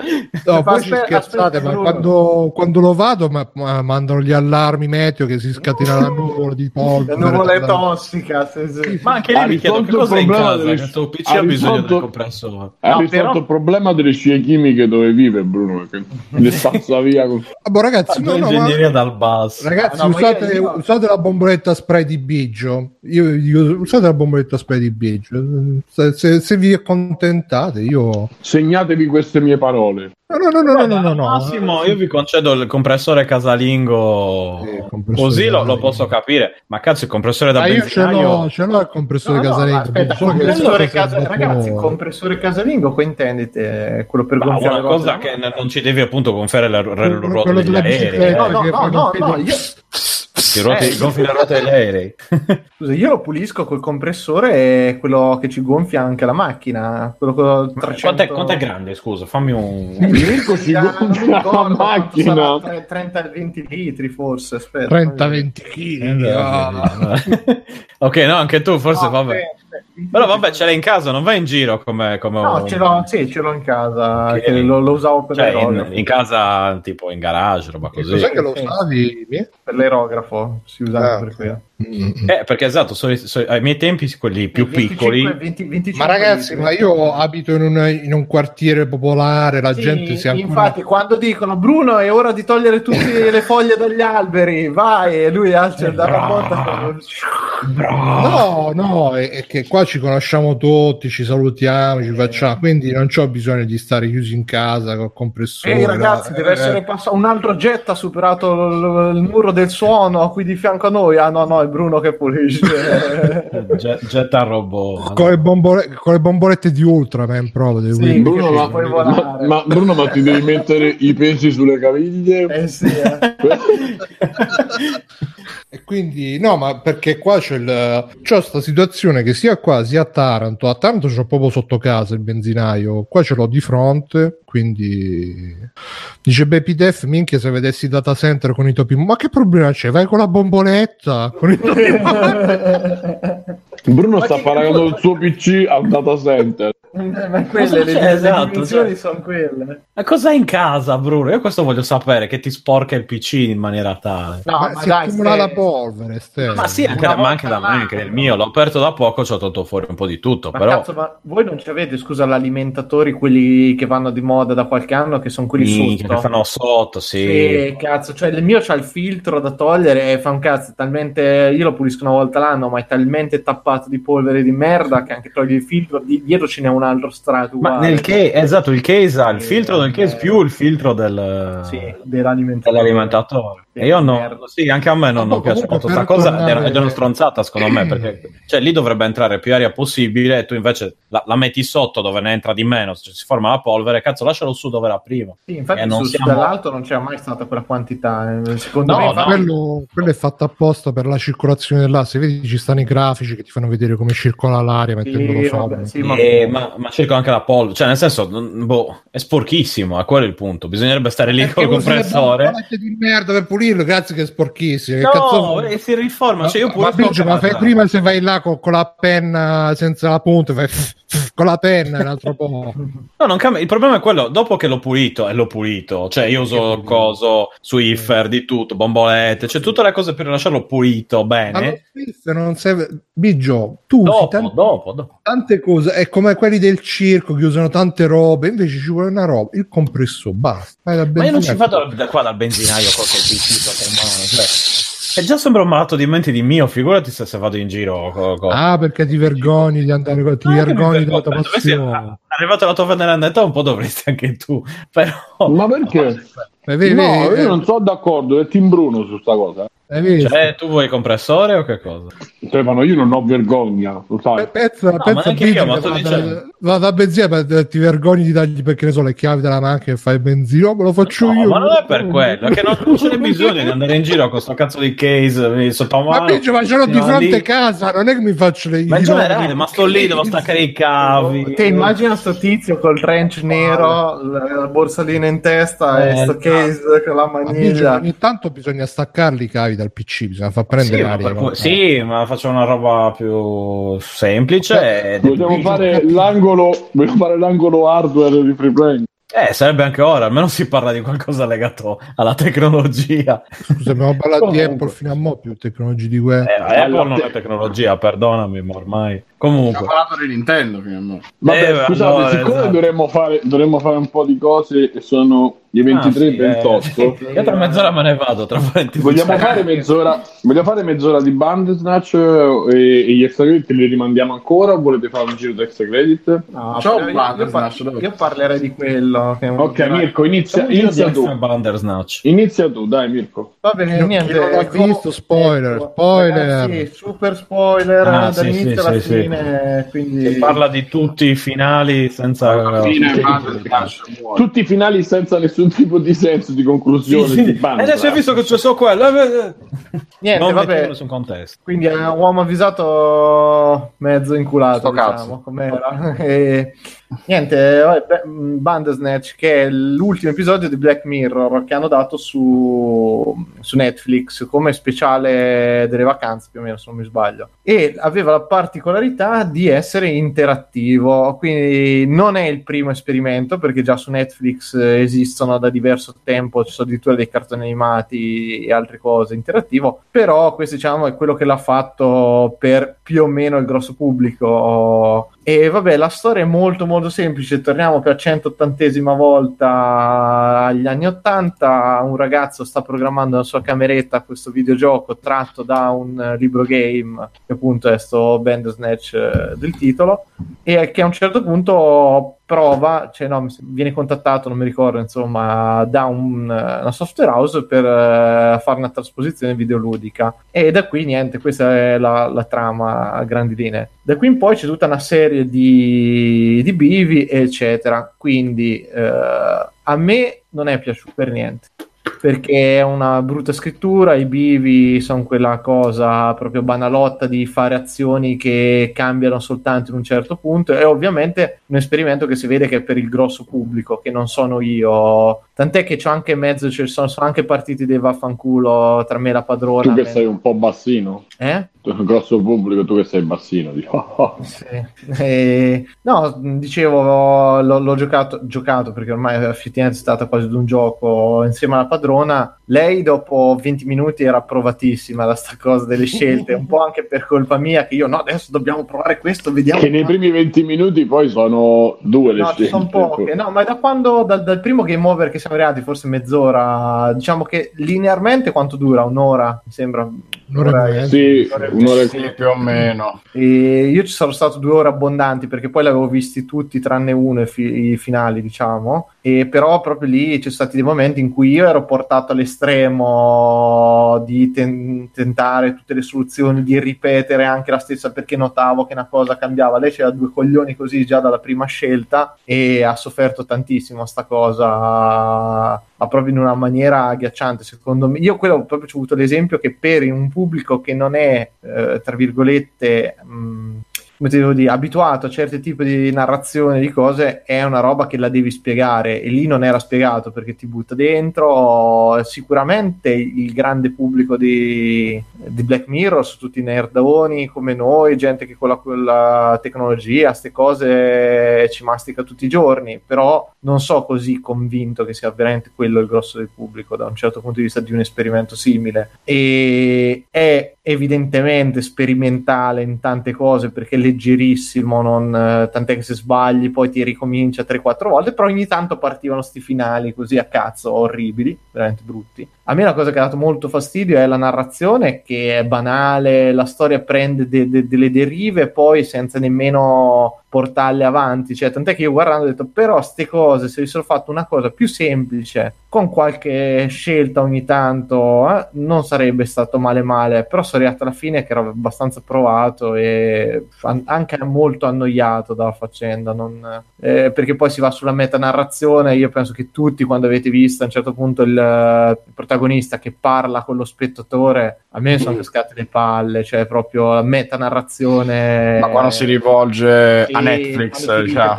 No, Ma voi ci aspetta, scherzate, aspetta, ma quando, quando lo vado ma, ma mandano gli allarmi meteo che si scatena la nuvola di La polvere. nuvole tossica. sì, sì. Ma anche Ha lì mi chiedo che il cosa è in problema casa, delle- che sto PC ha ha bisogno risolto- del compressore. Ha No, risolto però- il problema delle scie chimiche dove vive Bruno, perché le spazza via con... Ah, boh, ragazzi, no, no, ma- dal basso. Ragazzi, Ah, no, usate, io- io- usate la bomboletta spray di Biggio. Io vi dico, usate la bomboletta spray di Biggio. Se, se- se vi accontentate, io. Segnatevi queste mie parole. No, no, no, no, no, no, no. Massimo, io vi concedo il compressore casalingo. Così lo, lo posso capire. Ma cazzo, il compressore da Ah, io ce benzinaio. l'ho, ce l'ho il compressore No, no, casalingo. aspetta, solo che compressore casa- ragazzi, il compressore casalingo, qua intendete quello per Ma gonfiare una cosa che non ci devi appunto gonfiare le, le, le ruote quello degli della aerei. bicicletta No, no, che no, poi no, non no, vede- io, Ti ruoti- Eh. gonfi le ruote degli aerei. scusa, io lo pulisco col compressore e quello che ci gonfia anche la macchina. Quello con 300... Quanto è, quanto è grande? Scusa, fammi un. Mirko ci Ah, non mi gonfia la macchina. sarà, tre- 30-20 litri forse, aspetta. 30-20 kg. ok, no, anche tu forse No, vabbè. aspetta, Però vabbè, ce l'hai in casa, non vai in giro come. come No, un- ce l'ho, sì, ce l'ho in casa, Ok. che lo, lo usavo per Cioè, in, l'aerografo. in casa, tipo in garage, roba così. Cos'è che lo usavi? Per l'aerografo si usava Ah, per ok. Quello. Eh, perché esatto, so- so- ai miei tempi, quelli più 25, piccoli. 20, 25 Ma ragazzi, litri. ma io abito in un, in un quartiere popolare, la Sì, gente si ancora... infatti quando dicono Bruno è ora di togliere tutte le foglie dagli alberi vai e lui alza il dalla porta No, no, è, è che qua ci conosciamo tutti, ci salutiamo, ci facciamo, quindi non c'ho bisogno di stare chiusi in casa col compressore. Ehi ragazzi, deve Eh, essere passato un altro jet ha superato l- l- il muro del suono qui di fianco a noi. Ah no, no, è Bruno che pulisce. Ge- Getta robot. con, le bombole- con le bombolette di Ultraman proprio. Sì, Bruno, ma, puoi ma- volare. ma- Bruno, ma ti devi mettere i pesi sulle caviglie? eh sì, eh. E quindi, no, ma perché qua c'è, il, c'ho sta situazione che sia qua sia a Taranto, a Taranto c'ho proprio sotto casa il benzinaio, qua ce l'ho di fronte, quindi dice Baby Def, minchia se vedessi data center con i topi, ma che problema c'è? Vai con la bomboletta, con i topi Bruno Ma sta paragonando il suo PC al data center. Ma quelle, le, Esatto, dimensioni cioè- sono quelle. Ma cosa hai in casa, Bruno? Io questo voglio sapere, che ti sporca il PC in maniera tale. No, ma ma, si dai, accumula se- la polvere, Ste. Ma sì, anche, Una ma anche da me, anche nel mio. L'ho aperto da poco, ci ho tolto fuori un po' di tutto, Ma però... cazzo, ma voi non ci avete, scusa, l'alimentatori, quelli che vanno di moda da qualche anno, che sono quelli Minchia, sotto? che fanno sotto, sì. Sì, cazzo, cioè il mio c'ha il filtro da togliere e fa un cazzo, talmente io lo pulisco una volta l'anno, ma è talmente tappato di polvere di merda che anche togli il filtro, di- dietro ce n'è un altro strato Ma nel case, esatto, il case ha il Sì, filtro del case eh. più il filtro del, Sì, dell'alimentatore. dell'alimentatore. Sì, E io no, sì, anche a me non, non piace molto sta per cosa tornare- ed è- una stronzata secondo me perché cioè, lì dovrebbe entrare più aria possibile e tu invece la, la metti sotto dove ne entra di meno, cioè, si forma la polvere, cazzo lascialo su dove era prima. Sì, infatti Eh, non su, siamo- dall'alto non c'era mai stata quella quantità. eh. Secondo No, me, no. quello, quello è fatto apposta per la circolazione dell'asse. Vedi, ci stanno i grafici che ti fanno vedere come circola l'aria mettendolo Sì, vabbè, sì, ma- Eh, ma, ma cerco anche la polvere, cioè nel senso, boh, è sporchissimo, è quello il punto. Bisognerebbe stare lì Perché col le compressore. di merda per pulirlo, grazie che è sporchissimo. Che No, cazzo- eh, si riforma. Cioè, io ma, pure ma Biggio, ma fai prima se vai là con, con la penna senza la punta, fai con la penna un altro po'. No, non cambia. Il problema è quello, dopo che l'ho pulito, e l'ho pulito, cioè io uso il coso, Swiffer, di tutto, bombolette, cioè tutte le cose per lasciarlo pulito Ma bene. Swift non serve. Biggio, tu usi Dopo, tante, dopo, dopo. tante cose, è come quelli del circo che usano tante robe, invece ci vuole una roba, il compresso, basta. Ma io non ci vado da qua dal benzinaio col PC sotto in mano, cioè. E già sembra un malato di mente di mio, figurati se, se vado in giro con... con... Ah, perché ti vergogni di andare con ti vergogni della tua passione. Arrivato alla tua vendetta un po' dovresti anche tu, però... Ma perché? Eh, No, io non sono d'accordo, è Team Bruno su sta cosa. Cioè, tu vuoi compressore o che cosa? Stefano, io non ho vergogna, lo sai. Pe- Pensa, ma pensa neanche Biggio io, ma che sto va dicendo. da- va da benzina per- ti vergogni di dargli perché ne so le chiavi della macchina e fai benzina, me lo faccio No, io. ma non è per quello, è che non, n'è bisogno di andare in giro con questo cazzo di case sotto Ma mano. Biggio, ma ce l'ho di a fronte lì. a casa, non è che mi faccio le Ma in generale, ma sto lì, devo staccare i cavi. Te immagina sto tizio col trench nero, la, borsalina in testa Eh, e sto case con la Ma maniglia. ogni tanto bisogna staccarli i cavi dal PC, bisogna far prendere Sì ma, l'aria. per no? cui- sì, ma faccio una roba più semplice. ed è Vogliamo fare l'angolo, vogliamo fare l'angolo hardware di free playing. Eh, sarebbe anche ora, almeno si parla di qualcosa legato alla tecnologia. Scusa, abbiamo parlato di. Apple fino a mo' più tecnologie di quelle. Eh, Apple non è tecnologia, perdonami, ma ormai. Abbiamo Comunque. parlato di Nintendo fino a mo'. Vabbè, Eh, scusate, allora, siccome esatto. dovremmo, fare, dovremmo fare un po' di cose e sono i 23 Ah, sì, e 28. eh, io tra mezz'ora me ne vado, tra parentesi. Vogliamo fare, mezz'ora, vogliamo fare mezz'ora di Bandersnatch e, e gli extra credit li rimandiamo ancora o volete fare un giro di extra credit? No, io, Bandersnatch, io, io parlerei di quello. Che Ok, Mirko, inizia, di inizia tu. Bandersnatch. Inizia tu, dai Mirko. Va bene, niente. non ecco, visto, spoiler, ecco, spoiler. ragazzi, super spoiler Ah, dall'inizio sì, alla sì, sì. fine. Quindi... Si parla di tutti i finali senza... Fine. Tutti i finali senza nessun tipo di senso, di sì, conclusione. sì. di E Bandersnatch. adesso hai visto che c'è solo quello. eh, eh, eh. Niente, non vabbè. nessun contesto. Quindi è un uomo avvisato mezzo inculato, Sto diciamo, cazzo. com'era. E, niente, vabbè, beh, Bandersnatch, che è l'ultimo episodio di Black Mirror che hanno dato su, su Netflix come speciale delle vacanze, più o meno, se non mi sbaglio. E aveva la particolarità di essere interattivo, quindi non è il primo esperimento, perché già su Netflix eh, esistono da diverso tempo, ci sono addirittura dei cartoni animati e altre cose interattivo, però questo diciamo è quello che l'ha fatto per più o meno il grosso pubblico. E vabbè, la storia è molto molto semplice, torniamo per 180esima volta agli anni 80, un ragazzo sta programmando nella sua cameretta questo videogioco tratto da un libro game, che appunto è sto Bandersnatch eh, del titolo, e che a un certo punto prova, cioè no, viene contattato, non mi ricordo, insomma, da un, eh, una software house per eh, fare una trasposizione videoludica. E da qui niente, questa è la, la trama a grandi linee. Da qui in poi c'è tutta una serie di, di bivi, eccetera. Quindi eh, a me non è piaciuto per niente. Perché è una brutta scrittura, i bivi sono quella cosa proprio banalotta di fare azioni che cambiano soltanto in un certo punto. E ovviamente un esperimento che si vede che è per il grosso pubblico, che non sono io. Tant'è che c'ho anche in mezzo, ci sono, sono anche partiti dei vaffanculo tra me e la padrona. Tu che sei un po' bassino, Eh? tu, grosso pubblico, tu che sei bassino, dico. Sì. Eh, no, dicevo, l'ho, l'ho giocato, giocato perché ormai effettivamente è stata quasi un gioco insieme alla padrona. Lei dopo 20 minuti era provatissima da sta cosa delle scelte, un po' anche per colpa mia che io no, adesso dobbiamo provare questo, vediamo. Che nei primi 20 minuti poi sono due le No, ci scelte. sono poche. No, ma da quando, dal, dal primo game over che siamo arrivati, forse mezz'ora, diciamo che linearmente quanto dura? Un'ora? Mi sembra. Un'ora e. Sì, un'ora Sì, più o meno. E io ci sono stato due ore abbondanti perché poi l'avevo visti tutti tranne uno i, fi- i finali, diciamo. E però proprio lì ci sono stati dei momenti in cui io ero portato all'estremo di ten- tentare tutte le soluzioni, di ripetere anche la stessa perché notavo che una cosa cambiava. Lei c'era due coglioni così già dalla prima scelta e ha sofferto tantissimo sta cosa, ma proprio in una maniera agghiacciante secondo me. Io quello proprio ho avuto l'esempio che per un pubblico che non è, eh, tra virgolette, mh, come devo dire, abituato a certi tipi di narrazione di cose, è una roba che la devi spiegare e lì non era spiegato perché ti butta dentro. Sicuramente il grande pubblico di, di Black Mirror sono tutti nerdoni come noi, gente che con la, con la tecnologia, queste cose ci mastica tutti i giorni, però non so così convinto che sia veramente quello il grosso del pubblico da un certo punto di vista di un esperimento simile. E è evidentemente sperimentale in tante cose perché è leggerissimo, non, eh, tant'è che se sbagli poi ti ricomincia 3-4 volte, però ogni tanto partivano sti finali così a cazzo, orribili, veramente brutti. A me la cosa che ha dato molto fastidio è la narrazione che è banale, la storia prende de- de- delle derive poi senza nemmeno portarle avanti, cioè tant'è che io guardando ho detto però ste cose se avessero fatto una cosa più semplice con qualche scelta ogni tanto eh, non sarebbe stato male male, però sono arrivato alla fine che ero abbastanza provato e an- anche molto annoiato dalla faccenda, non, eh, perché poi si va sulla metanarrazione, io penso che tutti quando avete visto a un certo punto il, il protagonista che parla con lo spettatore, a me sono cascate le palle, cioè proprio la metanarrazione. Ma quando si rivolge Sì, a Netflix,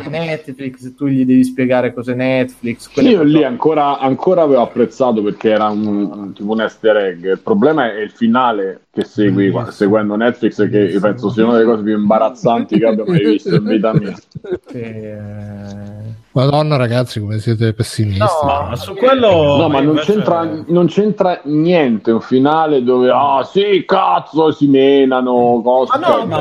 che Netflix, tu gli devi spiegare cos'è Netflix. Io cose- lì ancora, ancora avevo apprezzato perché era un, un- tipo un easter egg. Il problema è il finale che segui qua- seguendo Netflix, che penso sia una delle cose più imbarazzanti che abbia mai visto in vita mia. Sì, eh, Madonna, ragazzi, come siete pessimisti. No, ma su quello. No, ma non invece- c'entra, non c'entra niente un finale dove, ah sì, cazzo, si menano, cose. Ma no, ma,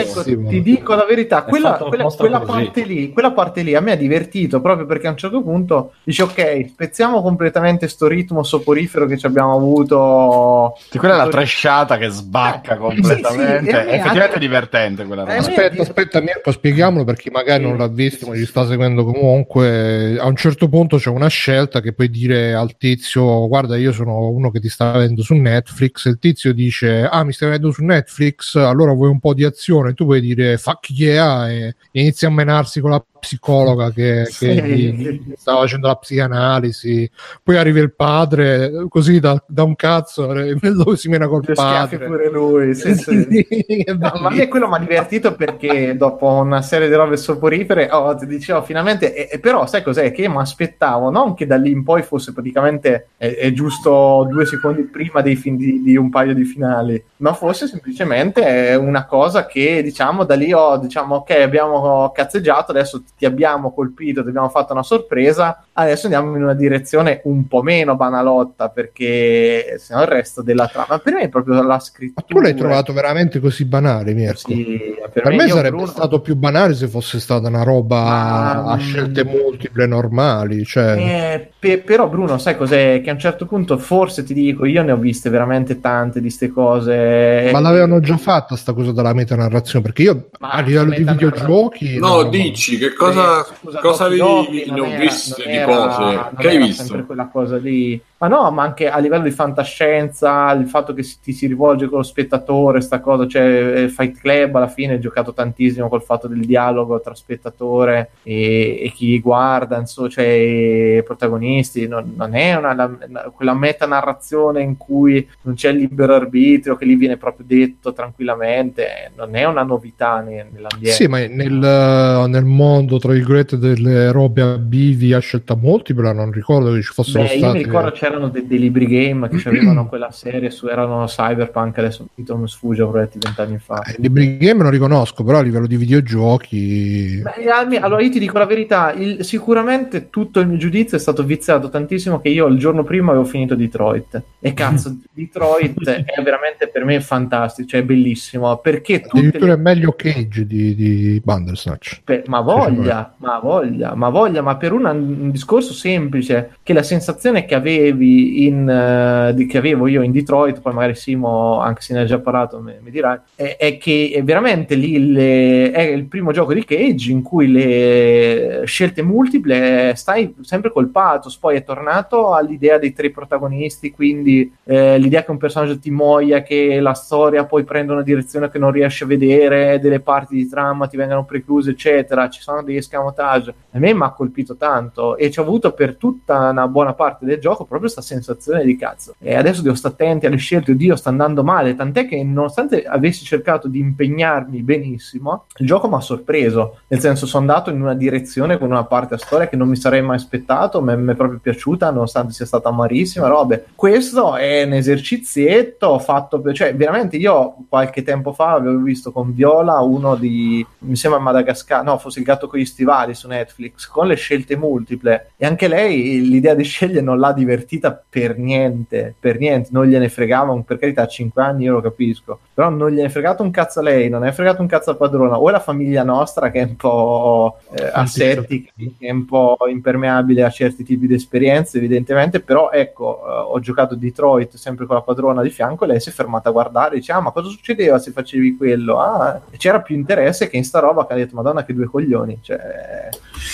ecco, ti dico la verità, È quella, quella- quella parte lì, quella parte lì a me ha divertito proprio perché a un certo punto dici ok, spezziamo completamente sto ritmo soporifero che ci abbiamo avuto. Sì, quella è la trasciata che sbacca Eh, completamente. sì, sì, me Effettivamente anche- è divertente quella Eh. Aspetta, aspetta, Mirko, spieghiamolo per chi magari Sì. non l'ha visto, ma ci sta seguendo comunque. A un certo punto c'è una scelta che puoi dire al tizio: Guarda, io sono uno che ti sta vedendo su Netflix. Il tizio dice: Ah, mi stai vedendo su Netflix, allora vuoi un po' di azione? Tu puoi dire fuck yeah e inizia a menarsi con la psicologa che, che Sì. gli stava facendo la psicanalisi. Poi arriva il padre, così da, da un cazzo, dove si mena col schiaffi padre. pure lui. sì, sì. Che No, ma a me quello mi ha divertito perché dopo una serie di robe soporifere oh, ti dicevo finalmente, e, e però sai cos'è? Che mi aspettavo non che da lì in poi fosse praticamente è, è giusto due secondi prima dei fin di, di un paio di finali, ma fosse semplicemente una cosa che diciamo da lì ho diciamo ok abbiamo cazzeggiato, adesso ti abbiamo colpito, ti abbiamo fatto una sorpresa, adesso andiamo in una direzione un po' meno banalotta perché se no il resto della trama per me è proprio la scrittura. Ma tu l'hai trovato veramente così banale, Mirko? Sì, Per, me, io, sarebbe Bruno- stato più banale se fosse stata una roba Ma- a scelte multiple normali. Cioè, Eh, pe- però Bruno, sai cos'è? Che a un certo punto forse ti dico, io ne ho viste veramente tante di ste cose. ma l'avevano già fatta sta cosa della metanarrazione? Perché io Ma a livello di videogiochi. No, no, dici che cosa, Scusa, cosa avevi? Doc Ne ho non era- viste non di era- cose. non Che hai visto? sempre quella cosa lì. Ma no, ma anche a livello di fantascienza, il fatto che si- ti si rivolge con lo spettatore, sta cosa, cioè eh, Fight Club alla fine è giocato tantissimo col fatto del dialogo tra spettatore e, e chi guarda, insomma, cioè i protagonisti, non, non è una, la- quella metanarrazione in cui non c'è il libero arbitrio, che lì viene proprio detto tranquillamente, non è una novità ne- nell'ambiente. Sì, ma nel, nel mondo, tra virgolette, delle robe a bivi a scelta multipla, non ricordo che ci fossero Beh, io stati. mi ricordo c'erano de- dei libri game che avevano quella serie su erano Cyberpunk, adesso il titolo mi sfugge, detto vent'anni fa. I libri game non riconosco, però a livello di videogiochi. Beh, allora io ti dico la verità, il- sicuramente tutto il mio giudizio è stato viziato tantissimo che io il giorno prima avevo finito Detroit e cazzo Detroit è veramente per me fantastico, cioè è bellissimo perché Addirittura le è meglio Cage di, di Bandersnatch. Per- ma voglia, ma voglia, ma voglia, ma per una- un discorso semplice, che la sensazione che avevi in, eh, di- che avevo io in Detroit, poi magari Simo, anche se ne ha già parlato, mi, mi dirà, è, è che è veramente lì le- è il primo gioco di Cage in cui le scelte multiple eh, stai sempre col pathos, poi è tornato all'idea dei tre protagonisti, quindi eh, l'idea che un personaggio ti muoia, che la storia poi prenda una direzione che non riesci a vedere, delle parti di trama ti vengano precluse, eccetera. Ci sono degli escamotage. A me mi ha colpito tanto e ci ho avuto per tutta una buona parte del gioco proprio questa sensazione di cazzo. E adesso devo stare attenti alle scelte, oddio, sta andando male. Tant'è che, nonostante avessi cercato di impegnarmi benissimo, il gioco mi ha sorpreso. Nel senso, sono andato in una direzione con una parte a storia che non mi sarei mai aspettato. Mi è proprio piaciuta, nonostante sia stata amarissima. Robe. Questo è un esercizietto fatto per, cioè, veramente io qualche tempo fa avevo visto con Viola uno di mi sembra Madagascar, no, forse il gatto con gli stivali su Netflix, con le scelte multiple. E anche lei l'idea di scegliere non l'ha divertita per niente, per niente, non gliene fregava, un- per carità, a 5 anni io lo capisco, però non gliene fregato un cazzo a lei, non è fregato un cazzo al padrona, o è la famiglia nostra che è un po' eh, asettica, che è un po' impermeabile a certi tipi di esperienze, evidentemente, però ecco, eh, ho giocato Detroit sempre con la padrona di fianco e lei si è fermata a guardare e dice, ah, ma cosa succedeva se facevi quello? Ah, c'era più interesse che in sta roba che ha detto, madonna che due coglioni, cioè...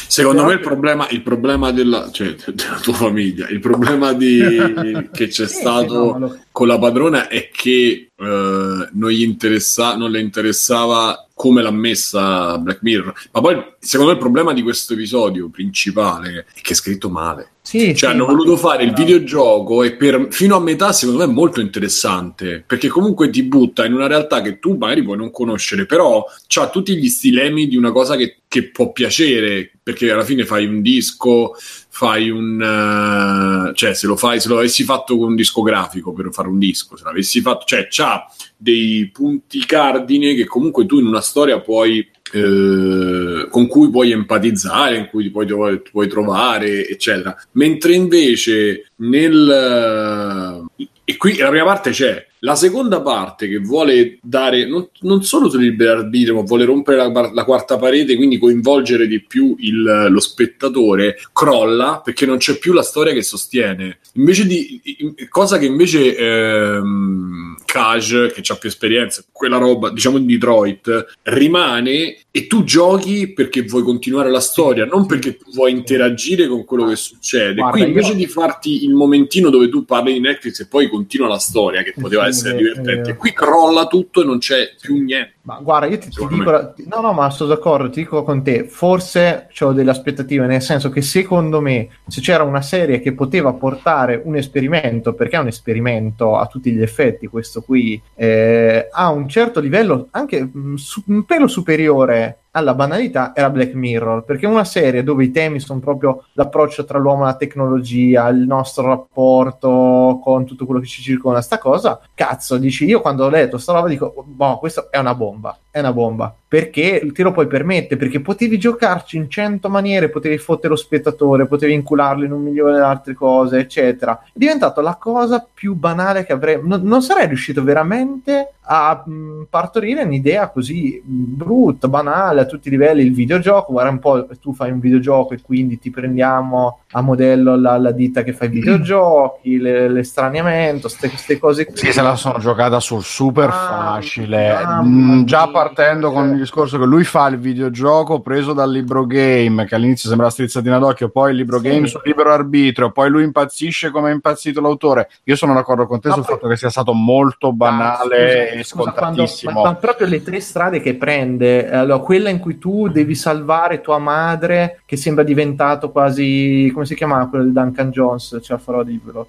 Secondo me il problema, il problema della, cioè, della tua famiglia, il problema di, che c'è Sì, stato no, con la padrona è che eh, non, gli interessa, non le interessava come l'ha messa Black Mirror. Ma poi, secondo me, il problema di questo episodio principale è che è scritto male. Sì, Cioè, sì, hanno voluto fare il videogioco e per, fino a metà, secondo me, è molto interessante perché comunque ti butta in una realtà che tu magari puoi non conoscere, però ha tutti gli stilemi di una cosa che, che può piacere perché alla fine fai un disco, fai un eh, cioè, se lo fai, se lo avessi fatto con un disco grafico per fare un disco, se l'avessi fatto, cioè, c'ha dei punti cardine che comunque tu in una storia puoi eh, con cui puoi empatizzare, in cui ti puoi, ti puoi trovare, eccetera. Mentre invece nel... E qui la prima parte c'è, la seconda parte che vuole dare non, non solo sul libero arbitrio, ma vuole rompere la, la quarta parete, quindi coinvolgere di più il- lo spettatore, crolla perché non c'è più la storia che sostiene. Invece di cosa che invece ehm, Cage, che ha più esperienza, quella roba, diciamo in Detroit, rimane e tu giochi perché vuoi continuare la storia, non perché tu vuoi interagire con quello che succede. Guarda, Qui invece io- di farti il momentino dove tu parli di Netflix e poi continua la storia, che poteva essere divertente, qui crolla tutto e non c'è più niente. Ma guarda, io ti, ti dico, no, no, ma sono d'accordo, ti dico con te, forse ho delle aspettative, nel senso che secondo me se c'era una serie che poteva portare un esperimento, perché è un esperimento a tutti gli effetti, questo qui, eh, a un certo livello, anche mh, su- un pelo superiore alla banalità, era Black Mirror, perché è una serie dove i temi sono proprio l'approccio tra l'uomo e la tecnologia, il nostro rapporto con tutto quello che ci circonda, sta cosa, cazzo, dici, io quando ho letto sta roba dico, boh, questa è una bomba, è una bomba, perché te lo puoi permettere, perché potevi giocarci in cento maniere, potevi fottere lo spettatore, potevi incularlo in un milione di altre cose, eccetera. È diventato la cosa più banale che avrei, non, non sarei riuscito veramente a mh, partorire un'idea così mh, brutta, banale a tutti i livelli, il videogioco, guarda un po', tu fai un videogioco e quindi ti prendiamo a modello la, la ditta che fa i videogiochi, le- l'estraniamento, queste cose qui. Sì, se la sono giocata sul super Ah, facile. Mm, già partendo con il discorso che lui fa il videogioco preso dal libro game, che all'inizio sembra strizzatina d'occhio, poi il libro Sì. game sul libero arbitrio, poi lui impazzisce come è impazzito l'autore. Io sono d'accordo con te Ma sul poi- fatto che sia stato molto banale Ah, e scusa, scusa, quando- scontatissimo. ma- ma proprio le tre strade che prende, eh, allora, quella in cui tu devi salvare tua madre, che sembra diventato quasi come si chiamava quello di Duncan Jones? Ce la farò libero.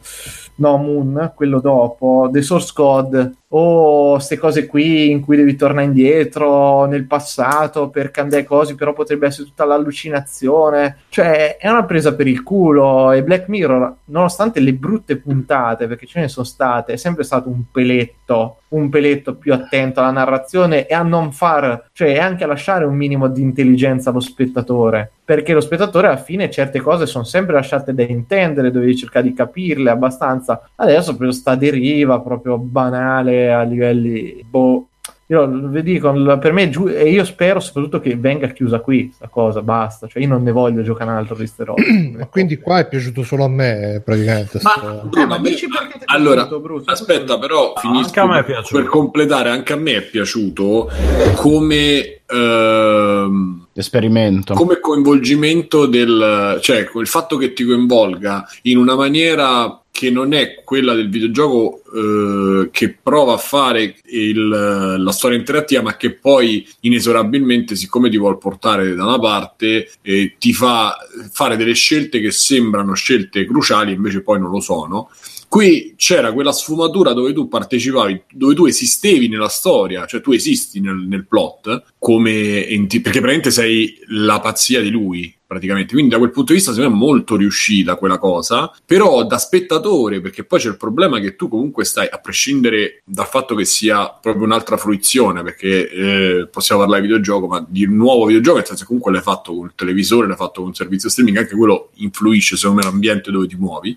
No, Moon, quello dopo, The Source Code. O queste cose qui in cui devi tornare indietro nel passato per cambiare cose, però potrebbe essere tutta l'allucinazione. Cioè, è una presa per il culo. E Black Mirror, nonostante le brutte puntate, perché ce ne sono state, è sempre stato un peletto, un peletto più attento alla narrazione e a non far, cioè anche a lasciare un minimo di intelligenza allo spettatore. Perché lo spettatore alla fine certe cose sono sempre lasciate da intendere, dovevi cercare di capirle abbastanza. Adesso per sta deriva proprio banale a livelli boh. Io vi dico, per me è giu- e io spero soprattutto che venga chiusa qui sta cosa, basta. Cioè io non ne voglio giocare un altro di ste robe. E quindi qua è piaciuto solo a me, praticamente. Ma, sto- Bruno, Eh, ma dici perché ti è allora, piaciuto, Bruce? aspetta, però finisco anche a me è piaciuto. per completare. Anche a me è piaciuto come, ehm, Esperimento. come coinvolgimento del, cioè il fatto che ti coinvolga in una maniera che non è quella del videogioco eh, che prova a fare il- la storia interattiva, ma che poi inesorabilmente, siccome ti vuol portare da una parte, eh, ti fa fare delle scelte che sembrano scelte cruciali, invece poi non lo sono. Qui c'era quella sfumatura dove tu partecipavi, dove tu esistevi nella storia, cioè tu esisti nel, nel plot, come enti- perché praticamente sei la pazzia di lui, praticamente. Quindi da quel punto di vista secondo me è molto riuscita quella cosa, però da spettatore, perché poi c'è il problema che tu comunque stai, a prescindere dal fatto che sia proprio un'altra fruizione, perché eh, possiamo parlare di videogioco, ma di un nuovo videogioco, nel senso che comunque l'hai fatto con il televisore, l'hai fatto con un servizio streaming, anche quello influisce secondo me l'ambiente dove ti muovi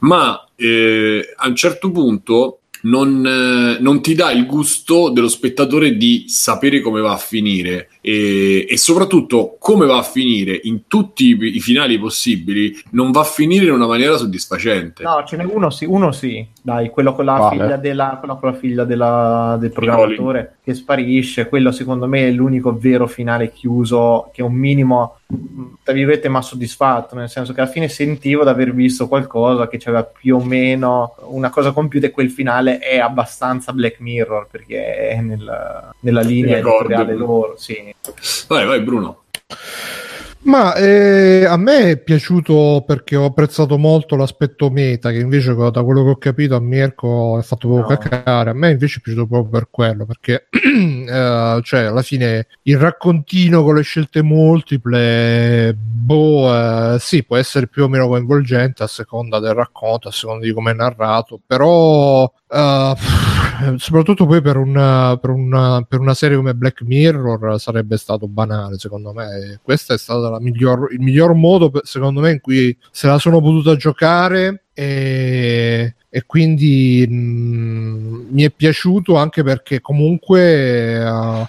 ma eh, a un certo punto non, eh, non ti dà il gusto dello spettatore di sapere come va a finire. E, e soprattutto come va a finire in tutti i, i finali possibili non va a finire in una maniera soddisfacente. No, ce n'è uno sì, uno sì, dai, quello con la Quale? figlia, della, quello con la figlia della- del programmatore che sparisce, quello secondo me è l'unico vero finale chiuso che un minimo, tra virgolette, ma soddisfatto, nel senso che alla fine sentivo di aver visto qualcosa che aveva più o meno una cosa compiuta e quel finale è abbastanza Black Mirror perché è nel- nella linea editoriale loro, sì. vai vai Bruno Ma eh, a me è piaciuto perché ho apprezzato molto l'aspetto meta, che invece da quello che ho capito a Mirko è fatto proprio No. cacare. A me invece è piaciuto proprio per quello, perché eh, cioè alla fine il raccontino con le scelte multiple, boh, eh, sì, può essere più o meno coinvolgente a seconda del racconto, a seconda di come è narrato, però eh, soprattutto poi per una, per, una, per una serie come Black Mirror sarebbe stato banale secondo me. Questo è stato miglior, il miglior modo secondo me in cui se la sono potuta giocare e, e quindi mh, mi è piaciuto anche perché comunque a-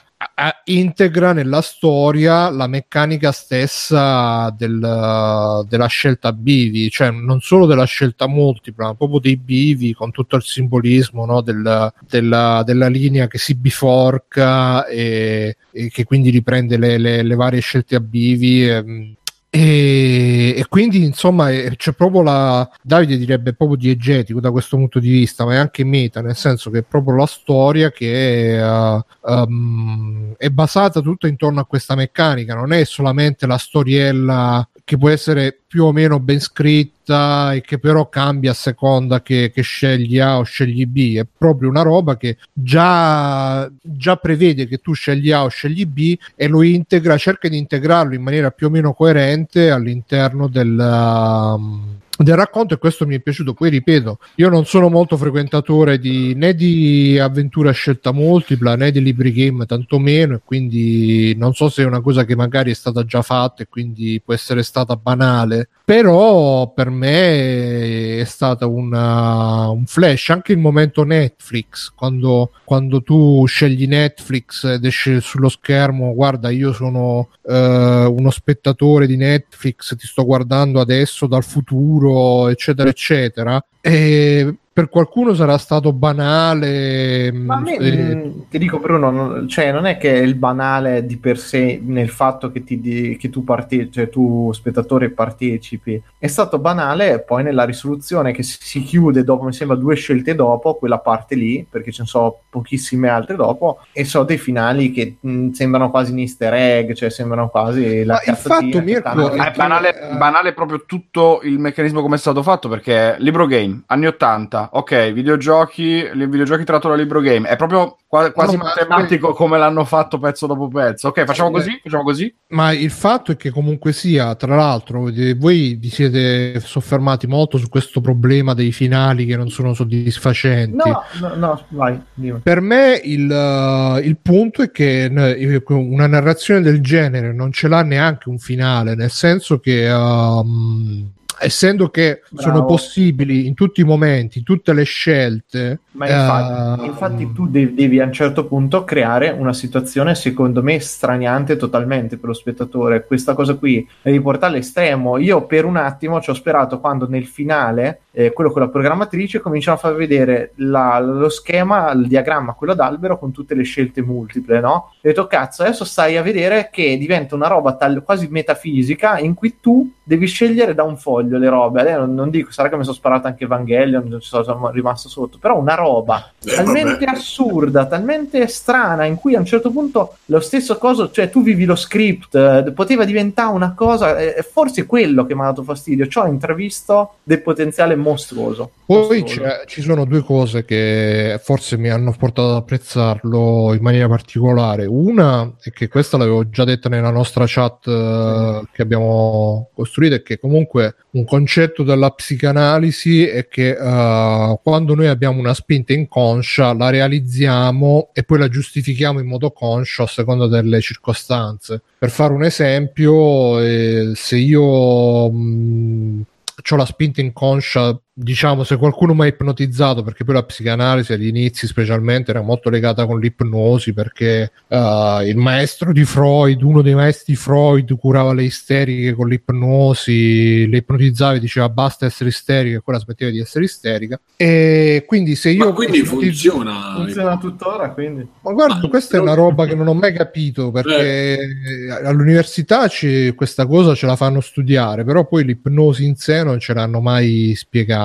integra nella storia la meccanica stessa del- della scelta bivi, cioè non solo della scelta multipla, ma proprio dei bivi con tutto il simbolismo no, del- della, della linea che si biforca e, e che quindi riprende le, le- le varie scelte a bivi. ehm, e, e quindi insomma c'è proprio la Davide direbbe proprio diegetico da questo punto di vista ma è anche meta nel senso che è proprio la storia che eh, um, è basata tutta intorno a questa meccanica non è solamente la storiella che può essere più o meno ben scritta e che però cambia a seconda che, che scegli A o scegli B. È proprio una roba che già, già prevede che tu scegli A o scegli B e lo integra cerca di integrarlo in maniera più o meno coerente all'interno del um, del racconto e questo mi è piaciuto. Poi ripeto io non sono molto frequentatore di, né di avventura a scelta multipla né di libri game tantomeno e quindi non so se è una cosa che magari è stata già fatta e quindi può essere stata banale però per me è stata una, un flash anche il momento Netflix quando, quando tu scegli Netflix ed esce sullo schermo guarda io sono eh, uno spettatore di Netflix ti sto guardando adesso dal futuro eccetera eccetera e per qualcuno sarà stato banale Ma a me, eh, mh, ti dico Bruno, non, cioè non è che il banale di per sé nel fatto che, ti che tu, parte- cioè tu spettatore partecipi, è stato banale poi nella risoluzione che si, chiude dopo, mi sembra, due scelte dopo, quella parte lì, perché ce ne so pochissime altre dopo, e so dei finali che mh, sembrano quasi un easter egg, cioè sembrano quasi la Ma il fatto, Mirko, è banale, banale proprio tutto il meccanismo come è stato fatto perché libro game anni 80 ok videogiochi i videogiochi tratto da libro game è proprio qua- quasi No, ma- matematico come l'hanno fatto pezzo dopo pezzo ok facciamo Eh, così facciamo così Ma il fatto è che comunque sia, tra l'altro, voi vi siete soffermati molto su questo problema dei finali che non sono soddisfacenti. No, no, no, vai, dimmi. Per me il, eh, il punto è che una narrazione del genere non ce l'ha neanche un finale, nel senso che ehm, essendo che sono Bravo. possibili in tutti i momenti, in tutte le scelte, Ma infatti, eh, infatti tu de- devi a un certo punto creare una situazione secondo me straniante totalmente per lo spettatore. Questa cosa qui devi portarla all'estremo. Io per un attimo ci ho sperato quando nel finale, eh, quello con la programmatrice, cominciano a far vedere la- lo schema, il diagramma, quello d'albero con tutte le scelte multiple, no? E ho detto, cazzo, adesso stai a vedere che diventa una roba tal- quasi metafisica in cui tu devi scegliere da un foglio le robe. Adesso non, non dico, sarà che mi sono sparato anche Evangelion, sono sono rimasto sotto, però una roba Eh, talmente vabbè. assurda, talmente strana, in cui a un certo punto lo stesso coso, cioè tu vivi lo script, eh, poteva diventare una cosa, eh, forse quello che mi ha dato fastidio, ci ho intravisto del potenziale mostruoso. Poi Mostruoso. c'è- ci sono due cose che forse mi hanno portato ad apprezzarlo in maniera particolare. Una è che questa l'avevo già detta nella nostra chat eh, che abbiamo costruito, è che comunque un concetto della psicanalisi è che eh, quando noi abbiamo una spinta inconscia la realizziamo e poi la giustifichiamo in modo conscio a seconda delle circostanze. Per fare un esempio, eh, se io mh, ho la spinta inconscia, diciamo, se qualcuno mi ha ipnotizzato, perché poi la psicanalisi agli inizi specialmente era molto legata con l'ipnosi, perché eh, il maestro di Freud, uno dei maestri di Freud, curava le isteriche con l'ipnosi, le ipnotizzava e diceva basta essere isterica e quella smetteva di essere isterica. E quindi se io... Ma quindi ipnotizzo- funziona. Funziona tuttora, quindi. ma guarda, Ma- questa è una roba che non ho mai capito perché all'università ci- questa cosa ce la fanno studiare, però poi l'ipnosi in sé non ce l'hanno mai spiegata,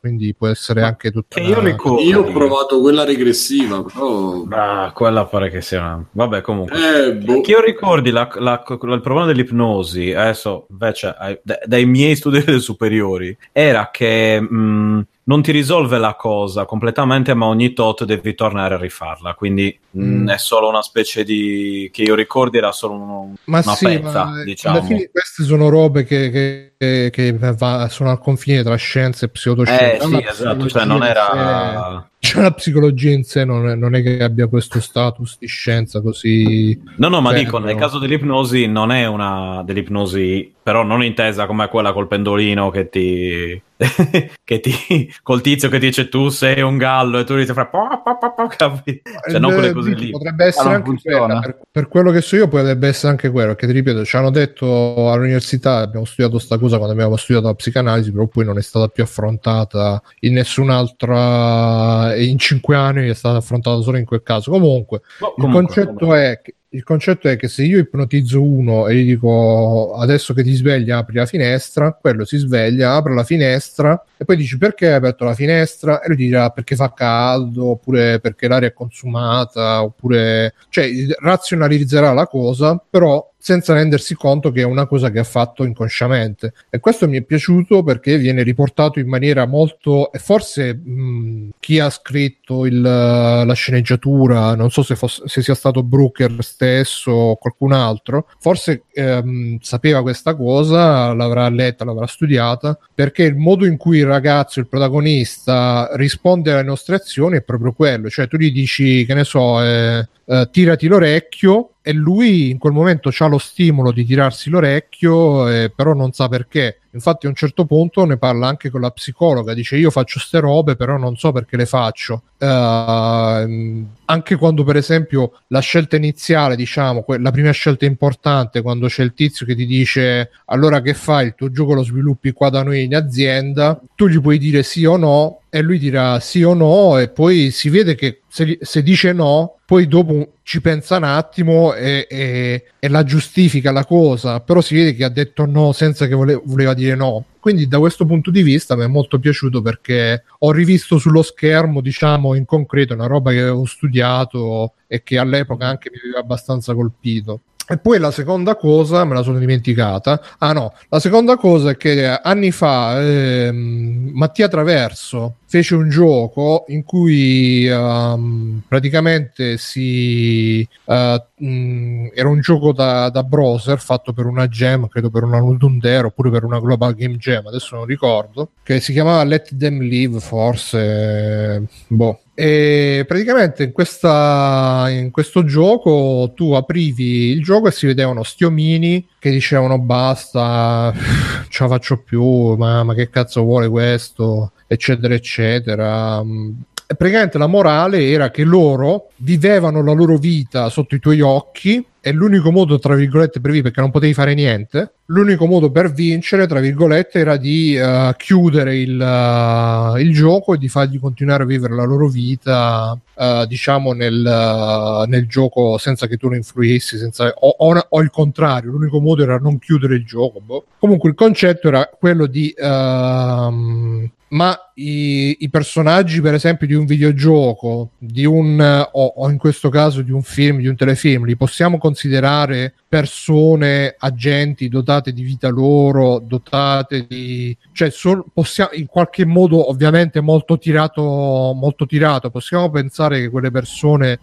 quindi può essere anche tutta Che io una- ricordo. Io ho provato quella regressiva, però... Ah, quella pare che sia una... Vabbè, comunque. Eh, boh. Che io ricordi la- la- il problema dell'ipnosi, adesso invece ai- da- dai miei studi delle superiori, era che mh, non ti risolve la cosa completamente, ma ogni tot devi tornare a rifarla. Quindi mh, Mm. è solo una specie di. che io ricordi era solo un- Ma una sì, pezza, ma diciamo. alla fine queste sono robe che, che- che- che va- sono al confine tra scienze e Eh pseudoscienze. sì, esatto, cioè non era. sé- già la psicologia in sé non è, non è che abbia questo status di scienza così No, no, ma fermo. dico, nel caso dell'ipnosi non è una dell'ipnosi, però non intesa come quella col pendolino che ti... che ti... col tizio che dice tu sei un gallo e tu dici fra... po, po, po, po, capi? Cioè, non Eh, quelle cose lì. Potrebbe essere Ah, anche quella, per, per quello che so io potrebbe essere anche quello, perché ti ripeto, ci hanno detto all'università, abbiamo studiato sta cosa quando abbiamo studiato la psicanalisi, però poi non è stata più affrontata in nessun'altra, in cinque anni è stata affrontata solo in quel caso. Comunque, il comunque, concetto comunque. è che il concetto è che se io ipnotizzo uno e gli dico adesso che ti svegli apri la finestra, quello si sveglia, apre la finestra e poi dici perché hai aperto la finestra? E lui dirà perché fa caldo oppure perché l'aria è consumata oppure cioè razionalizzerà la cosa però senza rendersi conto che è una cosa che ha fatto inconsciamente. E questo mi è piaciuto perché viene riportato in maniera molto e forse mh, chi ha scritto il, la sceneggiatura non so se, fosse, se sia stato Brooker stesso o qualcun altro forse ehm, sapeva questa cosa l'avrà letta l'avrà studiata perché il modo in cui il ragazzo il protagonista risponde alle nostre azioni è proprio quello. Cioè tu gli dici che ne so eh, eh, tirati l'orecchio e lui in quel momento ha lo stimolo di tirarsi l'orecchio, eh, però non sa perché. Infatti, a un certo punto ne parla anche con la psicologa. Dice: Io faccio ste robe, però non so perché le faccio. Ehm, anche quando, per esempio, la scelta iniziale, diciamo, que- la prima scelta importante, quando c'è il tizio che ti dice: Allora che fai? Il tuo gioco lo sviluppi qua da noi in azienda, tu gli puoi dire sì o no, e lui dirà sì o no, e poi si vede che se, se dice no, poi dopo ci pensa un attimo e, e- e la giustifica la cosa, però si vede che ha detto no senza che vole- voleva dire no. Quindi da questo punto di vista mi è molto piaciuto perché ho rivisto sullo schermo, diciamo, in concreto una roba che avevo studiato e che all'epoca anche mi aveva abbastanza colpito. E poi la seconda cosa, me la sono dimenticata. Ah no, la seconda cosa è che anni fa ehm, Mattia Traverso fece un gioco in cui ehm, praticamente si eh, mh, era un gioco da, da browser fatto per una gem, credo per una Nudundero oppure per una Global Game Jam, adesso non ricordo, che si chiamava Let Them Live forse, boh. E praticamente in, questa, in questo gioco tu aprivi il gioco e si vedevano sti omini che dicevano basta, ce la faccio più, ma, ma che cazzo vuole questo, eccetera, eccetera. E praticamente la morale era che loro vivevano la loro vita sotto i tuoi occhi e l'unico modo, tra virgolette, per perché non potevi fare niente, l'unico modo per vincere, tra virgolette, era di uh, chiudere il, uh, il, gioco e di fargli continuare a vivere la loro vita, uh, diciamo, nel, nel, gioco senza che tu lo influissi, senza, o, o, o, il contrario, l'unico modo era non chiudere il gioco. Boh. Comunque il concetto era quello di... Uh, ma i, i, personaggi, per esempio, di un videogioco, di un, o, o, in questo caso di un film, di un telefilm, li possiamo considerare persone, agenti dotate di vita loro, dotate di. cioè, so, possiamo in qualche modo, ovviamente, molto tirato, molto tirato. Possiamo pensare che quelle persone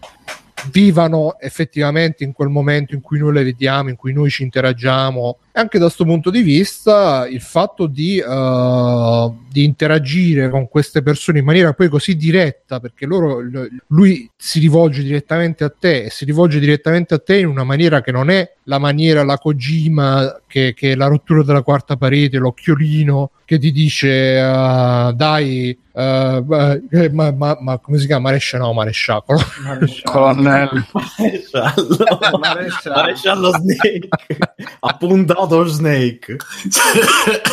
vivano effettivamente in quel momento in cui noi le vediamo, in cui noi ci interagiamo. Anche da questo punto di vista, il fatto di, uh, di, interagire con queste persone in maniera poi così diretta, perché loro, lui si rivolge direttamente a te e si rivolge direttamente a te in una maniera che non è la maniera, la Kojima, che, che è la rottura della quarta parete, l'occhiolino che ti dice uh, dai uh, ma, ma, ma, come si chiama? Maresciallo no maresciallo. Colonnello. Maresciallo. Maresciallo. Snake appuntato Snake.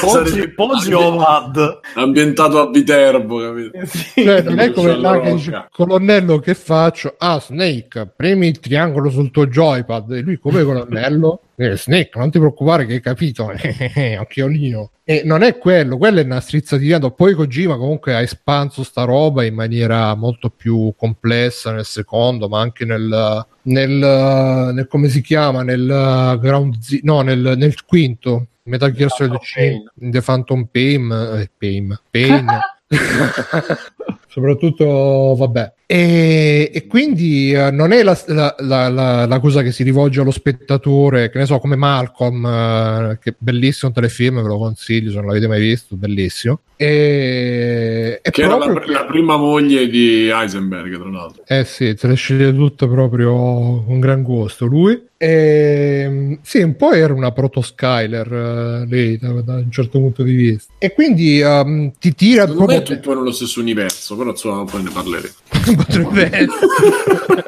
Poggi, Poggi Ovad ambientato a Viterbo capito? Cioè, non è come là che dice colonnello che faccio? Ah Snake. Premi il triangolo sul tuo joypad. E lui come colonnello? Eh, Snake non ti preoccupare che hai capito. Occhiolino. E non è quello, quello è una strizza di vento. Poi Kojima comunque ha espanso sta roba in maniera molto più complessa nel secondo, ma anche nel, nel, nel come si chiama, nel ground Z- no, nel, nel quinto. Metal Gear Solid 5, The Phantom Pain, eh, Pain, Pain. soprattutto vabbè. E, e quindi eh, non è la, la- la- la- cosa che si rivolge allo spettatore, che ne so, come Malcolm, eh, che bellissimo telefilm, ve lo consiglio se non l'avete mai visto, bellissimo. E, Che era proprio la, la prima moglie di Heisenberg, tra l'altro. eh sì, se le sceglie tutte proprio con gran gusto lui. E, sì, un po' era una proto Skyler eh, lei da, da un certo punto di vista. E quindi ehm, ti tira Secondo me è proprio... tutto nello stesso universo, però insomma poi ne parleremo. potrebbe essere.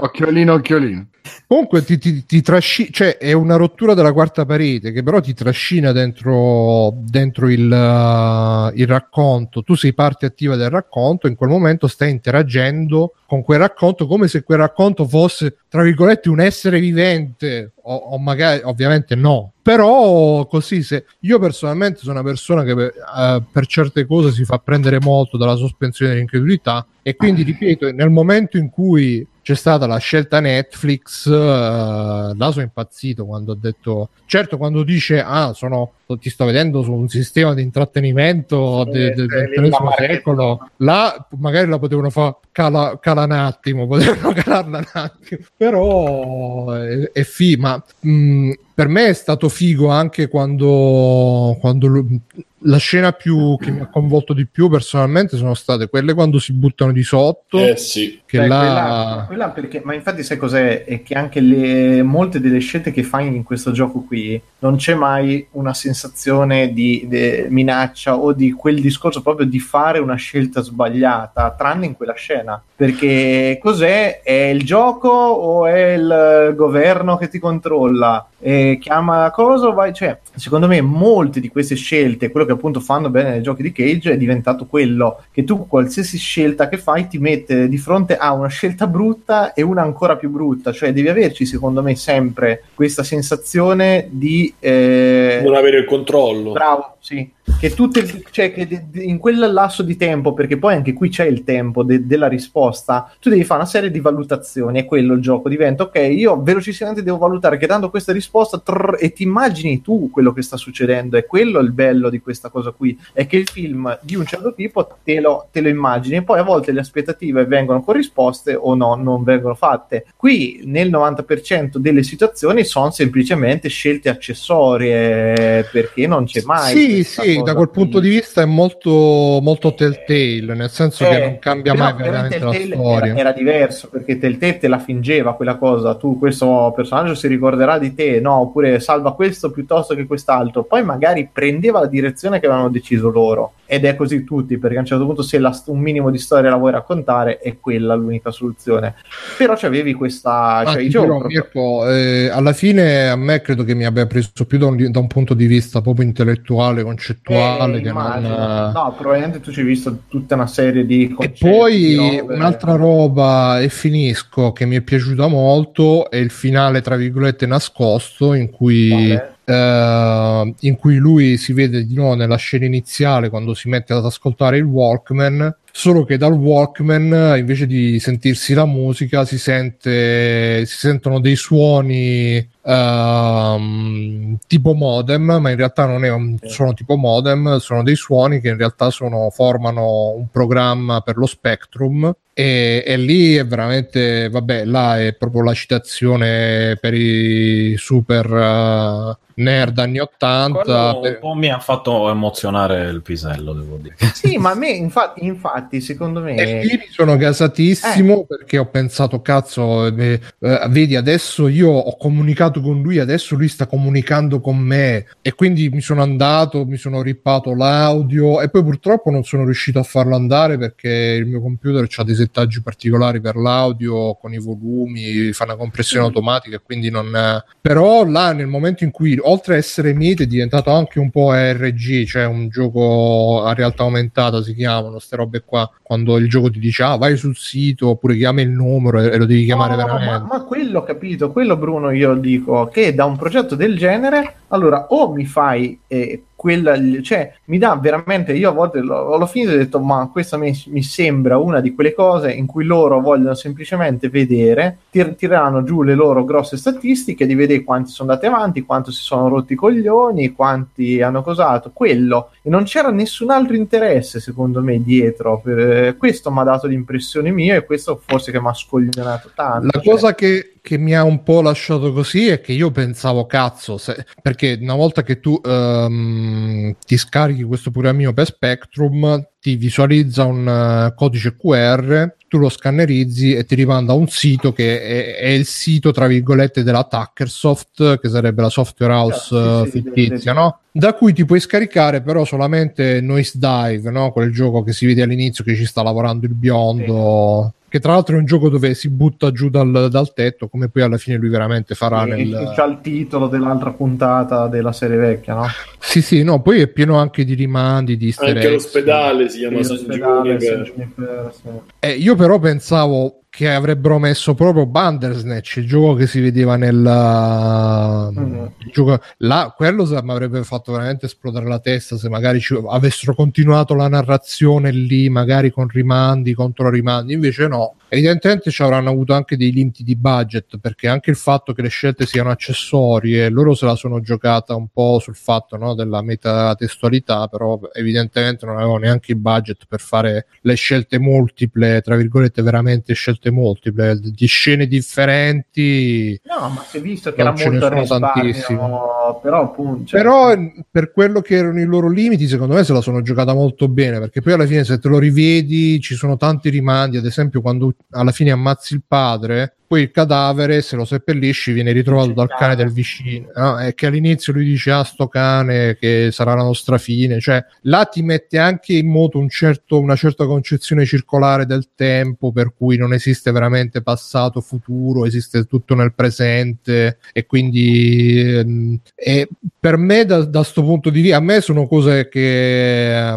Occhiolino, occhiolino. Comunque ti, ti, ti trasci- cioè è una rottura della quarta parete che però ti trascina dentro, dentro il, uh, il racconto. Tu sei parte attiva del racconto, in quel momento stai interagendo con quel racconto come se quel racconto fosse, tra virgolette, un essere vivente, o, o magari ovviamente no. Però così se io personalmente sono una persona che per, eh, per certe cose si fa prendere molto dalla sospensione dell'incredulità e quindi ripeto, nel momento in cui c'è stata la scelta Netflix, eh, là sono impazzito quando ho detto, certo quando dice, ah, sono, ti sto vedendo su un sistema di intrattenimento de- de- del marchetta. secolo, là magari la potevano fare cala, cala un attimo, potevano calarla un attimo, però è, è fi, ma mh, per me è stato figo anche quando, quando lu- la scena più che mi ha convolto di più personalmente sono state quelle quando si buttano di sotto Eh sì. che Beh, là quella, quella perché, ma infatti sai cos'è? È che anche le, molte delle scelte che fai in questo gioco qui non c'è mai una sensazione di, de- minaccia o di quel discorso proprio di fare una scelta sbagliata, tranne in quella scena. Perché cos'è? È il gioco o è il governo che ti controlla? E chiama cosa? o Vai? Cioè, secondo me molte di queste scelte, quello che appunto fanno bene nei giochi di Cage è diventato quello che tu qualsiasi scelta che fai ti mette di fronte a una scelta brutta e una ancora più brutta, cioè devi averci secondo me sempre questa sensazione di eh, Non avere il controllo. Bravo, sì. Che tutte, cioè che de- de- in quel lasso di tempo, perché poi anche qui c'è il tempo de- della risposta, tu devi fare una serie di valutazioni. È quello il gioco. Diventa ok, io velocissimamente devo valutare che dando questa risposta trrr, e ti immagini tu quello che sta succedendo. È quello il bello di questa cosa qui. È che il film di un certo tipo te lo, te lo immagini, e poi a volte le aspettative vengono corrisposte o no, non vengono fatte. Qui nel 90% delle situazioni sono semplicemente scelte accessorie perché non c'è mai. sì sì da quel punto di vista è molto molto telltale nel senso che Eh, non cambia mai veramente la storia Era, era diverso perché Telltale te la fingeva quella cosa. Tu, questo personaggio si ricorderà di te, no? Oppure salva questo piuttosto che quest'altro. Poi magari prendeva la direzione che avevano deciso loro. Ed è così tutti, perché a un certo punto, se la- un minimo di storia la vuoi raccontare, è quella l'unica soluzione. Però c'avevi questa. Cioè, giochi dirò, proprio- Mirko, eh, alla fine a me credo che mi abbia preso più da un, da un punto di vista proprio intellettuale, concettuale, Eh, che non, immagino. eh, No, probabilmente tu ci hai visto tutta una serie di E concetti, poi robe. un'altra roba, e finisco, che mi è piaciuta molto è il finale, tra virgolette, nascosto, in cui, eh, in cui lui si vede di nuovo nella scena iniziale quando si mette ad ascoltare il Walkman. Solo che dal Walkman, invece di sentirsi la musica, si, sente, si sentono dei suoni ehm, tipo modem, ma in realtà non è un suono tipo modem, sono dei suoni che in realtà sono, formano un programma per lo Spectrum. E, e lì è veramente, vabbè, là è proprio la citazione per i super eh, nerd anni 80. Quello un po' mi ha fatto emozionare il pisello, devo dire. Sì, ma a me, infatti, infatti secondo me. E lì mi sono gasatissimo perché ho pensato, cazzo, eh, eh, vedi, adesso io ho comunicato con lui, adesso lui sta comunicando con me. E quindi mi sono andato, mi sono rippato l'audio e poi purtroppo non sono riuscito a farlo andare perché il mio computer ha dei settaggi particolari per l'audio con i volumi, fa una compressione automatica e quindi non... Però là nel momento in cui oltre a essere mite è diventato anche un po' RG, cioè un gioco a realtà aumentata si chiamano, queste robe qua, quando il gioco ti dice ah vai sul sito oppure chiama il numero e, e lo devi chiamare No, veramente. ma, ma quello ho capito, quello Bruno io dico che da un progetto del genere, allora o mi fai eh, quella, cioè mi dà veramente, io a volte l'ho, l'ho finito e ho detto ma questa mi, mi sembra una di quelle cose in cui loro vogliono semplicemente vedere, tir- tireranno giù le loro grosse statistiche di vedere quanti sono andati avanti, quanto si sono rotti i coglioni, quanti hanno cosato, quello, e non c'era nessun altro interesse secondo me dietro, per, eh, questo mi ha dato l'impressione mia e questo forse che mi ha scoglionato tanto. La cioè. cosa che, che mi ha un po' lasciato così è che io pensavo, cazzo, se- perché una volta che tu ehm, ti scarichi questo programmino per Spectrum, ti visualizza un eh, codice QR, tu lo scannerizzi e ti rimanda a un sito che è, è il sito, tra virgolette, della Tackersoft, che sarebbe la software house Ah, eh, sì, fittizia, no? Da cui ti puoi scaricare però solamente Noise Dive, no? Quel gioco che si vede all'inizio che ci sta lavorando il biondo. Che tra l'altro è un gioco dove si butta giù dal, dal tetto, come poi alla fine lui veramente farà E- nel, c'ha il titolo dell'altra puntata della serie vecchia, no? Sì, sì, no, poi è pieno anche di rimandi, di easter Anche l'ospedale si chiama Juniper. San Juniper, sì. Eh, io però pensavo che avrebbero messo proprio Bandersnatch, il gioco che si vedeva nel Mm. gioco- là, quello mi avrebbe fatto veramente esplodere la testa se magari ci- avessero continuato la narrazione lì, magari con rimandi, contro rimandi, invece no. Evidentemente ci avranno avuto anche dei limiti di budget perché anche il fatto che le scelte siano accessorie, loro se la sono giocata un po' sul fatto no, della metatestualità, però evidentemente non avevano neanche il budget per fare le scelte multiple, tra virgolette, veramente scelte multiple, di scene differenti. No, ma si è visto che era molto risparmio, tantissimo. però appunto... cioè, Però per quello che erano i loro limiti, secondo me se la sono giocata molto bene, perché poi alla fine se te lo rivedi ci sono tanti rimandi, ad esempio quando alla fine ammazzi il padre, poi il cadavere se lo seppellisci viene ritrovato dal cane del vicino, no? e che all'inizio lui dice ah sto cane che sarà la nostra fine, cioè là ti mette anche in moto un certo, una certa concezione circolare del tempo per cui non esiste veramente passato, futuro, esiste tutto nel presente e quindi ehm, e per me da, da sto punto di vista a me sono cose che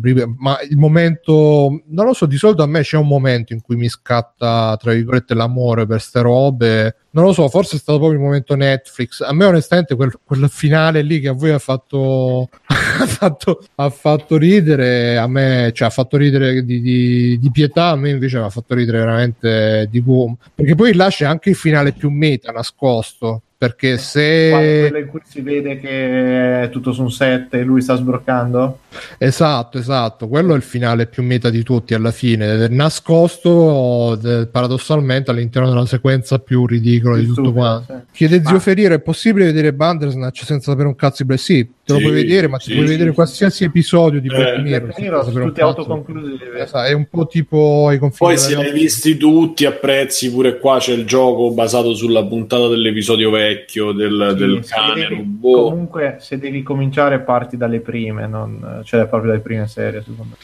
ri- ma il momento non lo so di solito a me c'è un momento in cui mi scatta tra virgolette l'amore per ste robe. Non lo so forse è stato proprio il momento Netflix. A me onestamente quel, quel finale lì che a voi ha fatto ha fatto, ha fatto ridere a me cioè ha fatto ridere di, di- di pietà a me invece mi ha fatto ridere veramente di boom perché poi là c'è anche il finale più meta nascosto perché quando- se quello in cui si vede che è tutto su un set e lui sta sbroccando? Esatto, esatto, quello è il finale più meta di tutti alla fine, nascosto eh, paradossalmente all'interno della sequenza più ridicola di tutto quanto. sì. Chiede zio Ma- Ferire, è possibile vedere Bandersnatch senza sapere un cazzo di Black? Te lo Sì, puoi vedere, ma ti sì, puoi sì, vedere sì. qualsiasi episodio di Black Eh, Mirror. Black Mirror, tutti cazzo. autoconclusivi. Esatto, È un po' tipo ai confini Poi se li hai visti tutti apprezzi pure qua c'è il gioco basato sulla puntata dell'episodio vecchio del, Sì, del cane devi- robot. Comunque, se devi cominciare, parti dalle prime, non, cioè proprio dalle prime serie, secondo me.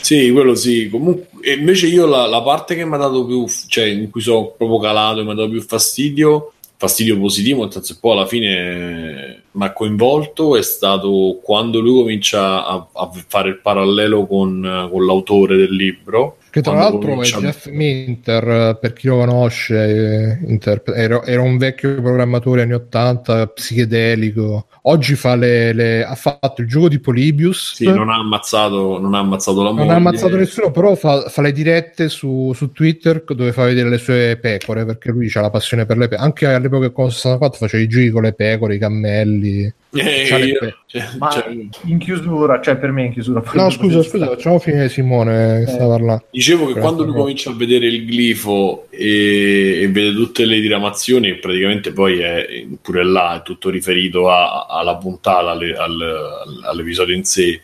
Sì, quello sì. Comunque, e invece io la, la parte che mi ha dato più, cioè in cui sono proprio calato e mi ha dato più fastidio, fastidio positivo, nel senso che poi alla fine mi ha coinvolto è stato quando lui comincia a, a fare il parallelo con, con l'autore del libro. Che tra l'altro è Jeff Minter, eh, per chi lo conosce, eh, interpre- era, era un vecchio programmatore anni 80, psichedelico. Oggi fa le, le- ha fatto il gioco di Polybius. Sì, non ha ammazzato, non ha ammazzato la Non moglie. ha ammazzato nessuno, però fa, fa le dirette su, su Twitter dove fa vedere le sue pecore, perché lui ha la passione per le pecore. Anche all'epoca con 64 faceva i giri con le pecore, i cammelli. Eh, cioè, Ma cioè, in chiusura, cioè per me in chiusura. No, scusa, scusa, facciamo finire Simone che Eh. sta parlando. Dicevo che Grazie, quando lui comincia a vedere il glifo e, e vede tutte le diramazioni, praticamente poi è pure là è tutto riferito a- alla puntata, alle- al- all'episodio in sé.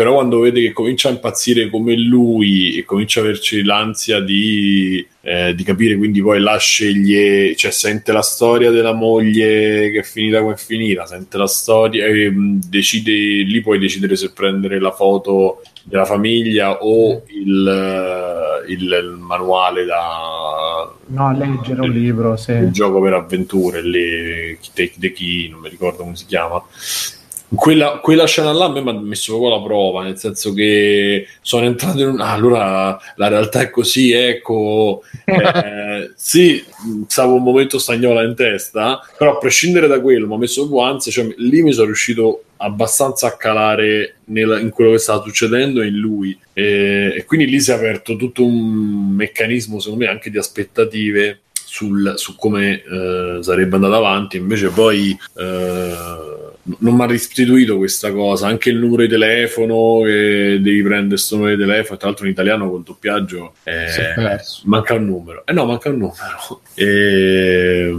Però quando vede che comincia a impazzire come lui e comincia a averci l'ansia di, eh, di capire, quindi poi là sceglie, cioè sente la storia della moglie che è finita come è finita, sente la storia e mh, decide, lì puoi decidere se prendere la foto della famiglia o il, eh, il- il manuale da No, leggere un libro, il se gioco per avventure lì Take the Key non mi ricordo come si chiama quella, quella scena là a me mi ha messo proprio la prova, nel senso che sono entrato in un... ah, allora la realtà è così, ecco, eh, sì, stavo un momento stagnola in testa, però a prescindere da quello mi ha messo ansia, cioè lì mi sono riuscito abbastanza a calare nel- in quello che stava succedendo in lui. E, e quindi lì si è aperto tutto un meccanismo secondo me anche di aspettative sul- su come eh, sarebbe andato avanti. Invece poi eh, non mi ha restituito questa cosa. Anche il numero di telefono che devi prendere questo numero di telefono tra l'altro in italiano col doppiaggio eh, manca un numero. Eh no manca un numero. E,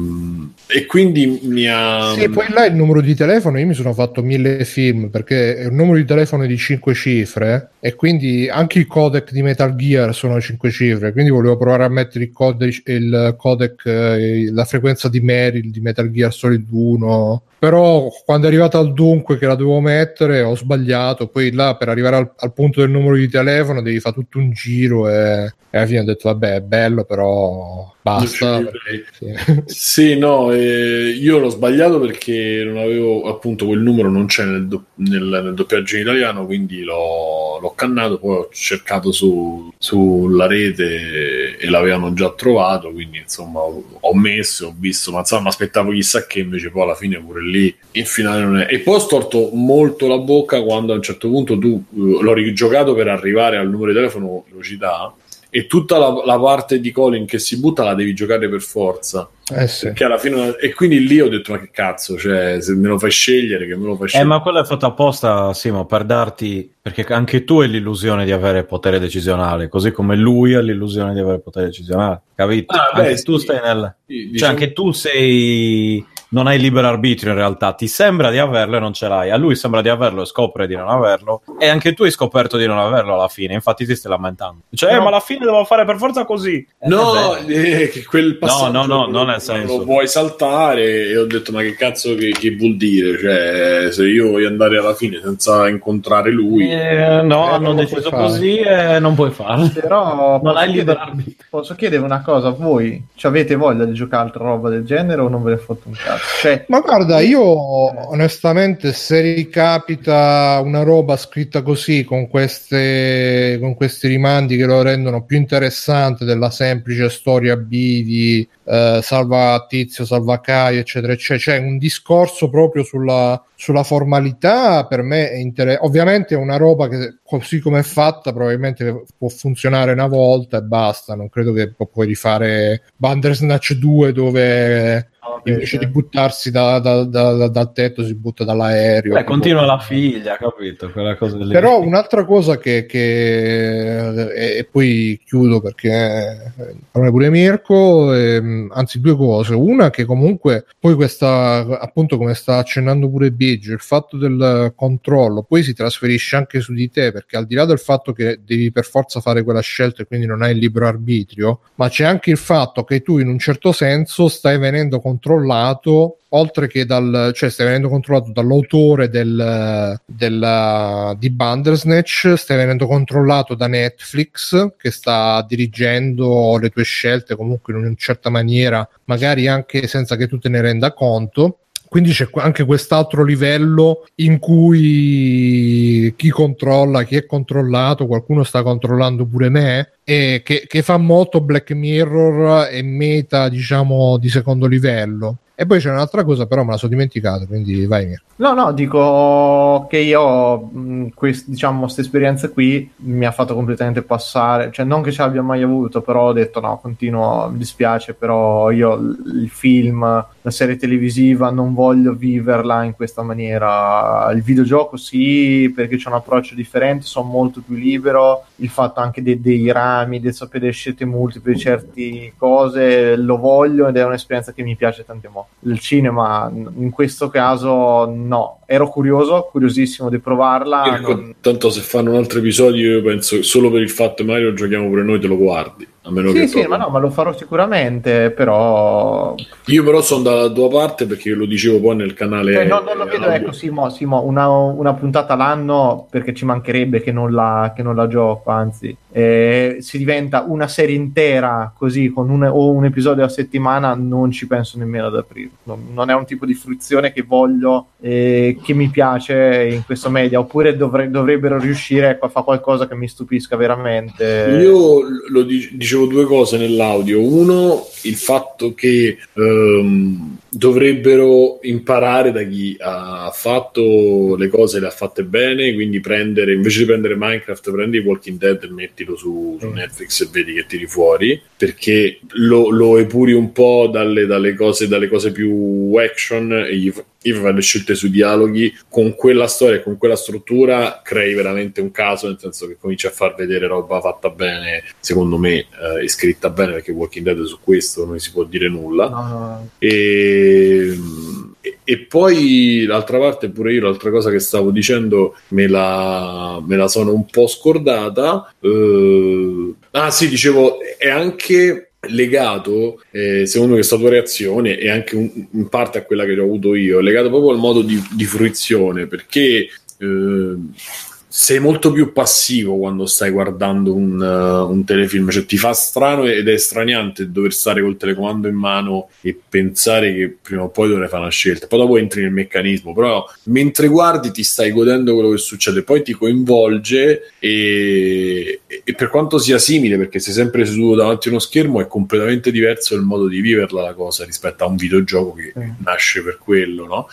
e quindi mi ha Sì, poi là il numero di telefono, io mi sono fatto mille film perché è un numero di telefono di 5 cifre e quindi anche i codec di Metal Gear sono 5 cifre, quindi volevo provare a mettere il codec, il codec eh, la frequenza di Meryl di Metal Gear Solid 1, però quando è arrivato al dunque che la dovevo mettere ho sbagliato, poi là per arrivare al, al punto del numero di telefono devi fare tutto un giro e, e alla fine ho detto vabbè è bello però basta. Perché- sì. Sì, no, eh, io l'ho sbagliato perché non avevo appunto quel numero non c'è nel, do- nel- nel doppiaggio in italiano, quindi l'ho, l'ho cannato, poi ho cercato su- sulla rete e l'avevano già trovato, quindi insomma ho, ho messo, ho visto, ma insomma aspettavo chissà che invece poi alla fine pure lì il finale non è. E poi ho storto molto la bocca quando a un certo punto tu eh, l'ho rigiocato per arrivare al numero di telefono velocità e tutta la, la parte di Colin che si butta la devi giocare per forza. Eh sì. Perché alla fine, e quindi lì ho detto: Ma che cazzo, cioè, se me lo fai scegliere, che me lo fai Eh, scegliere. ma quello è fatto apposta, Simo, per darti. Perché anche tu hai l'illusione di avere potere decisionale, così come lui ha l'illusione di avere potere decisionale. Capito? Ah, beh, anche tu sì. stai nel. Sì, Cioè, diciamo- anche tu sei. Non hai libero arbitrio in realtà, ti sembra di averlo e non ce l'hai. A lui sembra di averlo e scopre di non averlo. E anche tu hai scoperto di non averlo alla fine. Infatti ti stai lamentando. Cioè, eh, No. ma alla fine devo fare per forza così. Eh, No, vabbè. eh, che quel passaggio no, no, lo- non nel senso. Lo vuoi saltare e ho detto: Ma che cazzo che, che vuol dire? Cioè, se io voglio andare alla fine senza incontrare lui, Eh, no, Eh, hanno deciso così e non puoi farlo. Però Non posso hai libero chiedere, arbitrio. posso chiedere una cosa, voi ci avete voglia di giocare altra roba del genere o non ve ne fotte un cazzo? Cioè, Ma guarda, io onestamente se ricapita una roba scritta così con, queste, con questi rimandi che lo rendono più interessante della semplice storia B di eh, salva Tizio, salva Caio, eccetera, eccetera, c'è un discorso proprio sulla, sulla formalità per me è interessante. Ovviamente è una roba che così come è fatta probabilmente può funzionare una volta e basta, non credo che pu- puoi rifare Bandersnatch 2 dove invece di buttarsi da- da- da- da- dal tetto si butta dall'aereo. Beh, continua la figlia, capito? Quella cosa lì. Però un'altra cosa che, che- e, e poi chiudo perché eh, parla pure Mirko, ehm, anzi due cose. Una che comunque poi questa, appunto come sta accennando pure Biggio, il fatto del controllo poi si trasferisce anche su di te perché al di là del fatto che devi per forza fare quella scelta e quindi non hai il libero arbitrio, ma c'è anche il fatto che tu in un certo senso stai venendo controllato oltre che dal cioè stai venendo controllato dall'autore del, del- di Bandersnatch stai venendo controllato da Netflix che sta dirigendo le tue scelte comunque in una certa maniera magari anche senza che tu te ne renda conto quindi c'è anche quest'altro livello in cui chi controlla, chi è controllato, qualcuno sta controllando pure me, e che, che fa molto Black Mirror e meta, diciamo, di secondo livello. E poi c'è un'altra cosa, però me la sono dimenticato, quindi vai Mirko. No, no, dico che io, mh, quest- diciamo, questa esperienza qui mi ha fatto completamente passare, cioè non che ce l'abbia mai avuto, però ho detto no, continuo, mi dispiace, però io il film, la serie televisiva non voglio viverla in questa maniera. Il videogioco sì, perché c'è un approccio differente, sono molto più libero, il fatto anche dei, dei rami, del sapere scelte multiple certe cose, lo voglio ed è un'esperienza che mi piace tantissimo. Il cinema, in questo caso, no. Ero curioso, curiosissimo di provarla. Mirko, non- tanto se fanno un altro episodio, io penso che solo per il fatto che magari lo giochiamo pure noi, te lo guardi. A meno Sì, che sì, proprio- ma no, ma lo farò sicuramente, però... Io però sono dalla tua parte perché lo dicevo poi nel canale. Cioè, non, non lo vedo, ecco, Simo, Simo, una, una puntata l'anno perché ci mancherebbe che non la, che non la gioco, anzi, eh, se diventa una serie intera così con un, o un episodio a settimana non ci penso nemmeno ad aprire. Non, non è un tipo di fruizione che voglio, eh, che mi piace in questo media, oppure dovre- dovrebbero riuscire ecco, a fare qualcosa che mi stupisca veramente. Io lo di- dicevo due cose nell'audio. Uno, il fatto che ehm, dovrebbero imparare da chi ha fatto le cose le ha fatte bene, quindi prendere invece di prendere Minecraft, prendi Walking Dead e mettilo su, su Netflix e vedi che tiri fuori, perché lo, lo epuri un po' dalle, dalle cose, dalle cose più action e gli, gli fai le scelte sui dialoghi. Con quella storia e con quella struttura crei veramente un caso nel senso che cominci a far vedere roba fatta bene secondo me eh, scritta bene perché Walking Dead su questo non si può dire nulla. No, no, e, e- poi l'altra parte pure io l'altra cosa che stavo dicendo me la, me la sono un po' scordata Eh, ah sì dicevo è anche legato eh, secondo questa tua reazione e anche un- in parte a quella che ho avuto io legato proprio al modo di, di fruizione perché eh, sei molto più passivo quando stai guardando un, uh, un telefilm, cioè ti fa strano ed è straniante dover stare col telecomando in mano e pensare che prima o poi dovrai fare una scelta. Poi dopo entri nel meccanismo, però mentre guardi ti stai godendo quello che succede, poi ti coinvolge e, e per quanto sia simile, perché sei sempre seduto davanti a uno schermo, è completamente diverso il modo di viverla la cosa rispetto a un videogioco che nasce per quello, no?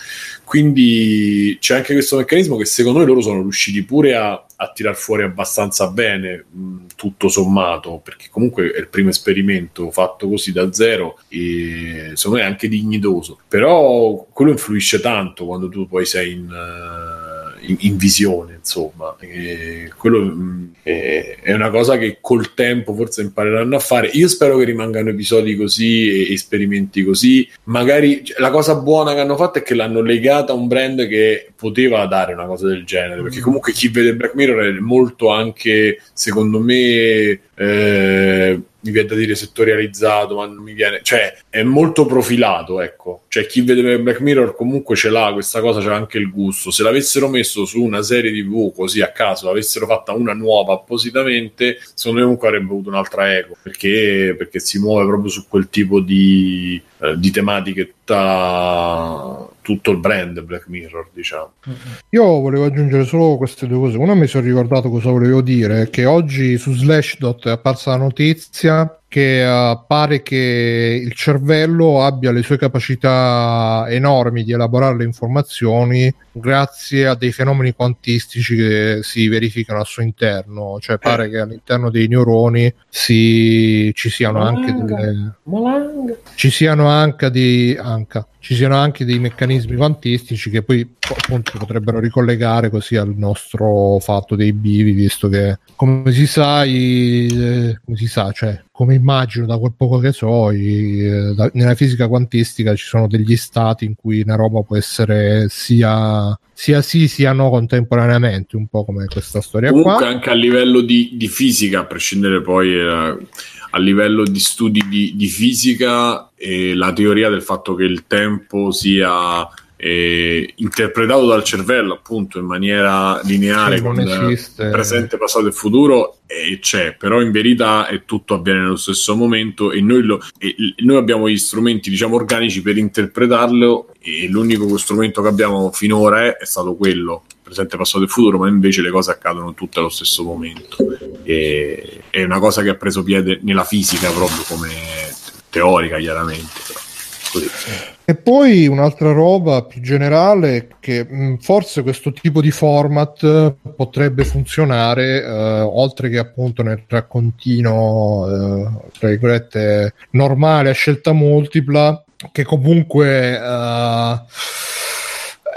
Quindi c'è anche questo meccanismo che secondo me loro sono riusciti pure a, a tirar fuori abbastanza bene, mh, tutto sommato, perché comunque è il primo esperimento fatto così da zero e secondo me è anche dignitoso. Però quello influisce tanto quando tu poi sei in, eh, in- in visione, insomma. E quello mh, è, è una cosa che col tempo forse impareranno a fare. Io spero che rimangano episodi così e esperimenti così. Magari cioè, la cosa buona che hanno fatto è che l'hanno legata a un brand che poteva dare una cosa del genere. Perché comunque chi vede Black Mirror è molto anche, secondo me, eh, mi viene da dire settorializzato, ma non mi viene, cioè è molto profilato, ecco. Cioè chi vede Black Mirror comunque ce l'ha questa cosa, c'ha anche il gusto. Se l'avessero messo su una serie TV così a caso, l'avessero fatta una nuova appositamente, secondo me comunque avrebbe avuto un'altra eco, perché, perché si muove proprio su quel tipo di, eh, di tematiche tutta tutto il brand Black Mirror, diciamo. Io volevo aggiungere solo queste due cose. Una mi sono ricordato cosa volevo dire, che oggi su Slashdot è apparsa la notizia che eh, pare che il cervello abbia le sue capacità enormi di elaborare le informazioni grazie a dei fenomeni quantistici che si verificano al suo interno, cioè pare che all'interno dei neuroni si, ci siano anche delle, ci siano anche dei, anche, ci siano anche dei meccanismi quantistici che poi appunto potrebbero ricollegare così al nostro fatto dei bivi, visto che come si sa, i, eh, come si sa, cioè come immagino da quel poco che so, i, eh, da- nella fisica quantistica ci sono degli stati in cui una roba può essere sia, sia sì sia no contemporaneamente, un po' come questa storia Comunque qua. anche a livello di, di fisica, a prescindere poi eh, a livello di studi di, di fisica, eh, la teoria del fatto che il tempo sia eh, interpretato dal cervello appunto in maniera lineare Sì, con eh, esiste. presente, passato e futuro e c'è, però in verità è tutto avviene nello stesso momento e noi, lo, e noi abbiamo gli strumenti diciamo organici per interpretarlo e l'unico strumento che abbiamo finora è, è stato quello presente, passato e futuro, ma invece le cose accadono tutte allo stesso momento. E, è una cosa che ha preso piede nella fisica proprio come teorica, chiaramente. però. Così. E poi un'altra roba più generale che mh, forse questo tipo di format potrebbe funzionare eh, oltre che appunto nel raccontino eh, tra virgolette normale a scelta multipla che comunque eh,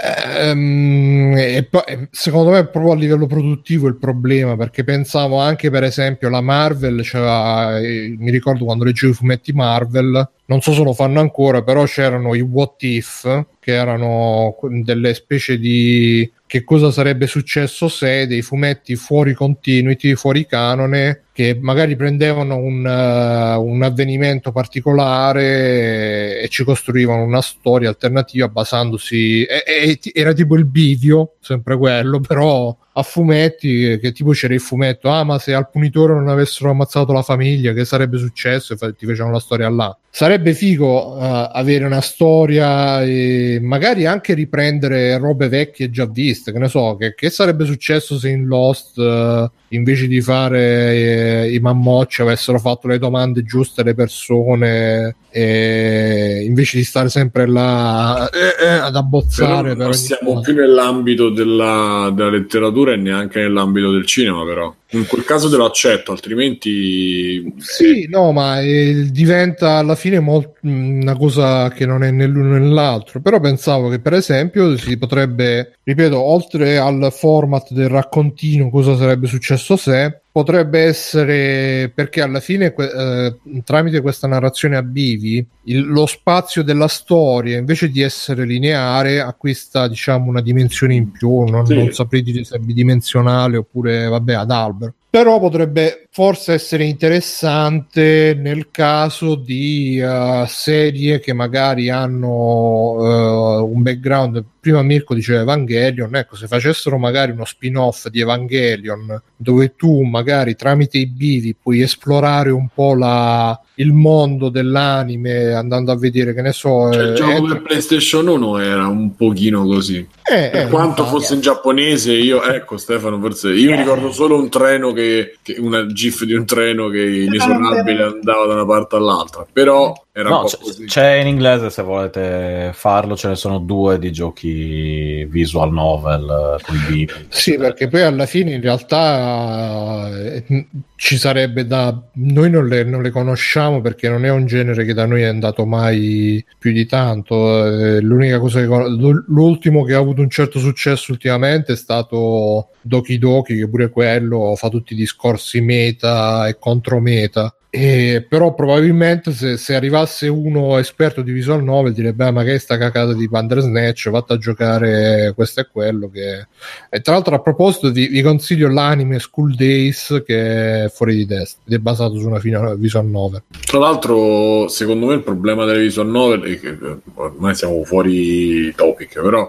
ehm, e poi, eh, secondo me proprio a livello produttivo il problema perché pensavo anche per esempio la Marvel eh, mi ricordo quando leggevo i fumetti Marvel non so se lo fanno ancora però c'erano i what if che erano delle specie di che cosa sarebbe successo se dei fumetti fuori continuity fuori canone che magari prendevano un, eh, un avvenimento particolare e, ci costruivano una storia alternativa basandosi e- e- era tipo il bivio sempre quello però a fumetti che tipo c'era il fumetto ah ma se al punitore non avessero ammazzato la famiglia che sarebbe successo? E fa- ti facevano la storia là sarebbe figo eh, avere una storia e magari anche riprendere robe vecchie già viste che ne so che, che sarebbe successo se in Lost eh, invece di fare eh, i mammocci avessero fatto le domande giuste alle persone e invece di stare sempre là eh, eh, ad abbozzare Però per non siamo più nell'ambito della, della letteratura e neanche nell'ambito del cinema, però. In quel caso te lo accetto, altrimenti... Sì, no, ma eh, diventa alla fine mol- mh, una cosa che non è nell'uno né nell'altro. Però pensavo che, per esempio, si potrebbe, ripeto, oltre al format del raccontino, cosa sarebbe successo se potrebbe essere perché alla fine eh, tramite questa narrazione a bivi il- lo spazio della storia invece di essere lineare acquista diciamo una dimensione in più non, Sì. non saprei dire se è bidimensionale oppure vabbè ad albero però potrebbe forse essere interessante nel caso di eh, serie che magari hanno eh, un background. Prima Mirko diceva Evangelion ecco se facessero magari uno spin-off di Evangelion dove tu magari tramite i bivi puoi esplorare un po' la, il mondo dell'anime andando a vedere che ne so Cioè, il eh, gioco entra- per PlayStation 1 era un pochino così. eh, Per eh, quanto fosse in giapponese, io, ecco Stefano, forse io mi ricordo solo un treno che, che- una gif di un treno che inesorabile andava da una parte all'altra, però era un No, po' c'è, così. c'è in inglese se volete farlo, ce ne sono due di giochi visual novel eh, con i bivi. Sì, perché poi alla fine in realtà eh, ci sarebbe da... Noi non le, non le conosciamo perché non è un genere che da noi è andato mai più di tanto. Eh, L'unica cosa che... con- L'ultimo che ha avuto un certo successo ultimamente è stato Doki Doki, che pure quello fa tutti i discorsi meta e contrometa. E, però probabilmente se, se arrivasse uno esperto di visual novel direbbe "Ah, ma che è sta cacata di Bandersnatch? Vatti a giocare questo e quello che e tra l'altro a proposito vi, vi consiglio l'anime School Days che è fuori di testa ed è basato su una visual novel. Tra l'altro, secondo me il problema delle visual novel è che eh, ormai siamo fuori topic, però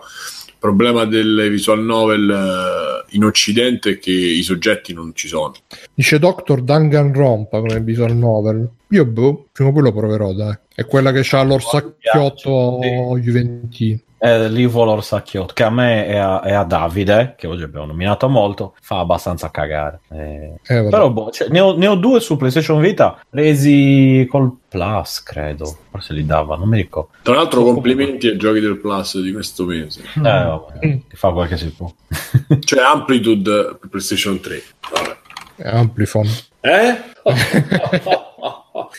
problema delle visual novel eh, in occidente è che i soggetti non ci sono. dice Dr. Danganronpa come visual novel io boh, prima o poi lo proverò dai è quella che ha l'orsacchiotto juventino È l'Evil Orsacchiotto, che a me e a, e a Davide, che oggi abbiamo nominato molto, fa abbastanza cagare. Eh, Eh, però boh, cioè, ne, ho, ne ho due su PlayStation Vita, presi col Plus, credo. Forse li dava, non mi ricordo. Tra l'altro, complimenti ai giochi del Plus di questo mese. Eh, vabbè, che fa quel che si può. C'è Amplitude per PlayStation 3. Vabbè. è Amplifon Eh?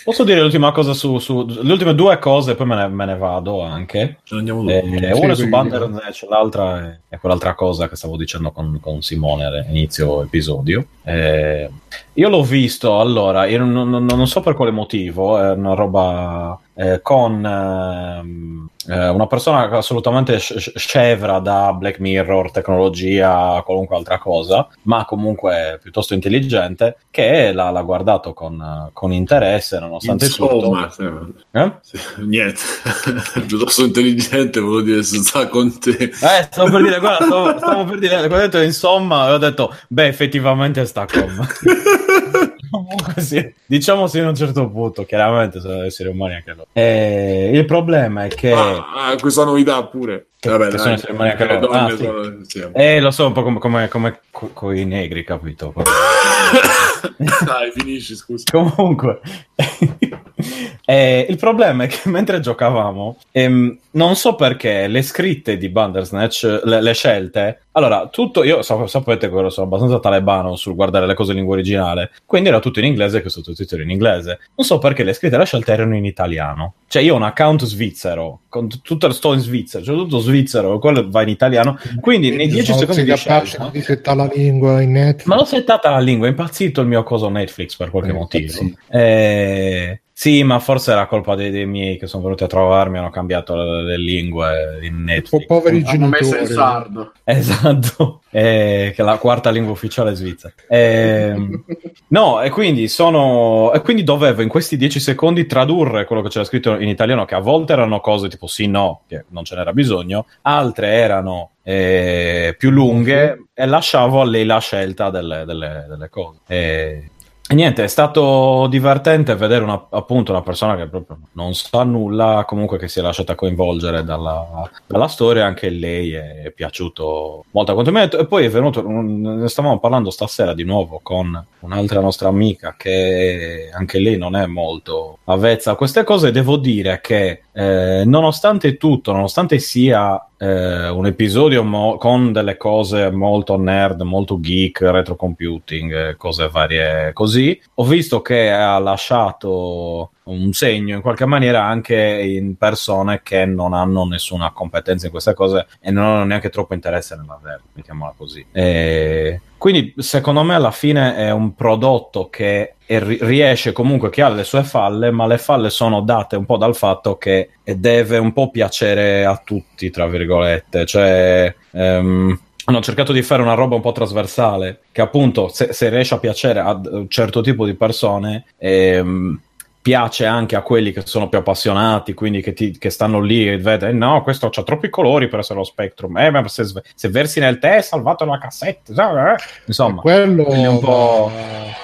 Posso dire l'ultima cosa su, su le ultime due cose, poi me ne, me ne vado anche. Ce ne andiamo. Eh, Sì, una è su Bandersnatch, l'altra è, è quell'altra cosa che stavo dicendo con, con Simone all'inizio episodio. Eh, io l'ho visto, allora, io non, non- non so per quale motivo, è una roba eh, con ehm, eh, una persona assolutamente sc- sc- scevra da Black Mirror, tecnologia, qualunque altra cosa, ma comunque piuttosto intelligente, che l'ha, l'ha guardato con, con interesse, nonostante Insomma, tutto. sì, Eh? sì, niente, piuttosto intelligente, volevo dire, se sta con te. Eh, stavo per dire, guarda, stavo, stavo per dire, ho detto insomma, ho detto, beh, effettivamente sta con. Comunque sì, diciamo sì a un certo punto, chiaramente sono esseri umani anche loro. Eh, il problema è che... Ah, ah, questa novità pure. Che- Vabbè, che dai, sono anche le donne Ah, sì. sono. Eh, lo so, un po' come, come, come co- con i negri, capito? Dai, finisci, scusa. Comunque, eh, il problema è che mentre giocavamo, ehm, non so perché le scritte di Bandersnatch, le, le scelte, allora, tutto, io sap- sapete che sono abbastanza talebano sul guardare le cose in lingua originale, quindi era tutto in inglese che sottotitoli in inglese. Non so perché le scritte e le scelte erano in italiano. Cioè, io ho un account svizzero, con tutto sto in svizzero, cioè tutto svizzero, quello va in italiano. Quindi nei 10 Sono secondi di scelta... di settare la lingua in net Ma l'ho settata la lingua, è impazzito il mio coso Netflix per qualche Eh, motivo. Eh, Sì, ma forse era colpa dei, dei miei che sono venuti a trovarmi, hanno cambiato le, le lingue in Netflix. Po- poveri Hanno messo in genitori. sardo. Esatto, eh, che è la quarta lingua ufficiale svizzera. Ehm, no, e quindi sono. E quindi dovevo in questi dieci secondi tradurre quello che c'era scritto in italiano, che a volte erano cose tipo sì, no, che non ce n'era bisogno, altre erano eh, più lunghe e lasciavo a lei la scelta delle, delle- delle cose. E, e niente, è stato divertente vedere una, appunto una persona che proprio non sa nulla, comunque che si è lasciata coinvolgere dalla, dalla storia, anche lei è piaciuto molto a quanto mi detto. E poi è venuto, ne stavamo parlando stasera di nuovo con un'altra nostra amica che anche lei non è molto avvezza a queste cose. Devo dire che eh, nonostante tutto, nonostante sia eh, un episodio mo- con delle cose molto nerd, molto geek, retro computing, eh, cose varie così. Ho visto che ha lasciato un segno in qualche maniera anche in persone che non hanno nessuna competenza in queste cose e non hanno neanche troppo interesse nell'averlo, mettiamola così. E quindi secondo me alla fine è un prodotto che riesce comunque che ha le sue falle, ma le falle sono date un po' dal fatto che deve un po' piacere a tutti, tra virgolette, cioè ehm, hanno cercato di fare una roba un po' trasversale, che appunto se, se riesce a piacere a un certo tipo di persone, ehm, piace anche a quelli che sono più appassionati, quindi che, ti- che stanno lì e vedono, eh, no, questo ha troppi colori per essere lo Spectrum, eh, ma se, se versi nel tè salvato la cassetta, eh. insomma. quello, quindi un po'...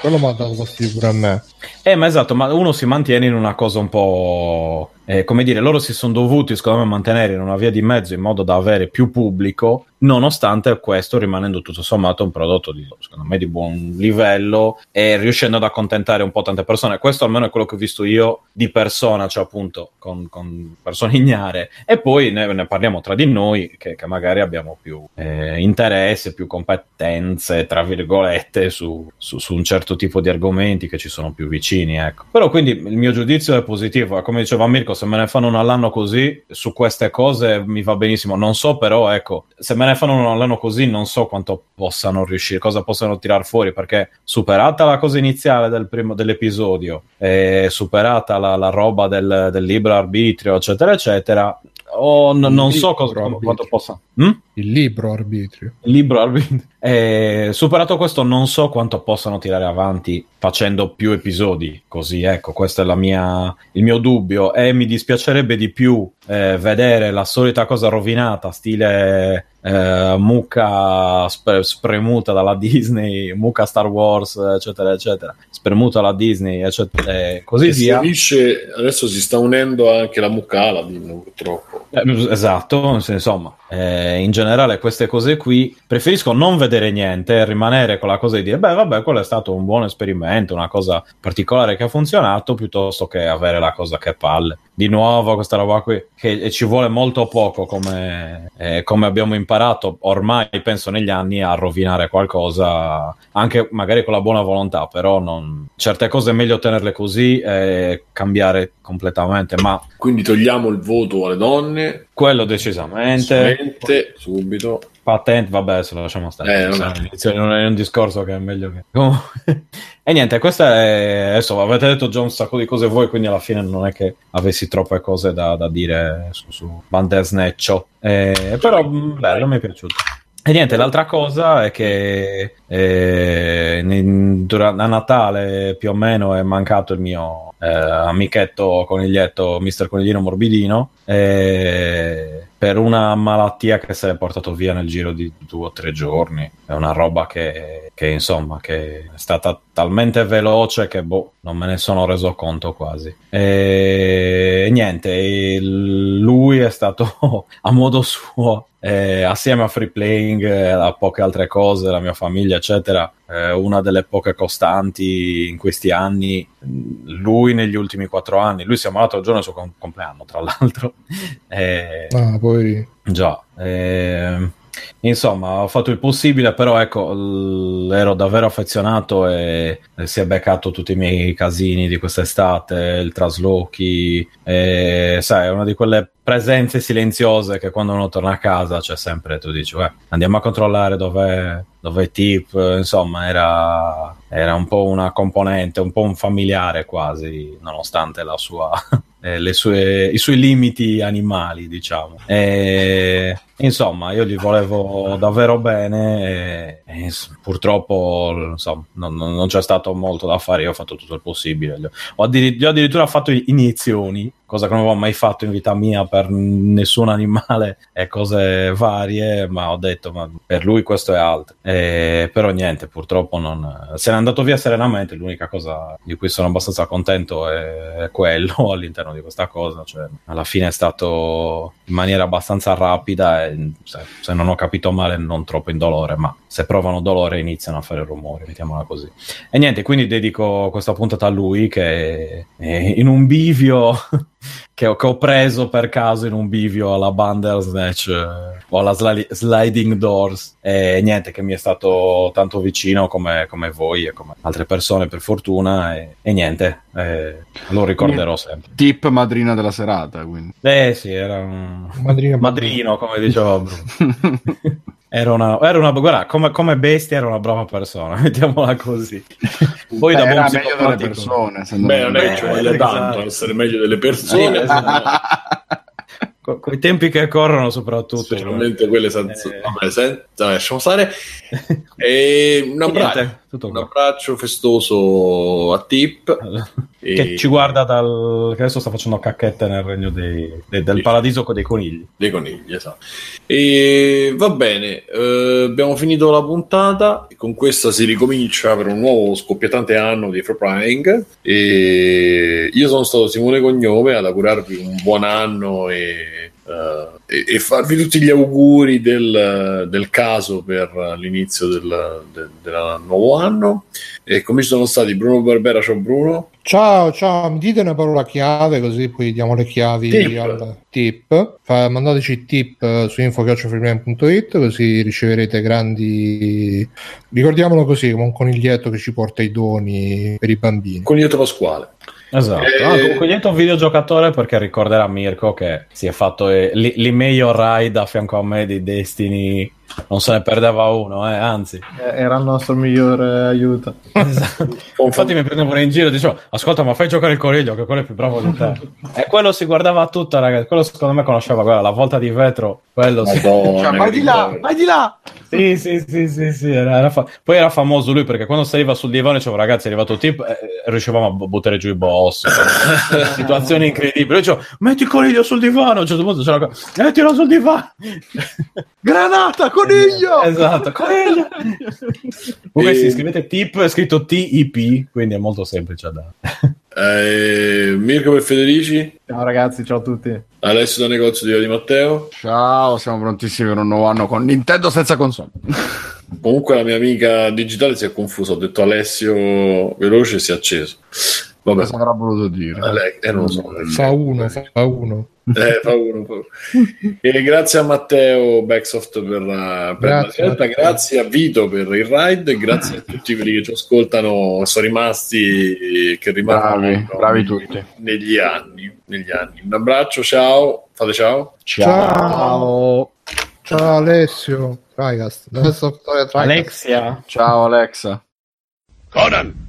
quello mi ha dato fastidio pure a me. Eh, ma esatto, ma uno si mantiene in una cosa un po'. eh, come dire, loro si sono dovuti, secondo me, mantenere in una via di mezzo in modo da avere più pubblico, nonostante questo rimanendo tutto sommato un prodotto di, secondo me, di buon livello e riuscendo ad accontentare un po' tante persone. Questo almeno è quello che ho visto io di persona, cioè appunto con, con persone ignare. E poi ne, ne parliamo tra di noi, che, che magari abbiamo più eh, interesse, più competenze, tra virgolette, su, su- su un certo tipo di argomenti che ci sono più vicini. Ecco. Però quindi il mio giudizio è positivo. Come diceva Mirko, se me ne fanno uno all'anno così, su queste cose mi va benissimo. Non so però, ecco, se me ne fanno uno all'anno così, non so quanto possano riuscire, cosa possano tirar fuori, perché superata la cosa iniziale del primo, dell'episodio, superata la, la roba del, del libero arbitrio, eccetera, eccetera, o n- non so cosa, quanto possa... Hm? Il libro arbitrio. libro arbitrio. Eh, superato questo, non so quanto possano tirare avanti facendo più episodi. Così, ecco, questo è mia, il mio dubbio. E mi dispiacerebbe di più eh, vedere la solita cosa rovinata, stile eh, mucca sp- spremuta dalla Disney, mucca Star Wars, eccetera, eccetera, spremuta dalla Disney, eccetera, e così E si via. unisce, adesso si sta unendo anche la mucca Aladdin, purtroppo. Eh, esatto, se- insomma, eh, in generale queste cose qui preferisco non vedere niente e rimanere con la cosa di dire, beh, vabbè, quello è stato un buon esperimento, una cosa particolare che ha funzionato, piuttosto che avere la cosa che palle. Di nuovo questa roba qui, che ci vuole molto poco come, eh, come abbiamo imparato ormai, penso, negli anni a rovinare qualcosa, anche magari con la buona volontà, però non... certe cose è meglio tenerle così e cambiare completamente, ma Quindi togliamo il voto alle donne, quello decisamente. Subito. Patente, vabbè, se lo lasciamo stare. Eh, non Se è- è un'inizio- non è un discorso che è meglio che. Comunque- e niente, questa è. Adesso avete detto già un sacco di cose voi, quindi alla fine non è che avessi troppe cose da, da dire su, su Bandersnatch. Eh, però, mh, bello, mi è piaciuto. E niente, l'altra cosa è che eh, in- durante a Natale più o meno è mancato il mio eh, amichetto coniglietto, Mister Coniglino Morbidino, eh, per una malattia che si è portato via nel giro di due o tre giorni. È una roba che, che, insomma che è stata talmente veloce che boh, non me ne sono reso conto quasi. E niente, lui è stato a modo suo eh, assieme a free playing, eh, a poche altre cose, la mia famiglia, eccetera, eh, una delle poche costanti in questi anni. Lui negli ultimi quattro anni, lui si è ammalato il giorno del suo com- compleanno, tra l'altro. Eh, Ah, poi Già, ehm, insomma, ho fatto il possibile, però ecco, l- ero davvero affezionato e, e si è beccato tutti i miei casini di quest'estate, il traslochi, e, sai, è una di quelle presenze silenziose che quando uno torna a casa c'è sempre, tu dici, "Uè, andiamo a controllare dov'è, dove Tip, insomma, era, era un po' una componente, un po' un familiare quasi, nonostante sua, eh, sue, i suoi limiti animali, diciamo. E, insomma, io gli volevo davvero bene e, e purtroppo insomma, non, non- c'è stato molto da fare, io ho fatto tutto il possibile. Gli ho, gli ho addirittura fatto iniezioni, cosa che non avevo mai fatto in vita mia per nessun animale e cose varie, ma ho detto, ma per lui questo è altro. E, però niente, purtroppo non... Se n'è andato via serenamente, l'unica cosa di cui sono abbastanza contento è quello all'interno di questa cosa, cioè alla fine è stato in maniera abbastanza rapida e se, se non ho capito male non troppo indolore, ma se provano dolore iniziano a fare rumore, mettiamola così. E niente, quindi dedico questa puntata a lui che è in un bivio che ho, che ho preso per caso in un bivio alla Bandersnatch eh, o alla Sli- Sliding Doors e niente, che mi è stato tanto vicino come, come voi e come altre persone per fortuna e, e niente, eh, lo ricorderò sempre. Tip madrina della serata, quindi. Eh sì, era un Madrina, madrino, come diceva Bruno. Era una, era una guarda, come, come bestia era una brava persona, mettiamola così. Poi da Beh, buon era meglio delle persone. Beh, non è che ci Eh, voglia esatto. tanto essere meglio delle persone, Co- coi tempi che corrono soprattutto. specialmente quelle senza... Eh. Vabbè, sen- vabbè, lasciamo stare. E un abbraccio, Niente, tutto un qua. abbraccio festoso a Tip. E- Che ci guarda dal... che adesso sta facendo cacchette nel regno dei- de- del Sì. paradiso con dei conigli. dei conigli, esatto. E va bene, eh, abbiamo finito la puntata. Con questa si ricomincia per un nuovo scoppiettante anno di Free Prying. E io sono stato Simone Cognome ad augurarvi un buon anno e, eh, e- e farvi tutti gli auguri del, del caso per l'inizio del, del- del nuovo anno. E come ci sono stati Bruno Barbera, ciao Bruno. Ciao, ciao, mi dite una parola chiave così poi diamo le chiavi Tip. al tip. Fa- mandateci tip eh, su info.it così riceverete grandi... Ricordiamolo così, come un coniglietto che ci porta i doni per i bambini. Coniglietto Pasquale. Esatto. Eh, Ah, comunque niente un videogiocatore perché ricorderà Mirko che si è fatto eh, l'email ride a fianco a me di Destiny. Non se ne perdeva uno, eh, anzi. Eh, Era il nostro miglior eh, aiuto. Esatto. Infatti mi prendevano in giro e dicevo, ascolta ma fai giocare il coniglio che quello è più bravo di te. e quello si guardava tutta ragazzi, quello secondo me conosceva quella, la volta di vetro, quello. Madonna, Cioè, vai di là, vai di là! Sì, sì, sì, sì, sì, era- era fa- Poi era famoso lui perché quando saliva sul divano dicevo ragazzi è arrivato Tip e riuscivamo a bu- buttare giù i boss. Situazioni incredibili. Io dicevo metti il coniglio sul divano, a un certo punto c'era mettilo sul divano. Granata, coniglio! esatto, coniglio. Comunque sì, scrivete Tip, è scritto T-I-P, quindi è molto semplice da... Eh, Mirko per Federici, Ciao ragazzi, ciao a tutti. Alessio da negozio di Via di Matteo. Ciao, siamo prontissimi per un nuovo anno con Nintendo senza console. Comunque la mia amica digitale si è confusa, ho detto Alessio veloce si è acceso. Vabbè, Cosa avrà voluto dire? eh, lei- eh, non lo so. Fa uno, fa uno. Eh, fa uno, fa uno. E grazie a Matteo Backsoft per, la- per la Grazie, scelta, Matteo. grazie a Vito per il ride e grazie a tutti quelli che ci ascoltano, sono rimasti che rimangono Bravi, bravi tutti. negli anni, negli anni. Un abbraccio, ciao, fate ciao. Ciao. Ciao Alessio. Trigast. Alexia. Ciao Alexa. Conan,